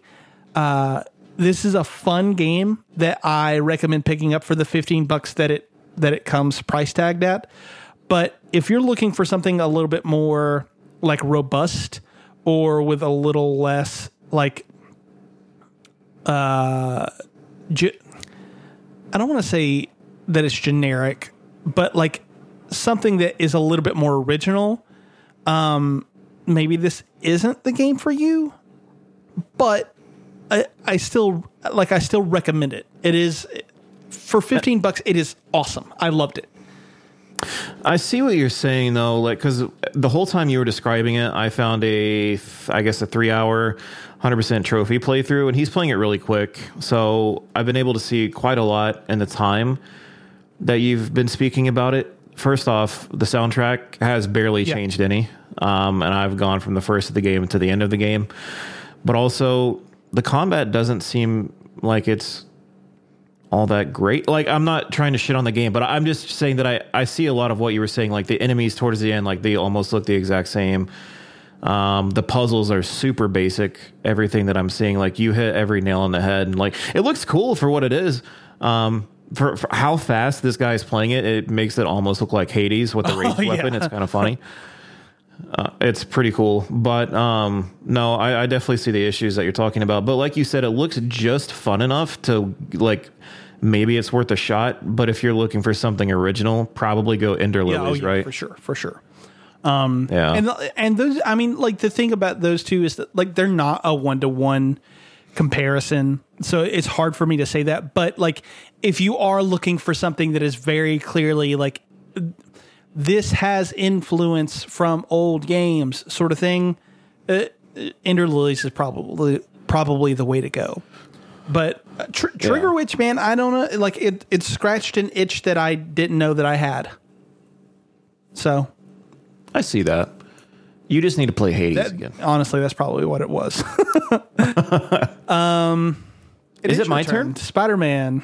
uh this is a fun game that I recommend picking up for the 15 bucks that it that it comes price tagged at. But if you're looking for something a little bit more like robust or with a little less like uh ge- I don't want to say that it's generic, but like something that is a little bit more original, um maybe this isn't the game for you. But I, I still like I still recommend it. It is for 15 bucks it is awesome. I loved it. I see what you're saying though, like because the whole time you were describing it, I found a, I guess a three hour, hundred percent trophy playthrough, and he's playing it really quick. So I've been able to see quite a lot in the time that you've been speaking about it. First off, the soundtrack has barely Yeah. changed any. um, and I've gone from the first of the game to the end of the game. But also, the combat doesn't seem like it's all that great. Like, I'm not trying to shit on the game, but I'm just saying that I, I see a lot of what you were saying. Like, the enemies towards the end, like, they almost look the exact same. Um, the puzzles are super basic. Everything that I'm seeing, like, you hit every nail on the head. And, like, it looks cool for what it is. Um, for, for how fast this guy's playing it, it makes it almost look like Hades with the ranged yeah. weapon. It's kind of funny. Uh, it's pretty cool, but um, no, I, I definitely see the issues that you're talking about. But like you said, it looks just fun enough to like maybe it's worth a shot. But if you're looking for something original, probably go Ender Yeah, oh, yeah, right? for sure, for sure. Yeah, And and those, I mean, like the thing about those two is that like they're not a one to one comparison, so it's hard for me to say that. But like, if you are looking for something that is very clearly like this has influence from old games, sort of thing, uh, Ender Lilies is probably probably the way to go. But uh, tr- Trigger Witch, man, I don't know. Like it, it scratched an itch that I didn't know that I had. So I see that. You just need to play Hades That- again. honestly, that's probably what it was. um, Is it your my turn? Spider Man.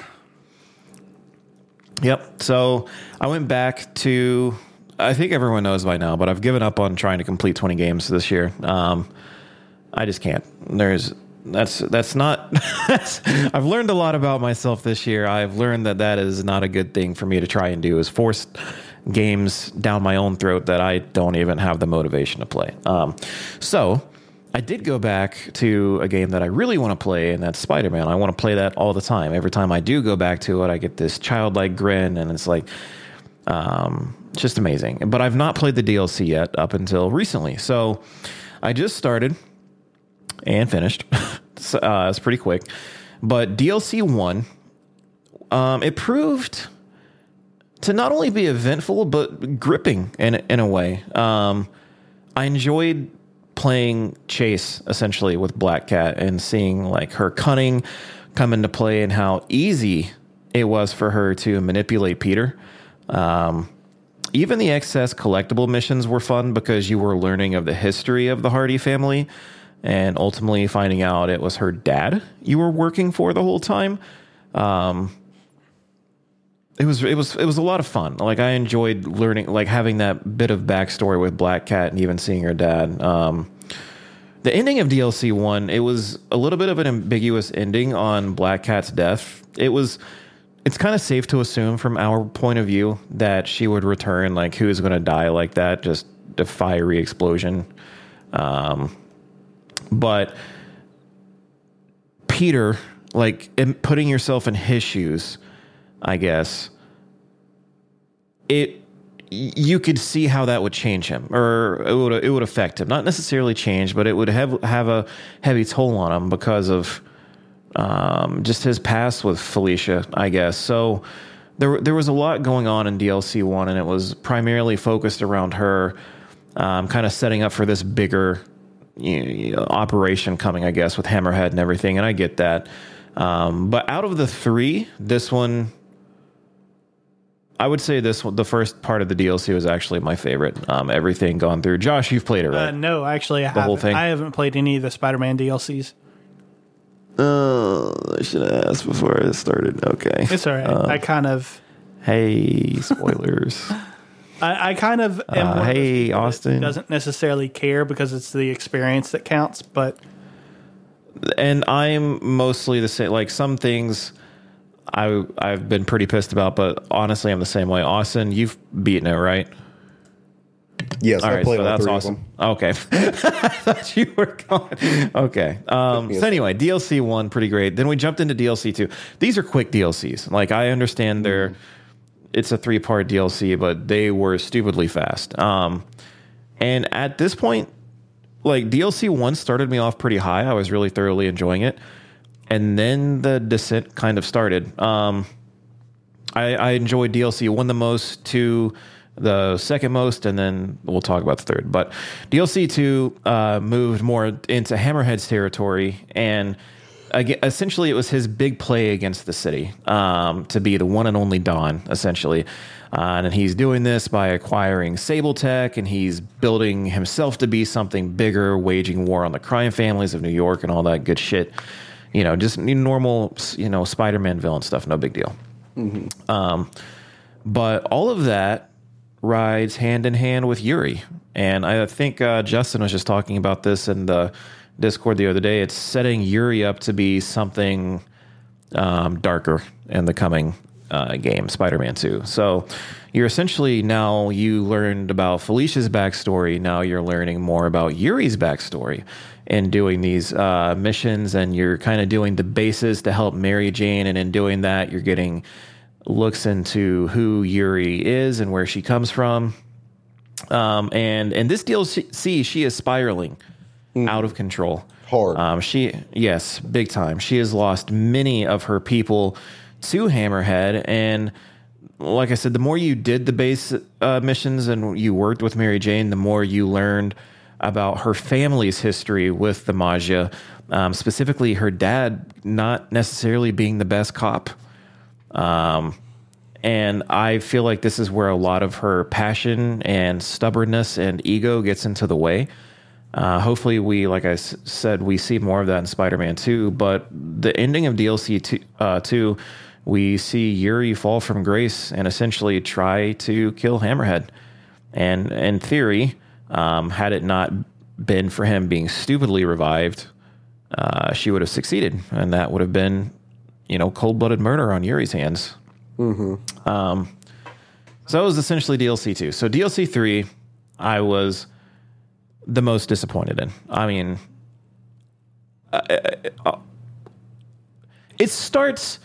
Yep. So I went back to. I think everyone knows by now, but I've given up on trying to complete 20 games this year. Um, I just can't. There's that's that's not. That's, I've learned a lot about myself this year. I've learned that that is not a good thing for me to try and do. Is force games down my own throat that I don't even have the motivation to play. Um, so I did go back to a game that I really want to play, and that's Spider Man. I want to play that all the time. Every time I do go back to it, I get this childlike grin, and it's like, um, just amazing. But I've not played the DLC yet up until recently. So I just started and finished. so, uh, it's pretty quick. But DLC one, um, it proved to not only be eventful but gripping in in a way. Um, I enjoyed playing chase essentially with Black Cat and seeing like her cunning come into play and how easy it was for her to manipulate Peter. Um, even the excess collectible missions were fun because you were learning of the history of the Hardy family and ultimately finding out it was her dad you were working for the whole time. Um, it was it was it was a lot of fun. Like I enjoyed learning, like having that bit of backstory with Black Cat and even seeing her dad. Um, the ending of DLC one, it was a little bit of an ambiguous ending on Black Cat's death. It was. It's kind of safe to assume from our point of view that she would return. Like, who is going to die like that? Just a fiery explosion. Um, but Peter, like, in putting yourself in his shoes, I guess, it you could see how that would change him, or it would it would affect him. Not necessarily change, but it would have have a heavy toll on him because of um, just his past with Felicia, I guess. So there there was a lot going on in DLC one, and it was primarily focused around her, um, kind of setting up for this bigger you know, operation coming, I guess, with Hammerhead and everything. And I get that. Um, but out of the three, this one, I would say this one, the first part of the DLC was actually my favorite. Um, everything gone through. Josh, you've played it, right? Uh, no, actually, I haven't. whole thing? I haven't played any of the Spider Man DLCs. Oh, I should have asked before I started. Okay. It's all right. Uh, I kind of, hey, spoilers. I, I kind of am Uh, one of hey, Austin. doesn't necessarily care because it's the experience that counts. But and I'm mostly the same. Like some things, I I've been pretty pissed about, but honestly, I'm the same way. Austin, you've beaten it, right? Yes, All I right, played so all that's awesome. of them. Okay, I thought you were going. Okay, um, so anyway, DLC one pretty great. Then we jumped into DLC two. These are quick DLCs. Like I understand they're it's a three part DLC, but they were stupidly fast. Um, and at this point, like DLC one started me off pretty high. I was really thoroughly enjoying it, and then the descent kind of started. Um, I, I enjoyed DLC one the most, two the second most, and then we'll talk about the third. But DLC two uh, moved more into Hammerhead's territory, and aga essentially, it was his big play against the city um, to be the one and only Don, essentially. Uh, and he's doing this by acquiring Sable Tech, and he's building himself to be something bigger, waging war on the crime families of New York and all that good shit. You know, just normal, you know, Spider-Man villain stuff. No big deal. Um, but all of that rides hand in hand with Yuri. And I think uh, Justin was just talking about this in the Discord the other day. It's setting Yuri up to be something um, darker in the coming uh, game, Spider Man 2. So you're essentially now you learned about Felicia's backstory. Now you're learning more about Yuri's backstory and doing these uh, missions. And you're kind of doing the bases to help Mary Jane. And in doing that, you're getting looks into who Yuri is and where she comes from. Um, and and this DLC, she is spiraling out of control. Hard. Um, she yes, big time. She has lost many of her people to Hammerhead, and like I said, the more you did the base uh, missions and you worked with Mary Jane, the more you learned about her family's history with the Maggia. Um, specifically, her dad not necessarily being the best cop. Um, and I feel like this is where a lot of her passion and stubbornness and ego gets into the way. Uh, hopefully, we, like I s- said, we see more of that in Spider Man 2. But the ending of DLC two, uh, 2, we see Yuri fall from grace and essentially try to kill Hammerhead. And in theory, um, had it not been for him being stupidly revived, uh, she would have succeeded. And that would have been, you know, cold blooded murder on Yuri's hands. Um, so that was essentially DLC 2. So DLC 3, I was the most disappointed in. I mean, uh, uh, it starts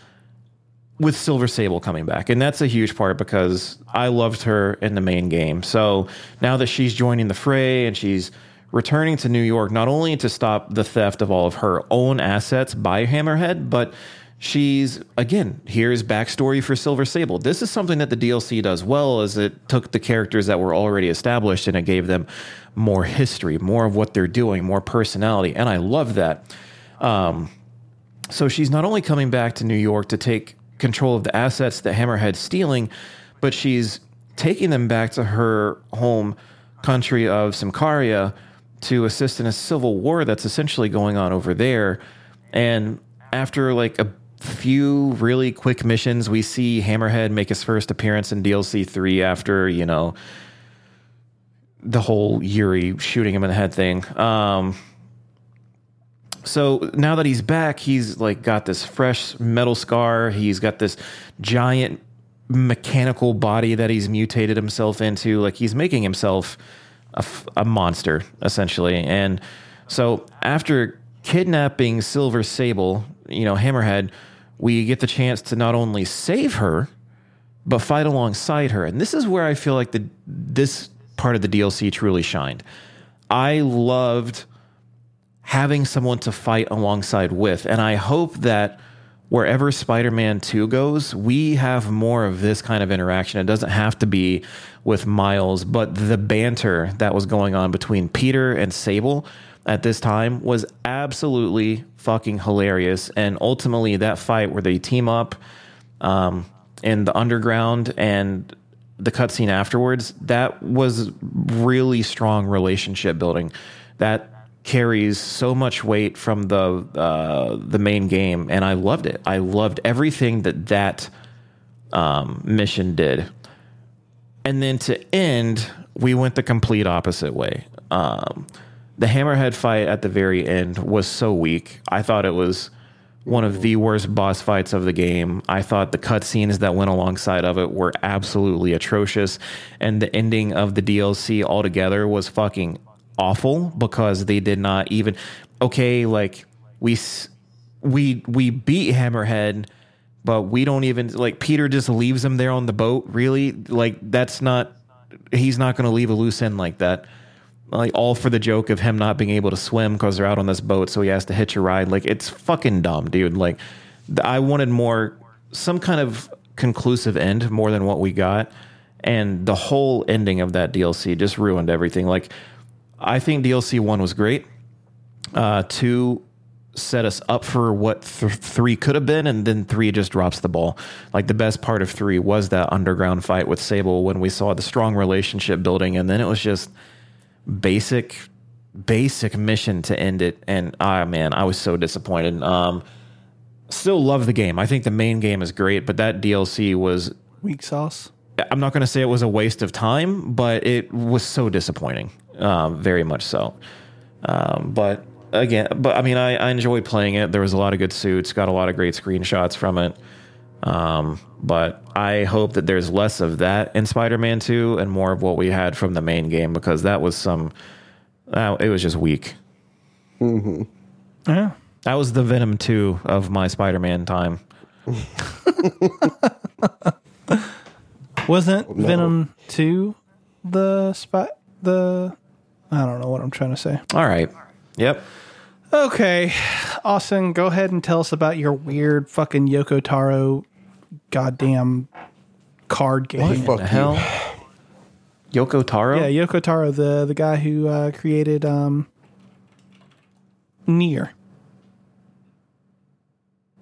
with Silver Sable coming back, and that's a huge part because I loved her in the main game. So now that she's joining the fray and she's returning to New York, not only to stop the theft of all of her own assets by Hammerhead, but she's again here's backstory for Silver Sable. This is something that the DLC does well, is it took the characters that were already established and it gave them more history, more of what they're doing, more personality, and I love that. Um, so she's not only coming back to New York to take control of the assets that Hammerhead's stealing, but she's taking them back to her home country of Symkaria to assist in a civil war that's essentially going on over there. And after like a few really quick missions, we see Hammerhead make his first appearance in DLC 3 after, you know, the whole Yuri shooting him in the head thing. Um, so now that he's back, he's like got this fresh metal scar. He's got this giant mechanical body that he's mutated himself into. Like he's making himself a, monster essentially. And so after kidnapping Silver Sable, you know, Hammerhead, we get the chance to not only save her, but fight alongside her. And this is where I feel like the this part of the DLC truly shined. I loved having someone to fight alongside with. And I hope that wherever Spider Man 2 goes, we have more of this kind of interaction. It doesn't have to be with Miles, but the banter that was going on between Peter and Sable at this time was absolutely fucking hilarious. And ultimately, that fight where they team up um, in the underground and the cutscene afterwards, that was really strong relationship building. That carries so much weight from the uh, the main game, and I loved it. I loved everything that that um, mission did. And then to end, we went the complete opposite way. Um, the Hammerhead fight at the very end was so weak. I thought it was one of the worst boss fights of the game. I thought the cutscenes that went alongside of it were absolutely atrocious, and the ending of the DLC altogether was fucking awful because they did not even okay like we we we beat Hammerhead but we don't even like Peter just leaves him there on the boat really? Like that's not he's not going to leave a loose end like that. Like all for the joke of him not being able to swim because they're out on this boat so he has to hitch a ride. Like it's fucking dumb dude. Like I wanted more some kind of conclusive end more than what we got and the whole ending of that DLC just ruined everything. Like I think DLC one was great. Uh, two set us up for what th- three could have been, and then three just drops the ball. Like the best part of three was that underground fight with Sable when we saw the strong relationship building, and then it was just basic, basic mission to end it. And ah, man, I was so disappointed. Um, still love the game. I think the main game is great, but that DLC was. Weak sauce. I'm not going to say it was a waste of time, but it was so disappointing. Um, very much so. Um, but again, but I mean, I, I enjoyed playing it. There was a lot of good suits, got a lot of great screenshots from it. Um, but I hope that there's less of that in Spider-Man 2 and more of what we had from the main game because that was some, uh, it was just weak. Yeah. That was the Venom 2 of my Spider-Man time. Wasn't Venom 2 the spot the I don't know what I'm trying to say. All right. Yep. Okay. Austin, go ahead and tell us about your weird fucking Yoko Taro goddamn card game. Fuck The you. hell? Yoko Taro? Yeah, Yoko Taro, the the guy who uh, created um NieR.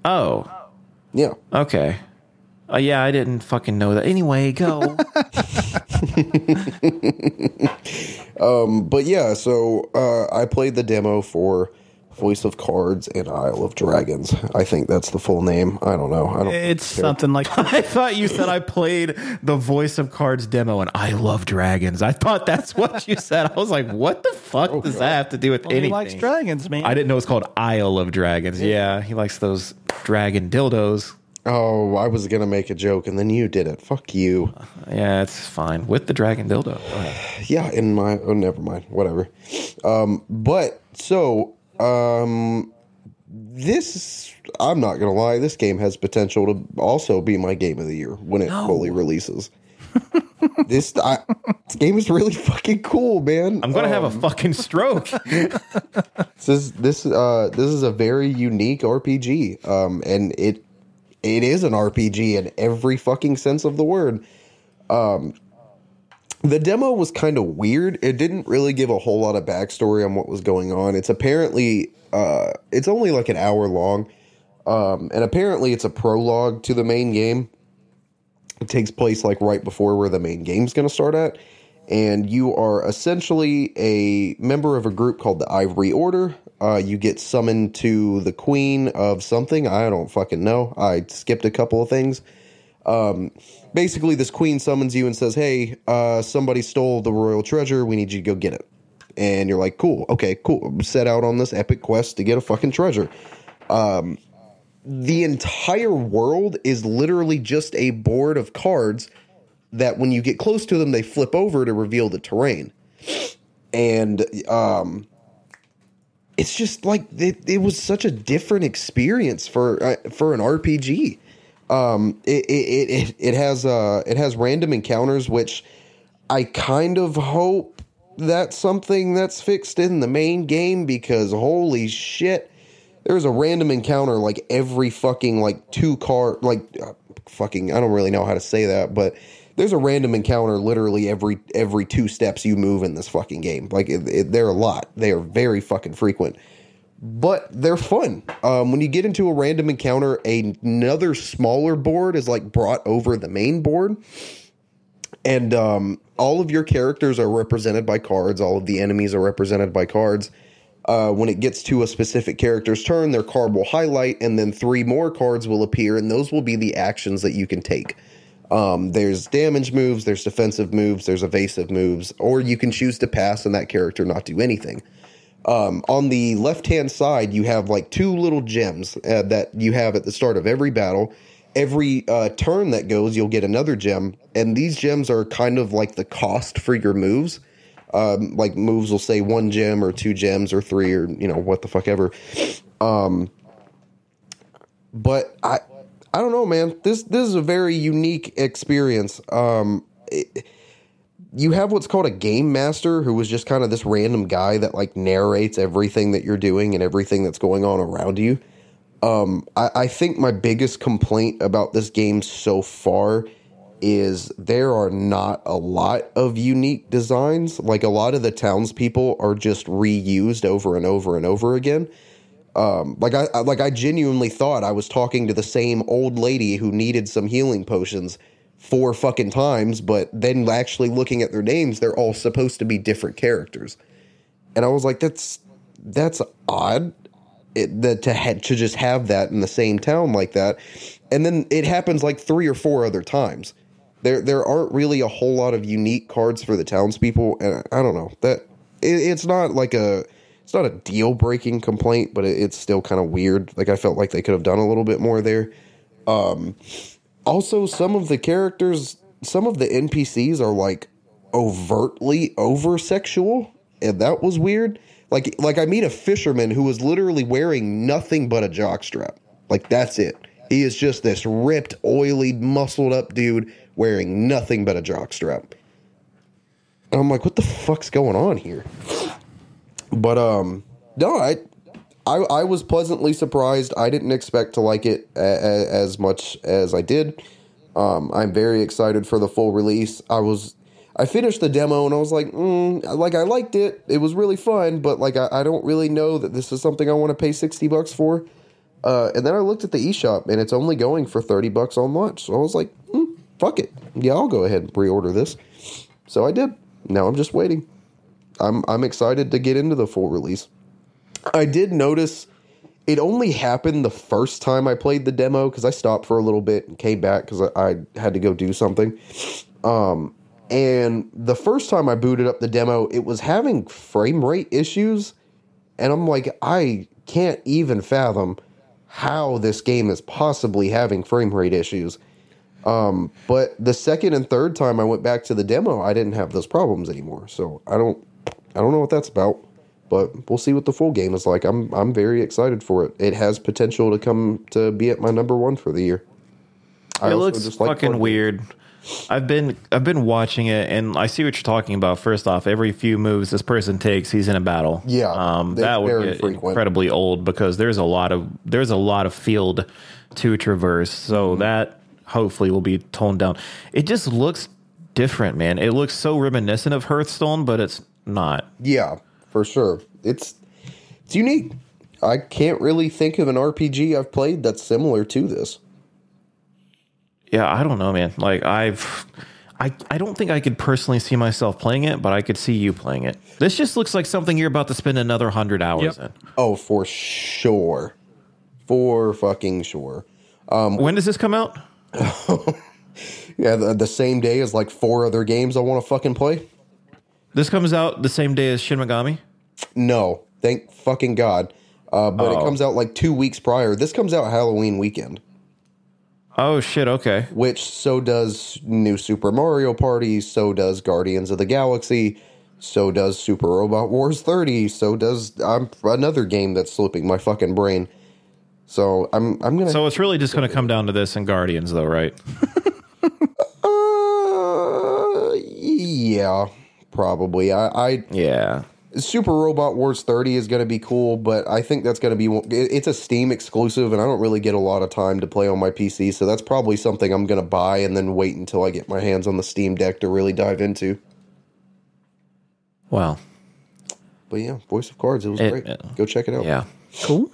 Oh, Yeah. okay. Uh, yeah, I didn't fucking know that. Anyway, go. But yeah, so uh, I played the demo for Voice of Cards and Isle of Dragons. I think that's the full name. I don't know. I don't. It's care. something like I thought you said I played the Voice of Cards demo and I love dragons. I thought that's what you said. I was like, what the fuck does that have to do with he anything? likes dragons, man. I didn't know it's called Isle of Dragons. Yeah, he likes those dragon dildos. Oh, I was gonna make a joke and then you did it. Fuck you. Yeah, it's fine with the dragon dildo. Yeah, in my oh, never mind. Whatever. Um, but so um, this I'm not gonna lie. This game has potential to also be my game of the year when it fully releases. this, I, this game is really fucking cool, man. I'm gonna have a fucking stroke. This is this uh this is a very unique RPG. Um and it it is an RPG in every fucking sense of the word. Um the demo was kind of weird. It didn't really give a whole lot of backstory on what was going on. It's apparently uh it's only like an hour long. Um and apparently it's a prologue to the main game. It takes place like right before where the main game's going to start at and you are essentially a member of a group called the Ivory Order. Uh, you get summoned to the Queen of something. I don't fucking know. I skipped a couple of things. Um, basically, this Queen summons you and says, "Hey, uh, somebody stole the royal treasure. We need you to go get it." And you're like, "Cool, okay, cool." Set out on this epic quest to get a fucking treasure. Um, the entire world is literally just a board of cards that when you get close to them, they flip over to reveal the terrain. And um, it's just like it, it was such a different experience for uh, for an RPG. Um, it, it it it has uh it has random encounters, which I kind of hope that's something that's fixed in the main game because holy shit, there's a random encounter like every fucking like two car like uh, fucking I don't really know how to say that, but there's a random encounter literally every every two steps you move in this fucking game. Like it, it, they're a lot. They are very fucking frequent, but they're fun. Um, when you get into a random encounter, another smaller board is like brought over the main board, and um, all of your characters are represented by cards. All of the enemies are represented by cards. Uh, when it gets to a specific character's turn, their card will highlight, and then three more cards will appear, and those will be the actions that you can take. Um, there's damage moves, there's defensive moves, there's evasive moves, or you can choose to pass and that character not do anything. Um, on the left hand side, you have like two little gems uh, that you have at the start of every battle. Every uh, turn that goes, you'll get another gem, and these gems are kind of like the cost for your moves. Um, like moves will say one gem or two gems or three or you know what the fuck ever. Um, but I I don't know, man. This this is a very unique experience. Um, it- you have what's called a game master, who was just kind of this random guy that like narrates everything that you're doing and everything that's going on around you. Um, I, I think my biggest complaint about this game so far is there are not a lot of unique designs. Like a lot of the townspeople are just reused over and over and over again. Um, like I I- like I genuinely thought I was talking to the same old lady who needed some healing potions four fucking times, but then actually looking at their names, they're all supposed to be different characters. And I was like, that's that's odd. It, that to ha- to just have that in the same town like that, and then it happens like three or four other times. There there aren't really a whole lot of unique cards for the townspeople, and I, I don't know that it, it's not like a it's not a deal breaking complaint, but it, it's still kind of weird. Like I felt like they could have done a little bit more there. Um, also, some of the characters, some of the NPCs are like overtly over sexual, and that was weird. Like like I meet a fisherman who was literally wearing nothing but a jockstrap. Like that's it. He is just this ripped, oily, muscled up dude wearing nothing but a jockstrap. And I'm like, what the fuck's going on here? But um, no, I, I, I was pleasantly surprised. I didn't expect to like it a, a, as much as I did. Um, I'm very excited for the full release. I was, I finished the demo and I was like, mm, like I liked it. It was really fun, but like I, I don't really know that this is something I want to pay sixty bucks for. Uh, and then I looked at the eShop and it's only going for thirty bucks on launch. So I was like, mm, fuck it, yeah, I'll go ahead and pre-order this. So I did. Now I'm just waiting. I'm I'm excited to get into the full release. I did notice it only happened the first time I played the demo because I stopped for a little bit and came back because I, I had to go do something. Um, and the first time I booted up the demo, it was having frame rate issues, and I'm like, I can't even fathom how this game is possibly having frame rate issues. Um, but the second and third time I went back to the demo, I didn't have those problems anymore. So I don't, I don't know what that's about. But we'll see what the full game is like. I'm I'm very excited for it. It has potential to come to be at my number one for the year. I it looks just like fucking weird. I've been I've been watching it, and I see what you're talking about. First off, every few moves this person takes, he's in a battle. Yeah, um, that would get frequent. incredibly old because there's a lot of there's a lot of field to traverse. So Mm-hmm. that hopefully will be toned down. It just looks different, man. It looks so reminiscent of Hearthstone, but it's not. Yeah, for sure. It's it's unique. I can't really think of an RPG I've played that's similar to this. Yeah, I don't know, man. Like I've I, I don't think I could personally see myself playing it, but I could see you playing it. This just looks like something you're about to spend another hundred hours Yep. Oh, for sure. For fucking sure. in. When does this come out? Yeah, the, the same day as like four other games I want to fucking play. This comes out the same day as Shin Megami. No, thank fucking God. Uh, but it Oh. comes out like two weeks prior. This comes out Halloween weekend, Oh shit! Okay. which so does New Super Mario Party, so does Guardians of the Galaxy, so does Super Robot Wars 30, so does um, another game that's slipping my fucking brain. So I'm I'm gonna So it's really just going to come down to this and Guardians, though, right? uh, yeah probably I, I Yeah. Super Robot Wars 30 is going to be cool, but I think that's going to be it's a Steam exclusive, and I don't really get a lot of time to play on my PC, so that's probably something I'm going to buy and then wait until I get my hands on the Steam Deck to really dive into. Wow. But yeah, Voice of Cards, it was It- great. uh, Go check it out. yeah. Cool.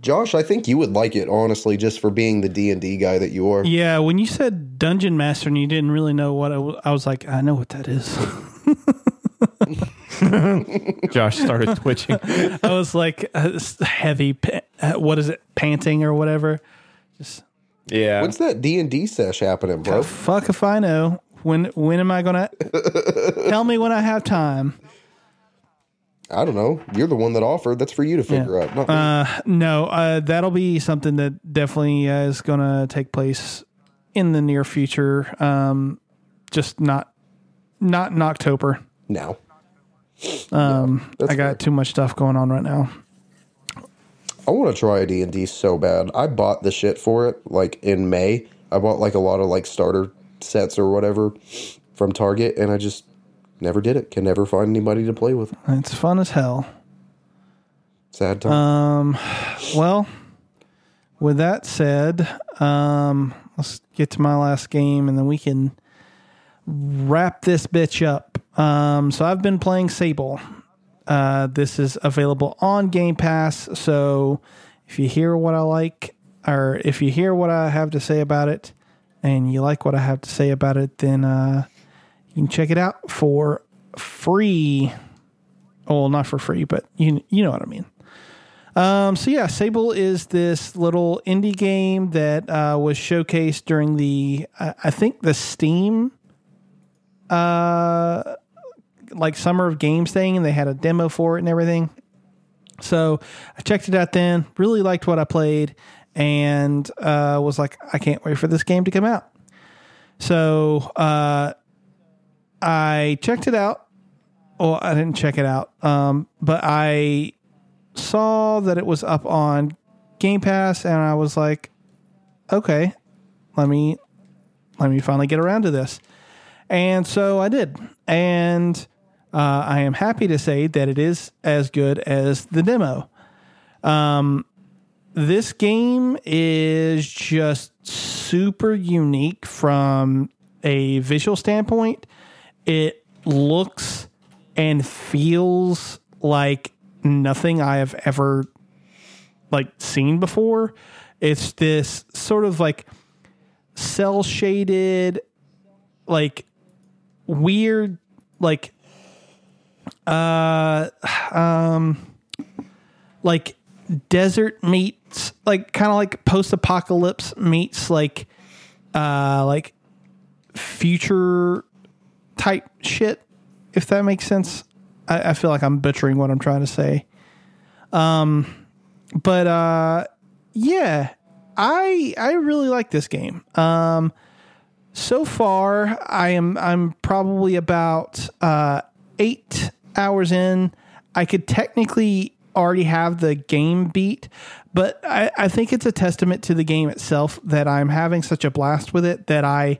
Josh, I think you would like it honestly, just for being the D and D guy that you are. Yeah, when you said Dungeon Master and you didn't really know what I was like, I know what that is. Josh started twitching. I was like, uh, heavy, pa- uh, what is it, panting or whatever. Just Yeah. When's that D and D sesh happening, bro? fuck if I know. When when am I gonna tell me when I have time? I don't know. You're the one that offered. That's for you to figure out. Not. Uh, no, uh, that'll be something that definitely uh, is going to take place in the near future. Um, just not not in October. No. Um, that's I got fair. too much stuff going on right now. I want to try a D&D so bad. I bought the shit for it like in May. I bought like a lot of like starter sets or whatever from Target and I just never did it. Can never find anybody to play with. It's fun as hell. Sad time. Um, Well, with that said, um, let's get to my last game and then we can wrap this bitch up. Um, so I've been playing Sable. Uh, this is available on Game Pass. So if you hear what I like, or if you hear what I have to say about it, and you like what I have to say about it, then uh, you can check it out for free. Well, not for free, but you you know what I mean. Um, so yeah, Sable is this little indie game that uh, was showcased during the uh, I think the Steam uh like summer of games thing and they had a demo for it and everything. So I checked it out then, really liked what I played, and uh, was like, I can't wait for this game to come out. So uh, I checked it out. Well, I didn't check it out, um, but I saw that it was up on Game Pass, and I was like, okay, let me let me finally get around to this. And so I did, and uh, I am happy to say that it is as good as the demo. Um, this game is just super unique from a visual standpoint. It looks and feels like nothing I have ever like seen before. It's this sort of like cell shaded, like weird, like uh, um, like desert meets like kind of like post apocalypse meets like uh like future type shit if that makes sense. I, I feel like i'm butchering what i'm trying to say. Um but uh yeah i i really like this game. Um so far i am i'm probably about uh eight hours in. I could technically already have the game beat, but I, I think it's a testament to the game itself that I'm having such a blast with it that I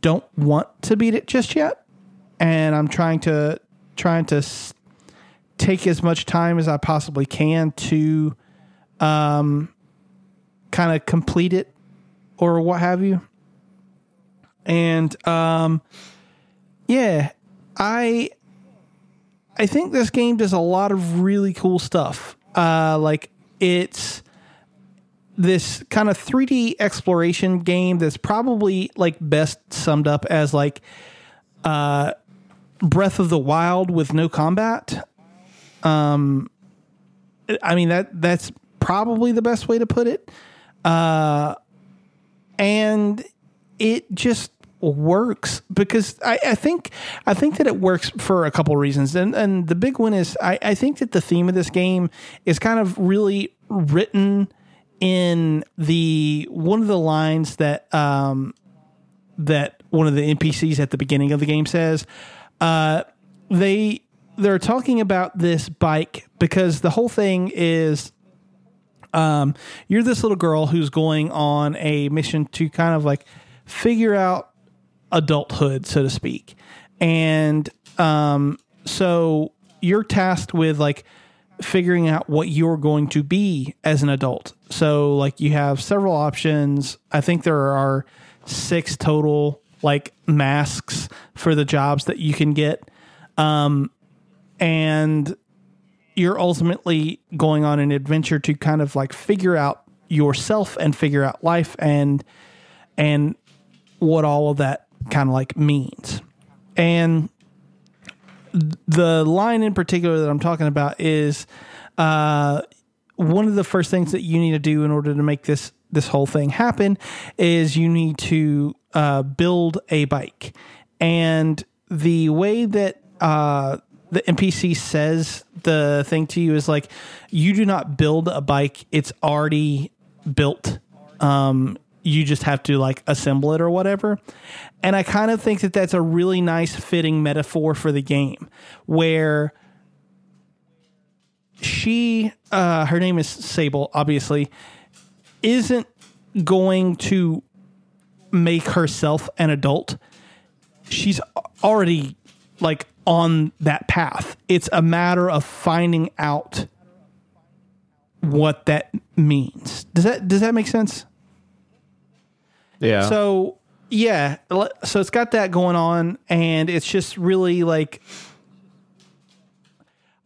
don't want to beat it just yet, and I'm trying to trying to s- take as much time as I possibly can to um kind of complete it or what have you. And um yeah, I I think this game does a lot of really cool stuff. Uh, like it's this kind of 3D exploration game that's probably like best summed up as like uh, Breath of the Wild with no combat. Um, I mean that that's probably the best way to put it. Uh, and it just works because I, I think I think that it works for a couple reasons. And and the big one is I, I think that the theme of this game is kind of really written in the one of the lines that um that one of the NPCs at the beginning of the game says. Uh they they're talking about this bike because the whole thing is um, you're this little girl who's going on a mission to kind of like figure out adulthood, so to speak. And um, so you're tasked with like figuring out what you're going to be as an adult. So like you have several options. I think there are six total like masks for the jobs that you can get. Um, and you're ultimately going on an adventure to kind of like figure out yourself and figure out life and and what all of that kind of like means. And the line in particular that I'm talking about is uh, one of the first things that you need to do in order to make this this whole thing happen is you need to uh, build a bike, and the way that uh, the NPC says the thing to you is like, you do not build a bike; it's already built. Um, you just have to like assemble it or whatever. And I kind of think that that's a really nice fitting metaphor for the game where she, uh, her name is Sable, obviously, isn't going to make herself an adult. She's already like on that path. It's a matter of finding out what that means. Does that does that make sense? Yeah. So yeah, so it's got that going on, and it's just really like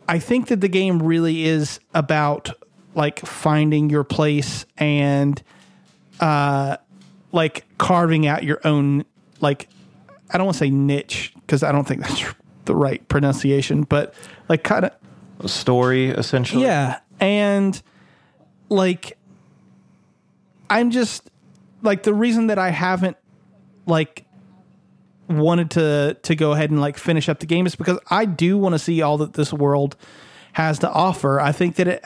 I think that the game really is about like finding your place and uh like carving out your own like I don't want to say niche because I don't think that's the right pronunciation, but like kind of A story essentially. yeah, and like I'm just like the reason that I haven't like wanted to to go ahead and like finish up the game is because I do want to see all that this world has to offer. I think that it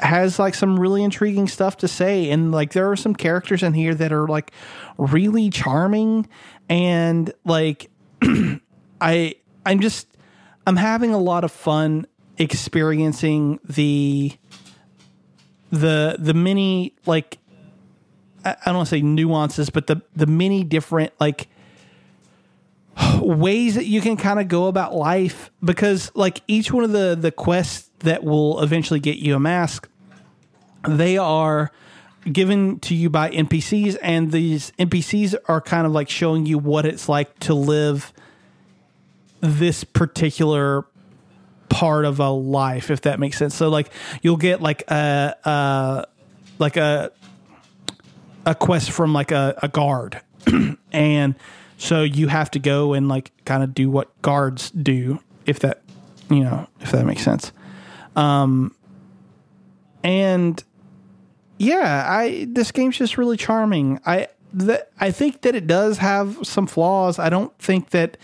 has like some really intriguing stuff to say and like there are some characters in here that are like really charming and like I I'm just I'm having a lot of fun experiencing the the the many like I I don't want to say nuances, but the the many different like ways that you can kind of go about life because like each one of the the quests that will eventually get you a mask they are given to you by NPCs and these NPCs are kind of like showing you what it's like to live this particular part of a life if that makes sense. So like you'll get like a uh like a a quest from like a, a guard. And so you have to go and like kind of do what guards do if that you know if that makes sense. Um and yeah i this game's just really charming. I that i think that it does have some flaws. I don't think that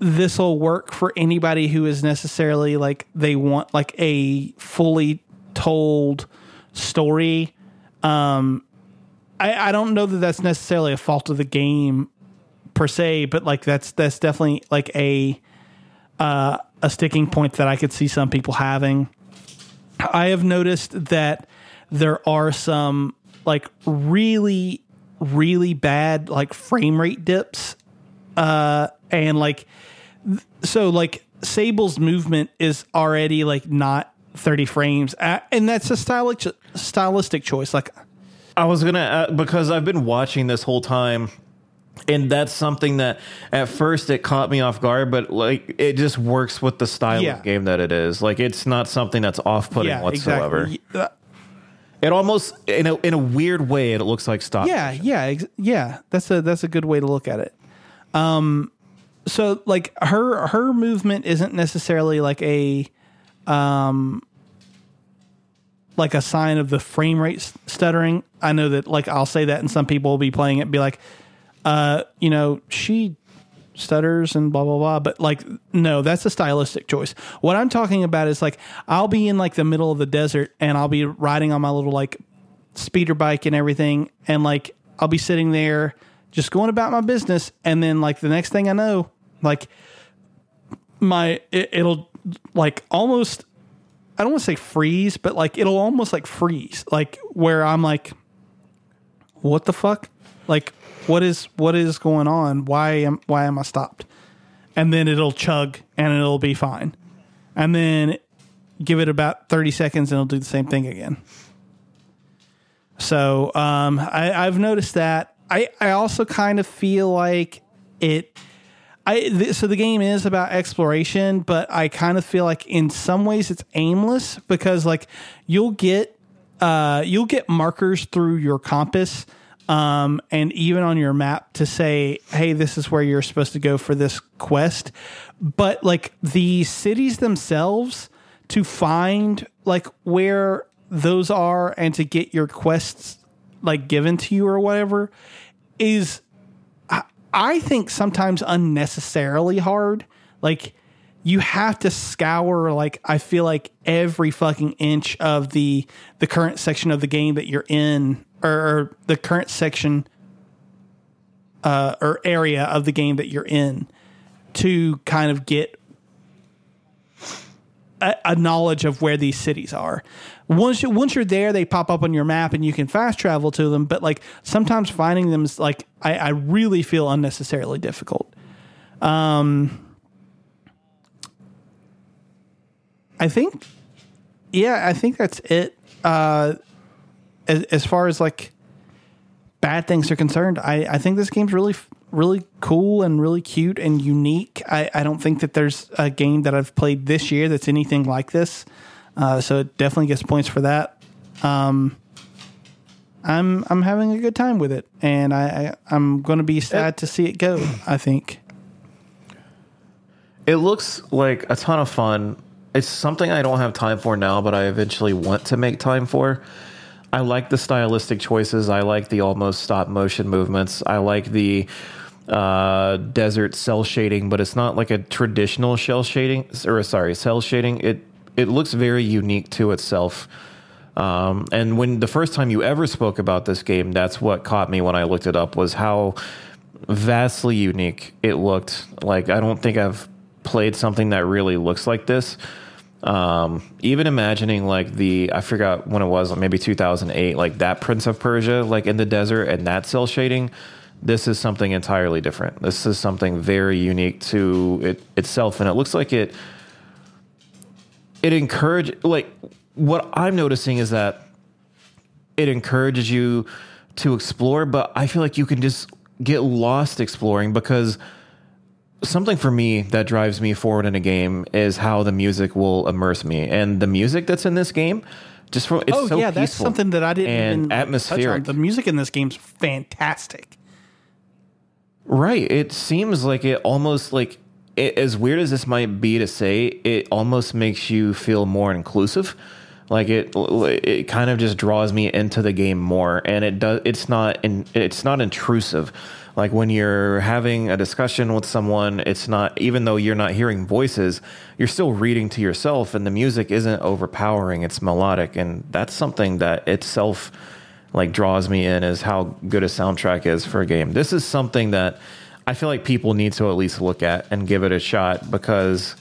this will work for anybody who is necessarily like they want like a fully told story. Um I, I don't know that that's necessarily a fault of the game per se, but like that's that's definitely like a uh, a sticking point that I could see some people having. I have noticed that there are some like really really bad like frame rate dips uh and like so like Sable's movement is already like not 30 frames uh, and that's a stylistic stylistic choice like I was gonna uh, because I've been watching this whole time, and that's something that at first it caught me off guard, but like it just works with the style Yeah. of game that it is. Like it's not something that's off-putting yeah whatsoever. exactly Uh, It almost in a in a weird way it looks like stop. Yeah, yeah, ex- yeah. That's a that's a good way to look at it. Um, so like her her movement isn't necessarily like a, um, like a sign of the frame rate stuttering. I know that like I'll say that, and some people will be playing it, and be like, uh, you know, she stutters and blah blah blah. But like no that's a stylistic choice. What i'm talking about is like i'll be in like the middle of the desert and i'll be riding on my little like speeder bike and everything. And like I'll be sitting there just going about my business. And then like the next thing I know like my it, it'll like almost I don't want to say freeze but like it'll almost like freeze. Like where I'm like what the fuck like what is what is going on why am why am I stopped and then it'll chug and it'll be fine and then give it about 30 seconds and it'll do the same thing again so um, I, I've noticed that. I, I also kind of feel like it. I th- so the game is about exploration, but I kind of feel like in some ways it's aimless because like you'll get uh, you'll get markers through your compass um, and even on your map to say, hey, this is where you're supposed to go for this quest. But like the cities themselves, to find like where those are and to get your quests like given to you or whatever is I- I think sometimes unnecessarily hard. Like you have to scour like I feel like every fucking inch of the the current section of the game that you're in or, the current section uh, or area of the game that you're in to kind of get a, a knowledge of where these cities are. Once you once you're there, they pop up on your map and you can fast travel to them. But like sometimes finding them is like I, I really feel unnecessarily difficult. Um, I think, yeah, I think that's it. Uh, as, as far as like bad things are concerned, I, I think this game's really really cool and really cute and unique. I, I don't think that there's a game that I've played this year that's anything like this. Uh, so it definitely gets points for that. Um, I'm I'm having a good time with it, and I, I I'm going to be sad to see it go. I think. It looks like a ton of fun. It's something I don't have time for now, but I eventually want to make time for. I like the stylistic choices. I like the almost stop motion movements. I like the uh, desert cell shading, but it's not like a traditional shell shading or sorry, cell shading. It it looks very unique to itself. Um, and when the first time you ever spoke about this game, that's what caught me when I looked it up was how vastly unique it looked. Like I don't think I've played something that really looks like this. Um, even imagining like the I forgot when it was, maybe 2008, like that Prince of Persia, like in the desert and that cell shading. This is something entirely different. This is something very unique to it itself, and it looks like it. It encourage like what I'm noticing is that it encourages you to explore, but I feel like you can just get lost exploring because something for me that drives me forward in a game is how the music will immerse me. And the music that's in this game, just from it's oh so yeah, peaceful that's something that I didn't and even atmospheric. The music in this game's fantastic. Right. It seems like it almost like it, as weird as this might be to say, it almost makes you feel more inclusive. Like it, it kind of just draws me into the game more, and it does. It's not, in, it's not intrusive. Like when you're having a discussion with someone, it's not. Even though you're not hearing voices, you're still reading to yourself, and the music isn't overpowering. It's melodic, and that's something that itself like draws me in. Is how good a soundtrack is for a game. This is something that I feel like people need to at least look at and give it a shot because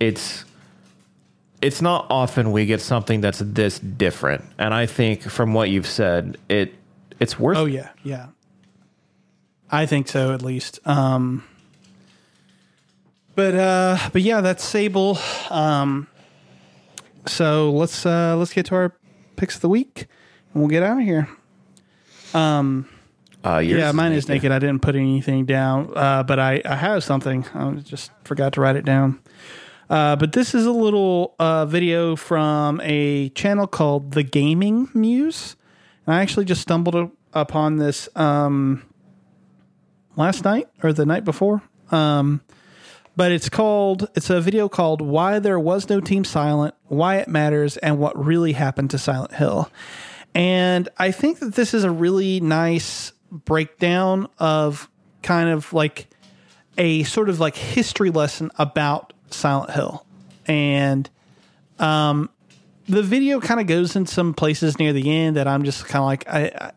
it's it's not often we get something that's this different. And I think from what you've said, it it's worth Oh yeah, yeah. I think so at least. Um but uh but yeah, that's Sable. Um so let's uh let's get to our picks of the week and we'll get out of here. uh yours yeah, mine is naked. I didn't put anything down, uh, but I, I have something. I just forgot to write it down. Uh, but this is a little uh, video from a channel called The Gaming Muse. And I actually just stumbled upon this um, last night or the night before. Um, but it's called, it's a video called Why There Was No Team Silent, Why It Matters, and What Really Happened to Silent Hill. And I think that this is a really nice breakdown of kind of like a sort of like history lesson about Silent Hill. And um, the video kind of goes in some places near the end that I'm just kind of like, I, I,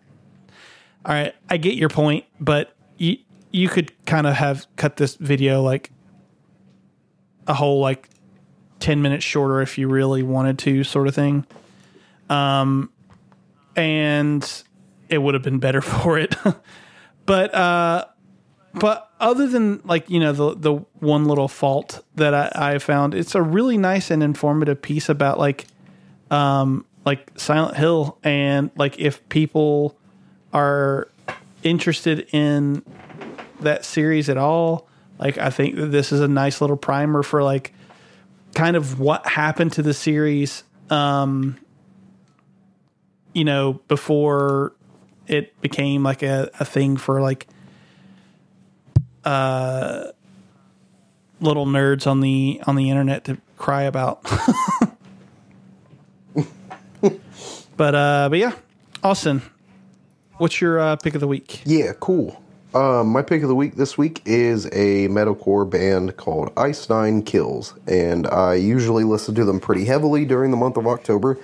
all right, I get your point, but you you could kind of have cut this video like a whole like 10 minutes shorter if you really wanted to sort of thing. Um and it would have been better for it. But uh but other than like you know the the one little fault that I, I found it's a really nice and informative piece about like um like silent hill and like if people are interested in that series at all. Like i think that this is a nice little primer for like kind of what happened to the series um you know before it became like a, a thing for like uh little nerds on the on the internet to cry about. But uh but yeah austin what's your uh pick of the week Yeah, cool. Um, my pick of the week this week is a metalcore band called Ice Nine Kills, and I usually listen to them pretty heavily during the month of October.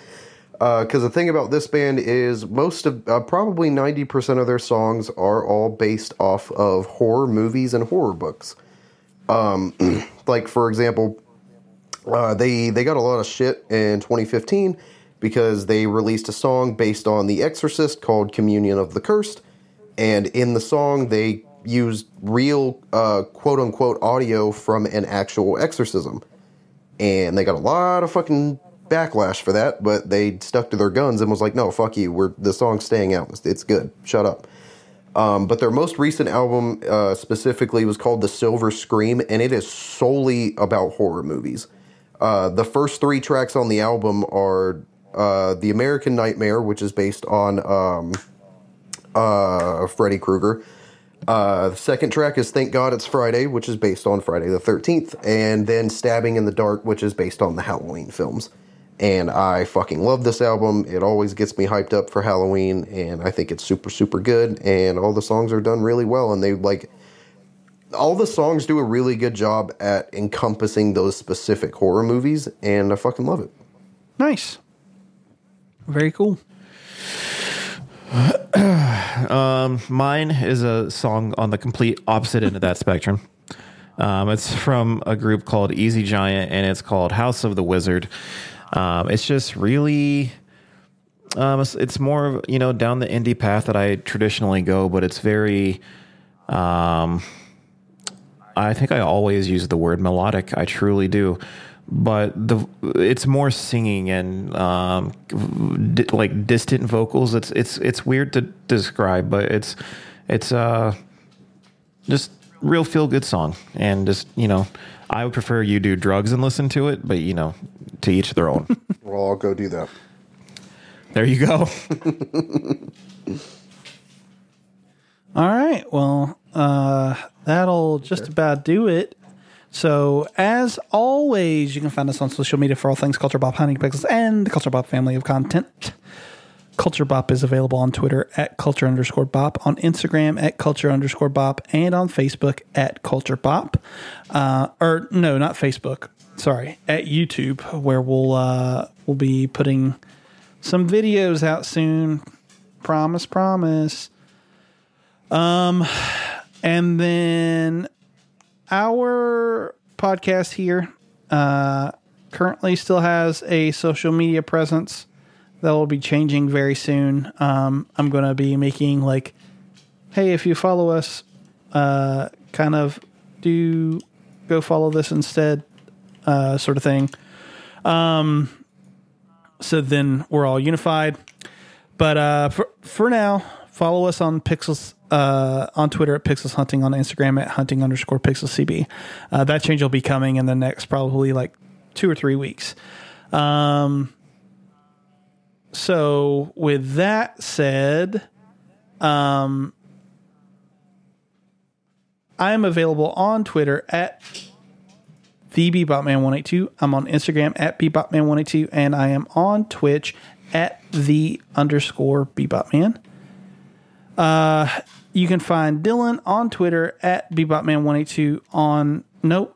Because the thing about this band is most of uh, probably ninety percent of their songs are all based off of horror movies and horror books. Um, like for example, uh, they they got a lot of shit in 2015 because they released a song based on The Exorcist called "Communion of the Cursed." and in the song they used real uh, quote unquote audio from an actual exorcism and they got a lot of fucking backlash for that but they stuck to their guns and was like no fuck you we're the song's staying out it's, good shut up Um, but their most recent album uh, specifically was called The Silver Scream, and it is solely about horror movies. Uh, the first three tracks on the album are uh, The American Nightmare, which is based on um, uh, Freddy Krueger. Uh, the second track is Thank God It's Friday, which is based on Friday the 13th. And then Stabbing in the Dark, which is based on the Halloween films. And I fucking love this album. It always gets me hyped up for Halloween, and I think it's super, super good. And all the songs are done really well, and they like all the songs do a really good job at encompassing those specific horror movies, and I fucking love it. Nice. Very cool. Mine is a song on the complete opposite end of that spectrum. Um, it's from a group called Easy Giant, and it's called House of the Wizard. Um, it's just really, um, it's, it's more of, you know down the indie path that I traditionally go, but it's very. Um, I think I always use the word melodic. I truly do, but the it's more singing and um, di- like distant vocals. It's it's it's weird to describe, but it's it's uh just real feel good song and just you know I would prefer you do drugs and listen to it, but you know to each their own. Well, I'll go do that. there you go. All right. Well, uh, that'll just about do it. So, as always, you can find us on social media for all things Culture Bop Hunting Pixels and the Culture Bop family of content. Culture Bop is available on Twitter at culture underscore bop, on Instagram at culture underscore bop, and on Facebook at culture bop. Uh, or no, not Facebook. Sorry, at YouTube, where we'll uh, we'll be putting some videos out soon. Promise, promise. Um, and then our podcast here uh, currently still has a social media presence that will be changing very soon. Um, I'm going to be making like, hey, if you follow us, uh, kind of do go follow this instead, uh, sort of thing. Um, so then we're all unified. But uh, for for now, follow us on Pixels uh, on Twitter at Pixels Hunting, on Instagram at Hunting underscore Pixels CB. Uh, that change will be coming in the next probably like two or three weeks. Um, so with that said, um, I am available on Twitter at the Bebopman182. I'm on Instagram at Bebopman182, and I am on Twitch at the underscore Bebopman. Uh, you can find Dylan on Twitter at Bebopman182 on nope.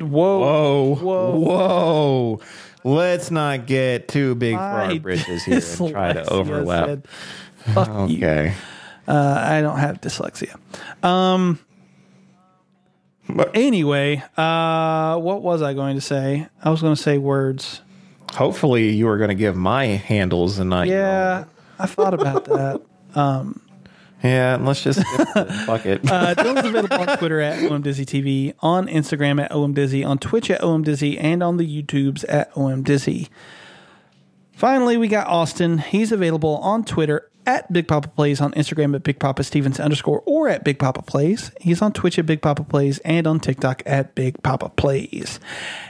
Whoa. Whoa, Whoa. whoa! Let's not get too big for our My britches here and try to overlap. said, Fuck you. Okay. Uh, I don't have dyslexia. Um. but Anyway, uh, what was I going to say? I was going to say words. Hopefully, you are going to give my handles and not Yeah, I thought about that. own. Yeah, let's just fuck it. Uh, Dylan's available on Twitter at OMDizzyTV, on Instagram at OMDizzy, on Twitch at OMDizzy, and on the YouTubes at OMDizzy. Finally, we got Austin. He's available on Twitter at Big Papa Plays, on Instagram at Big Papa Stevens underscore or at Big Papa Plays. He's on Twitch at Big Papa Plays and on TikTok at Big Papa Plays.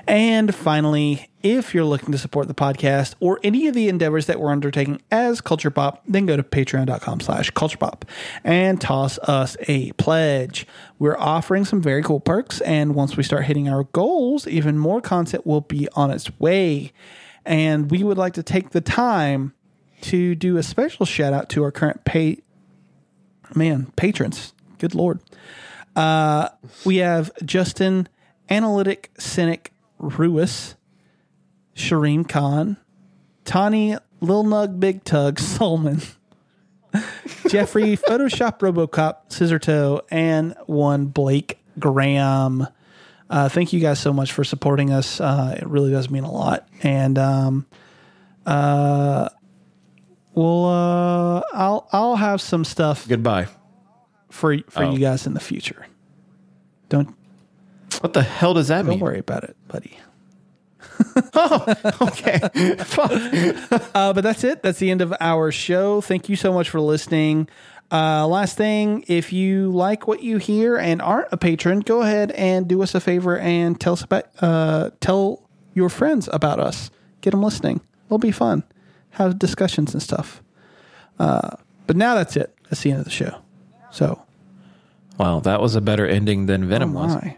And finally, if you're looking to support the podcast or any of the endeavors that we're undertaking as Culture Bop, then go to patreon.com slash culture bop and toss us a pledge. We're offering some very cool perks, and once we start hitting our goals, even more content will be on its way. And we would like to take the time to do a special shout out to our current pay man patrons. Good lord. Uh, we have Justin Analytic Cynic Ruiz, Shireen Khan, Tani Lil Nug Big Tug Solomon, Jeffrey Photoshop Robocop Scissor Toe, and one Blake Graham. Uh, thank you guys so much for supporting us. Uh, it really does mean a lot. And um, uh, we'll uh, I'll I'll have some stuff Goodbye. for for Oh. you guys in the future. Don't What the hell does that mean? don't mean? worry about it, buddy. Okay. Uh, but that's it. That's the end of our show. Thank you so much for listening. Uh, last thing, if you like what you hear and aren't a patron, go ahead and do us a favor and tell us about uh, tell your friends about us. Get them listening. It'll be fun. Have discussions and stuff. Uh, but now that's it. That's the end of the show. So, Wow, that was a better ending than Venom was, my.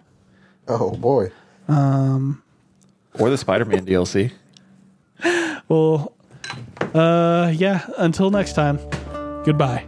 Oh boy. or the Spider-Man DLC. Well, uh, yeah. Until next time. Goodbye.